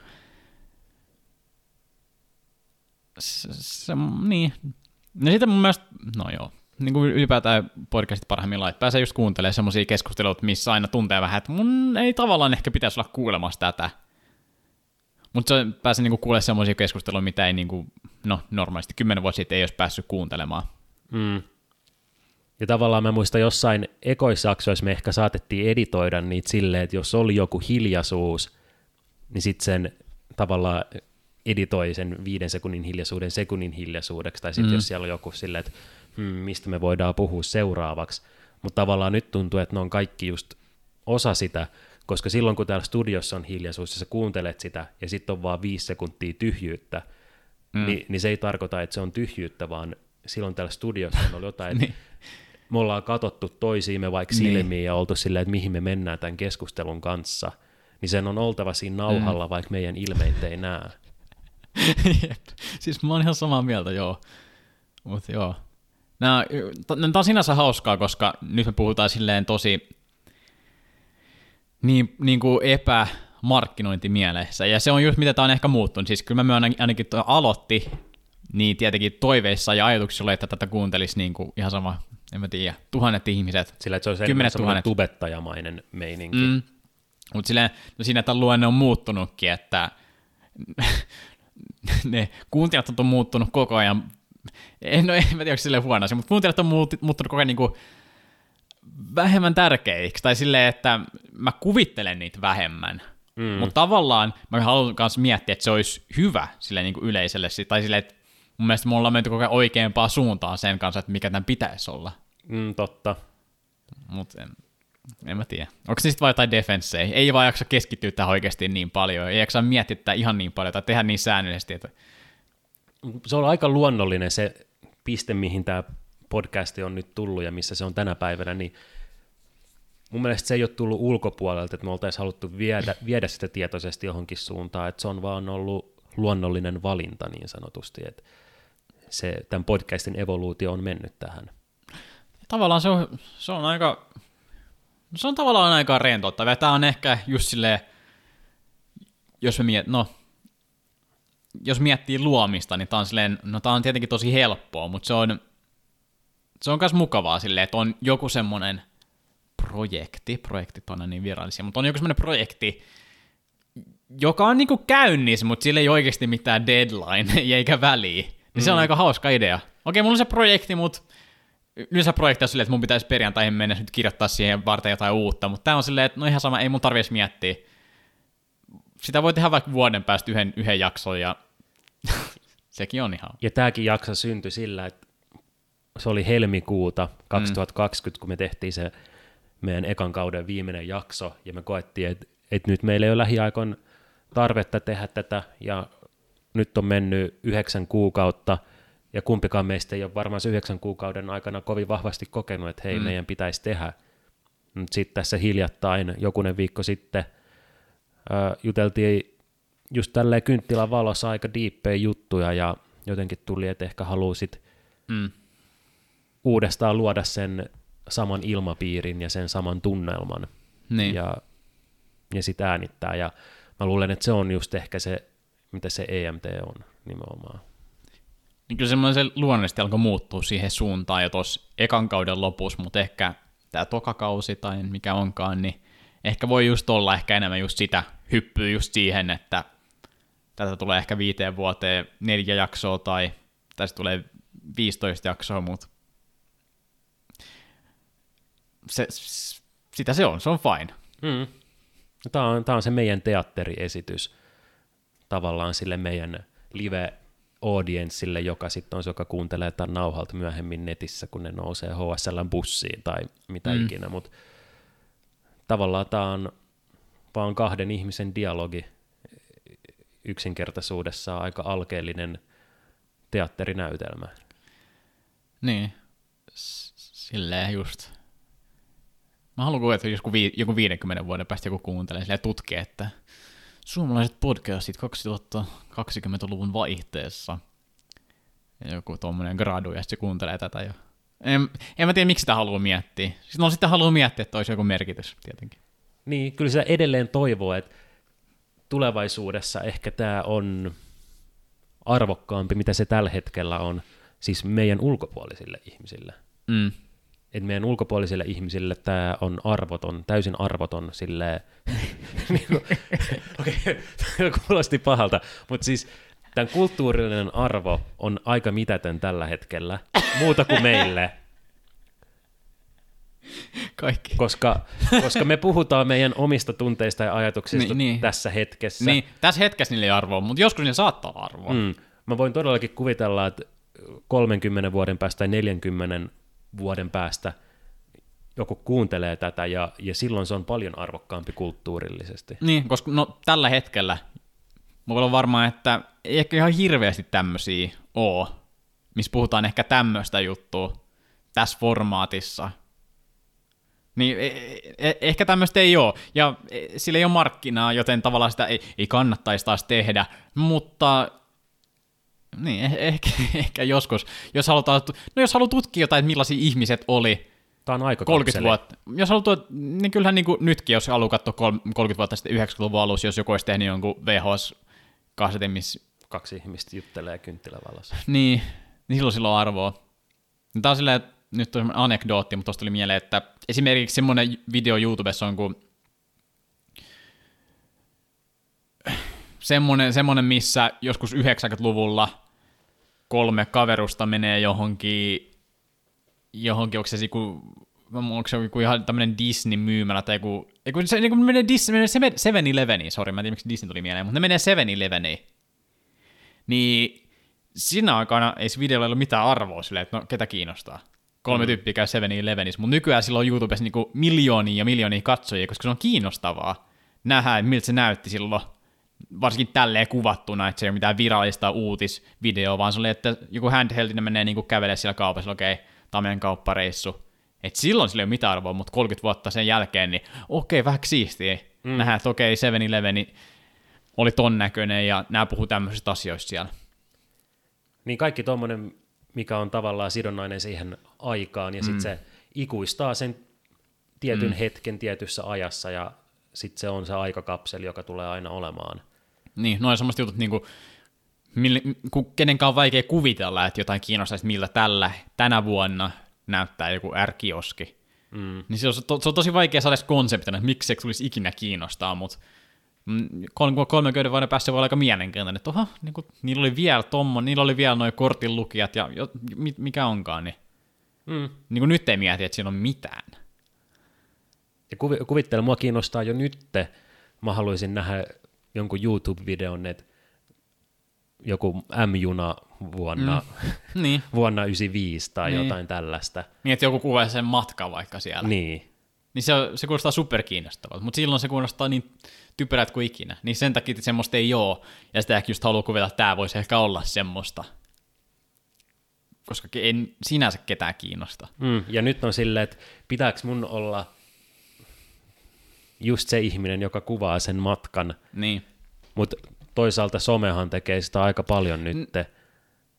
Se, se, niin. No sitten mun mielestä, no joo, niin kuin ylipäätään podcastit parhaimmillaan, että pääsee just kuuntelemaan semmoisia keskusteluita, missä aina tuntee vähän, että mun ei tavallaan ehkä pitäisi olla kuulemassa tätä. Mutta pääsee niinku kuulemaan semmoisia keskusteluja, mitä ei niinku, no normaalisti kymmenen vuotta sitten ei olisi päässyt kuuntelemaan. Mm. Ja tavallaan mä muistan jossain ekoissaksoissa me ehkä saatettiin editoida niitä silleen, että jos oli joku hiljaisuus, niin sitten sen tavallaan editoi sen viiden sekunnin hiljaisuuden sekunnin hiljaisuudeksi, tai sitten mm. jos siellä on joku silleen, että hmm, mistä me voidaan puhua seuraavaksi, mutta tavallaan nyt tuntuu, että ne on kaikki just osa sitä, koska silloin kun täällä studiossa on hiljaisuus ja sä kuuntelet sitä ja sitten on vaan viisi sekuntia tyhjyyttä, mm. niin, niin se ei tarkoita, että se on tyhjyyttä, vaan silloin täällä studiossa on ollut jotain, [LAUGHS] niin. me ollaan katsottu toisiimme vaikka niin. silmiin ja oltu silleen, että mihin me mennään tämän keskustelun kanssa, niin sen on oltava siinä nauhalla, mm. vaikka meidän ilmeitä ei näe. [LAUGHS] siis mä oon ihan samaa mieltä, joo. Mutta joo. Nämä, nämä on sinänsä hauskaa, koska nyt me puhutaan silleen tosi niin, niin kuin epämarkkinointimielessä, ja se on just mitä tämä on ehkä muuttunut. Siis kyllä mä myönnän ainakin tuo aloitti, niin tietenkin toiveissa ja ajatuksilla, että tätä kuuntelisi niin kuin ihan sama, en mä tiedä, tuhannet ihmiset. Sillä että se on kymmenet tuhannet. tubettajamainen meininki. Mm. Mutta no siinä tämän luenne on muuttunutkin, että [LAUGHS] [LAUGHS] ne kuuntelijat on muuttunut koko ajan en, no, en mä tiedä, onko silleen huono asia, mutta kuuntelijat on muuttunut koko ajan niin kuin vähemmän tärkeiksi, tai silleen, että mä kuvittelen niitä vähemmän. Mm. Mutta tavallaan mä haluan myös miettiä, että se olisi hyvä sille niin kuin yleisölle, tai silleen, että mun mielestä me ollaan menty koko ajan oikeampaan suuntaan sen kanssa, että mikä tämän pitäisi olla. Mm, totta. Mutta en, mä tiedä. Onko se sitten vaan jotain defenssejä? Ei vaan jaksa keskittyä tähän oikeasti niin paljon, ei jaksa miettiä tätä ihan niin paljon, tai tehdä niin säännöllisesti, että se on aika luonnollinen se piste, mihin tämä podcasti on nyt tullut ja missä se on tänä päivänä, niin mun mielestä se ei ole tullut ulkopuolelta, että me oltaisiin haluttu viedä, viedä sitä tietoisesti johonkin suuntaan, että se on vaan ollut luonnollinen valinta niin sanotusti, että se, tämän podcastin evoluutio on mennyt tähän. Tavallaan se on, se on aika, se on tavallaan aika rentouttava. Tämä on ehkä just silleen, jos me miet, no jos miettii luomista, niin tämä on, silleen, no tämä on tietenkin tosi helppoa, mutta se on, se on myös mukavaa silleen, että on joku semmoinen projekti, projektit on niin virallisia, mutta on joku semmoinen projekti, joka on niinku käynnissä, mutta sillä ei oikeasti mitään deadline [LAUGHS] eikä väliä. Niin mm. se on mm. aika hauska idea. Okei, mulla on se projekti, mutta yleensä projekti on silleen, että mun pitäisi perjantaihin mennä nyt kirjoittaa siihen varten jotain uutta, mutta tämä on silleen, että no ihan sama, ei mun tarvitsisi miettiä. Sitä voi tehdä vaikka vuoden päästä yhden, yhden jakson ja [LAUGHS] Sekin on ihan. Ja tämäkin jakso syntyi sillä, että se oli helmikuuta 2020, mm. kun me tehtiin se meidän ekan kauden viimeinen jakso, ja me koettiin, että, että nyt meillä ei ole lähiaikoin tarvetta tehdä tätä, ja nyt on mennyt yhdeksän kuukautta, ja kumpikaan meistä ei ole varmaan se yhdeksän kuukauden aikana kovin vahvasti kokenut, että hei, mm. meidän pitäisi tehdä. Sitten tässä hiljattain, jokunen viikko sitten, äh, juteltiin just tälleen kynttilän valossa aika diippejä juttuja ja jotenkin tuli, että ehkä haluaisit mm. uudestaan luoda sen saman ilmapiirin ja sen saman tunnelman niin. ja, ja sitten äänittää ja mä luulen, että se on just ehkä se mitä se EMT on nimenomaan. Niin kyllä semmoinen se luonnollisesti alkoi muuttua siihen suuntaan jo tuossa ekan kauden lopussa, mutta ehkä tämä tokakausi tai mikä onkaan, niin ehkä voi just olla ehkä enemmän just sitä hyppyä just siihen, että tätä tulee ehkä viiteen vuoteen neljä jaksoa tai tästä tulee 15 jaksoa, mutta se, sitä se on, se on fine. Mm. Tämä on, tämä on se meidän teatteriesitys tavallaan sille meidän live audienssille, joka sitten on se, joka kuuntelee tämän nauhalta myöhemmin netissä, kun ne nousee HSLn bussiin tai mitä mm. ikinä, mutta tavallaan tämä on vaan kahden ihmisen dialogi yksinkertaisuudessaan aika alkeellinen teatterinäytelmä. Niin, silleen just. Mä haluan kuulla, että joku, vi- joku 50 vuoden päästä joku kuuntelee ja tutkii, että suomalaiset podcastit 2020-luvun vaihteessa. Ja joku tuommoinen gradu, ja se kuuntelee tätä jo. En, en mä tiedä, miksi sitä haluaa miettiä. Sitten no sitten haluaa miettiä, että olisi joku merkitys tietenkin. Niin, kyllä se edelleen toivoo, että tulevaisuudessa ehkä tämä on arvokkaampi, mitä se tällä hetkellä on, siis meidän ulkopuolisille ihmisille. Mm että meidän ulkopuolisille ihmisille tämä on arvoton, täysin arvoton silleen, [LAUGHS] niin [LAUGHS] okei, okay, kuulosti pahalta, mutta siis tämän kulttuurillinen arvo on aika mitätön tällä hetkellä, muuta kuin meille. Kaikki. Koska, koska me puhutaan meidän omista tunteista ja ajatuksista niin, niin. tässä hetkessä. Niin, tässä hetkessä niillä ei arvoa, mutta joskus niillä saattaa olla arvoa. Mm. Mä voin todellakin kuvitella, että 30 vuoden päästä tai 40 vuoden päästä joku kuuntelee tätä ja, ja silloin se on paljon arvokkaampi kulttuurillisesti. Niin, koska no, tällä hetkellä mä olen varmaan, että ei ehkä ihan hirveästi tämmöisiä oo, missä puhutaan ehkä tämmöistä juttua tässä formaatissa. Niin e- e- e- ehkä tämmöistä ei ole, ja e- sillä ei ole markkinaa, joten tavallaan sitä ei, ei kannattaisi taas tehdä, mutta niin, eh- ehkä, [LAUGHS] ehkä joskus, jos halutaan, no jos haluaa tutkia jotain, että millaisia ihmiset oli Tämä on aika 30 vuotta. Jos haluaa, niin kyllähän niin kuin nytkin, jos haluaa katsoa 30 vuotta sitten 90-luvun alussa, jos joku olisi tehnyt jonkun VHS-kasetin, missä... Kaksi ihmistä juttelee kynttilävalossa. Niin, niin silloin sillä on arvoa. Tämä on silleen, nyt on anekdootti, mutta tuosta tuli mieleen, että esimerkiksi semmoinen video YouTubessa on kuin semmoinen, semmoinen, missä joskus 90-luvulla kolme kaverusta menee johonkin, johonkin onko se joku, onko se joku ihan tämmöinen Disney-myymälä tai joku, joku se niin menee Disney, menee 7-Eleveniin, sori, mä en tiedä miksi Disney tuli mieleen, mutta ne menee 7-Eleveniin. Niin siinä aikana ei se videolla ollut mitään arvoa silleen, että no ketä kiinnostaa. Kolme mm. tyyppiä käy 7-Elevenissä, mutta nykyään sillä on YouTubessa niinku miljoonia ja miljoonia katsojia, koska se on kiinnostavaa nähdä, miltä se näytti silloin varsinkin tälleen kuvattuna, että se ei ole mitään virallista uutisvideoa, vaan se oli, että joku handheldinen menee niin kävelee siellä kaupassa, okei, okay, kauppareissu. Et silloin sillä ei ole mitään arvoa, mutta 30 vuotta sen jälkeen, niin okei, okay, vähän siistiä. Mm. Nähdään, että okei, okay, 7-Eleven oli ton näköinen ja nämä puhuu tämmöisistä asioista siellä. Niin kaikki tuommoinen, mikä on tavallaan sidonnainen siihen aikaan ja sitten mm. se ikuistaa sen tietyn mm. hetken tietyssä ajassa ja sitten se on se aikakapseli, joka tulee aina olemaan. Niin, noin semmoista jutut, niin kuin, kun kenenkään on vaikea kuvitella, että jotain kiinnostaisi, miltä tällä, tänä vuonna näyttää joku R-kioski. Mm. Niin se on, to, se on tosi vaikea saada konseptina, että miksi se tulisi ikinä kiinnostaa, mutta kolme, kolme vuoden päässä voi olla aika mielenkiintoinen, että oha, niin kuin, niillä oli vielä tommo, niillä oli vielä noin kortin lukijat ja jo, mikä onkaan, niin, mm. niin kuin nyt ei mieti, että siinä on mitään. Ja kuvi, kuvittele, mua kiinnostaa jo nytte, mä haluaisin nähdä jonkun YouTube-videon, että joku M-juna vuonna, mm. niin. [LAUGHS] vuonna 95 tai niin. jotain tällaista. Niin, että joku kuvaa sen matkan vaikka siellä. Niin. Niin se, se kuulostaa superkiinnostavalta, mutta silloin se kuulostaa niin typerät kuin ikinä. Niin sen takia että semmoista ei ole, ja sitä ehkä just haluaa kuvitella, että tämä voisi ehkä olla semmoista. Koska en sinänsä ketään kiinnosta. Mm, ja nyt on silleen, että pitääkö mun olla just se ihminen, joka kuvaa sen matkan. Niin. Mutta toisaalta somehan tekee sitä aika paljon nyt, N-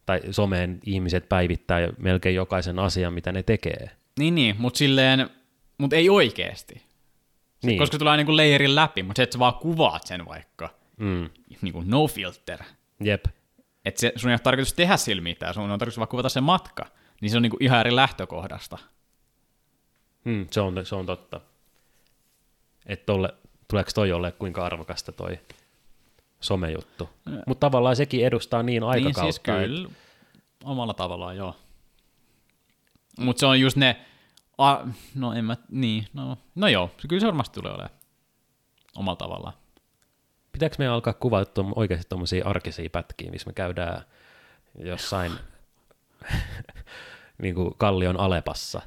tai someen ihmiset päivittää melkein jokaisen asian, mitä ne tekee. Niin, niin, mutta silleen, mutta ei oikeasti. Niin. Koska tulee niin kuin leijerin läpi, mutta se, että sä vaan kuvaat sen vaikka. Mm. Niin kuin no filter. Jep. Että se, sun ei ole tarkoitus tehdä sillä mitään, sun on tarkoitus vaan kuvata se matka. Niin se on niin kuin ihan eri lähtökohdasta. Mm, se, on, se on totta. Että tolle, tuleeko toi ole kuinka arvokasta toi somejuttu. Mutta tavallaan sekin edustaa niin aikakautta. Niin siis kyllä, että... omalla tavallaan joo. Mutta se on just ne, a, no en mä, niin, no, no joo, se kyllä se varmasti tulee olemaan omalla tavallaan. Pitääkö meidän alkaa kuvata tuom, oikeasti tuommoisia arkisia pätkiä, missä me käydään jossain [LAUGHS] [LAUGHS] niin kuin Kallion Alepassa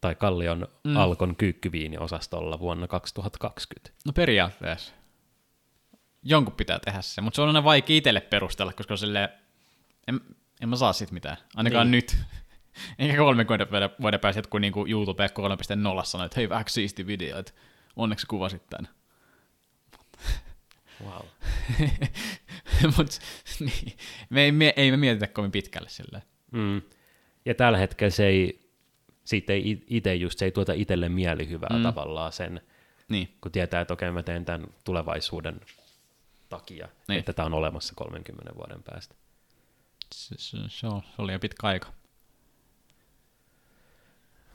tai Kallion mm. Alkon kyykkyviini-osastolla vuonna 2020? No periaatteessa. Jonkun pitää tehdä se, mutta se on aina vaikea itselle perustella, koska on silleen, en, en mä saa sit mitään, ainakaan niin. nyt. [LAUGHS] Eikä 30 vuoden päästä, kun niinku YouTube 3.0 sanoi, että hei, vähän siisti video, että onneksi kuvasit tämän. Wow. [LAUGHS] [LAUGHS] Mut, niin, me ei, me, ei me mietitä kovin pitkälle sillä. Mm. Ja tällä hetkellä se ei, siitä ei itse just, se ei tuota itselle mielihyvää mm. tavallaan sen, niin. kun tietää, että okei, mä teen tämän tulevaisuuden takia, niin. että tämä on olemassa 30 vuoden päästä. Se, se, se, oli jo pitkä aika.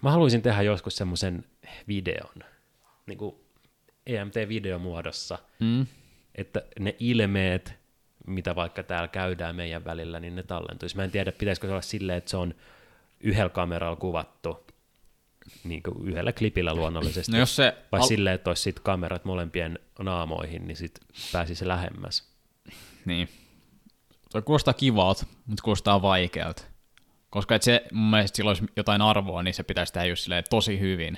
Mä haluaisin tehdä joskus semmoisen videon, niin kuin EMT-videomuodossa, mm. että ne ilmeet, mitä vaikka täällä käydään meidän välillä, niin ne tallentuisi. Mä en tiedä, pitäisikö se olla silleen, että se on yhdellä kameralla kuvattu, niin kuin yhdellä klipillä luonnollisesti, no jos se vai al- silleen, että olisi sit kamerat molempien naamoihin, niin sitten pääsisi lähemmäs. Niin. Se kuulostaa kivalta, mutta kuulostaa vaikealta. Koska et se mun mielestä sillä olisi jotain arvoa, niin se pitäisi tehdä just tosi hyvin.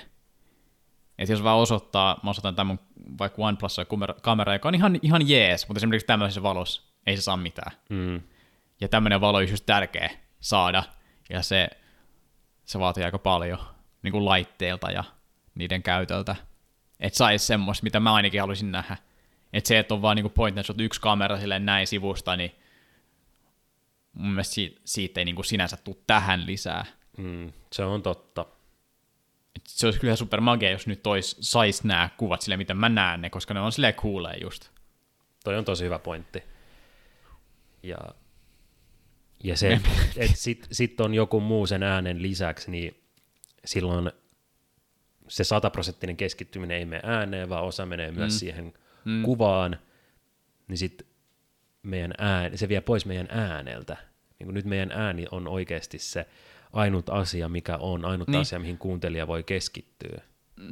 Et jos vaan osoittaa, mä osoitan tämän vaikka OnePlus kamera, joka on ihan, ihan jees, mutta esimerkiksi tämmöisessä valossa ei se saa mitään. Mm. Ja tämmöinen valo olisi just tärkeä saada, ja se, se vaatii aika paljon niin kuin laitteilta ja niiden käytöltä. Että saisi semmoista, mitä mä ainakin haluaisin nähdä. Että se, että on vaan niin point and shot yksi kamera silleen näin sivusta, niin mun mielestä siitä, siitä ei niin kuin sinänsä tule tähän lisää. Mm, se on totta. Et se olisi kyllä super magia, jos nyt tois, sais nämä kuvat sille, miten mä näen ne, koska ne on silleen kuulee just. Toi on tosi hyvä pointti. Ja, ja se, että sit, sit on joku muu sen äänen lisäksi, niin silloin se sataprosenttinen keskittyminen ei mene ääneen, vaan osa menee myös mm. siihen mm. kuvaan, niin sitten meidän ääni, se vie pois meidän ääneltä. Niin nyt meidän ääni on oikeasti se ainut asia, mikä on, ainut niin. asia, mihin kuuntelija voi keskittyä.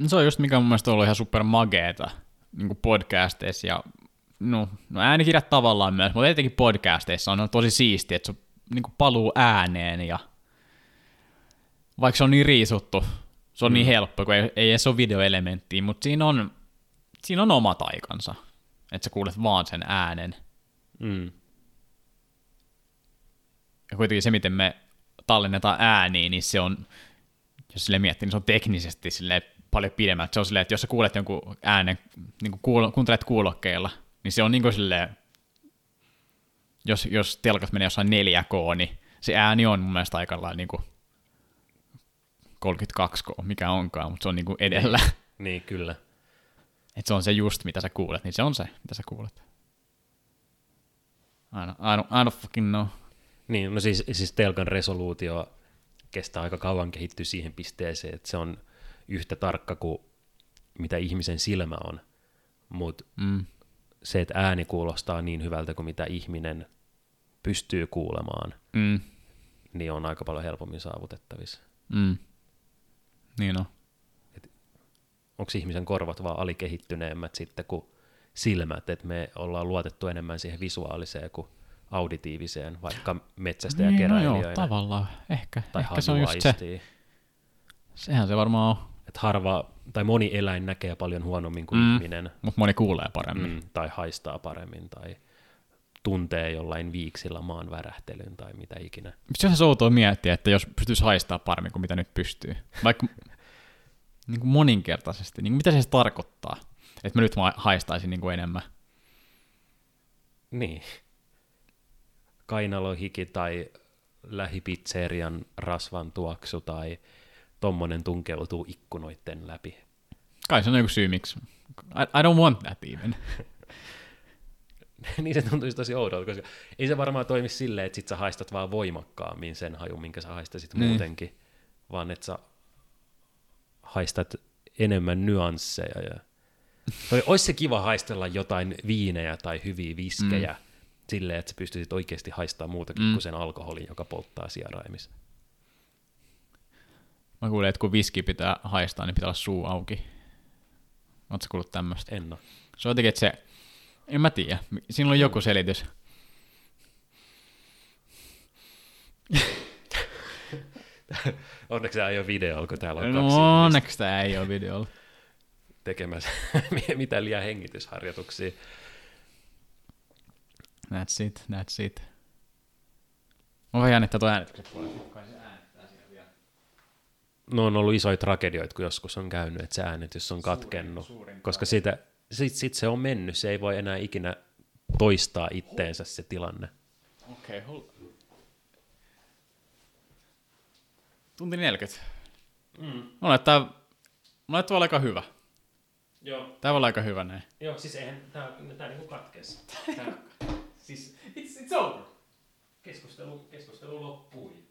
Se on just mikä mun mielestä on ollut ihan super mageeta niin podcasteissa ja no, no äänikirjat tavallaan myös, mutta etenkin podcasteissa on tosi siistiä, että se niin paluu ääneen ja vaikka se on niin riisuttu, se on niin mm. niin helppo, kun ei, ei edes ole videoelementtiä, mutta siinä on, siinä on omat aikansa, että sä kuulet vaan sen äänen. Mm. Ja kuitenkin se, miten me tallennetaan ääniin, niin se on, jos sille miettii, niin se on teknisesti sille paljon pidemmät. Se on silleen, että jos sä kuulet jonkun äänen, niin kuin kuulo, kuuntelet kuulokkeilla, niin se on niin kuin silleen, jos, jos telkat menee jossain 4K, niin se ääni on mun mielestä aika lailla niin kuin 32K, mikä onkaan, mutta se on niin kuin edellä. [LAUGHS] Niin, kyllä. Että se on se just, mitä sä kuulet, niin se on se, mitä sä kuulet. I don't, I don't, I don't fucking know. Niin, no siis, siis telkan resoluutio kestää aika kauan kehittyä siihen pisteeseen, että se on yhtä tarkka kuin mitä ihmisen silmä on, mutta mm. se, että ääni kuulostaa niin hyvältä kuin mitä ihminen pystyy kuulemaan, mm. niin on aika paljon helpommin saavutettavissa. Mm. Niin on. Onko ihmisen korvat vaan alikehittyneemmät sitten kuin silmät, että me ollaan luotettu enemmän siihen visuaaliseen kuin auditiiviseen, vaikka metsästä ja niin, no joo, tavallaan, ehkä. Tai ehkä se on just se. Sehän se varmaan on. Että harva, tai moni eläin näkee paljon huonommin kuin mm, ihminen. Mutta moni kuulee paremmin. Mm, tai haistaa paremmin, tai tuntee jollain viiksillä maan värähtelyn tai mitä ikinä. Se on outoa miettiä, että jos pystyisi haistaa paremmin kuin mitä nyt pystyy. Vaikka [LAUGHS] niin kuin moninkertaisesti, niin mitä se tarkoittaa? Että mä nyt haistaisin niin kuin enemmän. Niin kainalohiki tai lähipizzerian rasvan tuoksu tai tommonen tunkeutuu ikkunoiden läpi. Kai se on joku syy, miksi. I, I don't want that even. [LAUGHS] [LAUGHS] niin se tuntuisi tosi oudolta, koska ei se varmaan toimi silleen, että sit sä haistat vaan voimakkaammin sen hajun, minkä sä haistasit niin. muutenkin, vaan että sä haistat enemmän nyansseja. Ja... Toi, olisi se kiva haistella jotain viinejä tai hyviä viskejä mm. silleen, että sä pystyisit oikeasti haistamaan muutakin mm. kuin sen alkoholin, joka polttaa sijaraimissa. Mä kuulin, että kun viski pitää haistaa, niin pitää olla suu auki. Oletko kuullut tämmöistä? En ole. Se on jotenkin, että se, en mä tiedä, siinä on joku selitys. onneksi tämä ei ole video, kun täällä on no, kaksi onneksi tämä ei ole video. Tekemässä [LAUGHS] mitä liian hengitysharjoituksia. That's it, that's it. Mä vaan jännittää tuo äänityksen. No on ollut isoja tragedioita, kun joskus on käynyt, että se äänitys on katkennut. Suurin, suurin koska siitä, sit, sit se on mennyt, se ei voi enää ikinä toistaa itteensä se tilanne. Okei, okay, hold... Tunti 40. Mm. Mulla tää, mulla tää aika hyvä. Joo. Tää on aika hyvä näin. Joo, siis eihän tää, tää niinku katkeessa. [LAUGHS] siis it's, it's over. Keskustelu, keskustelu loppui.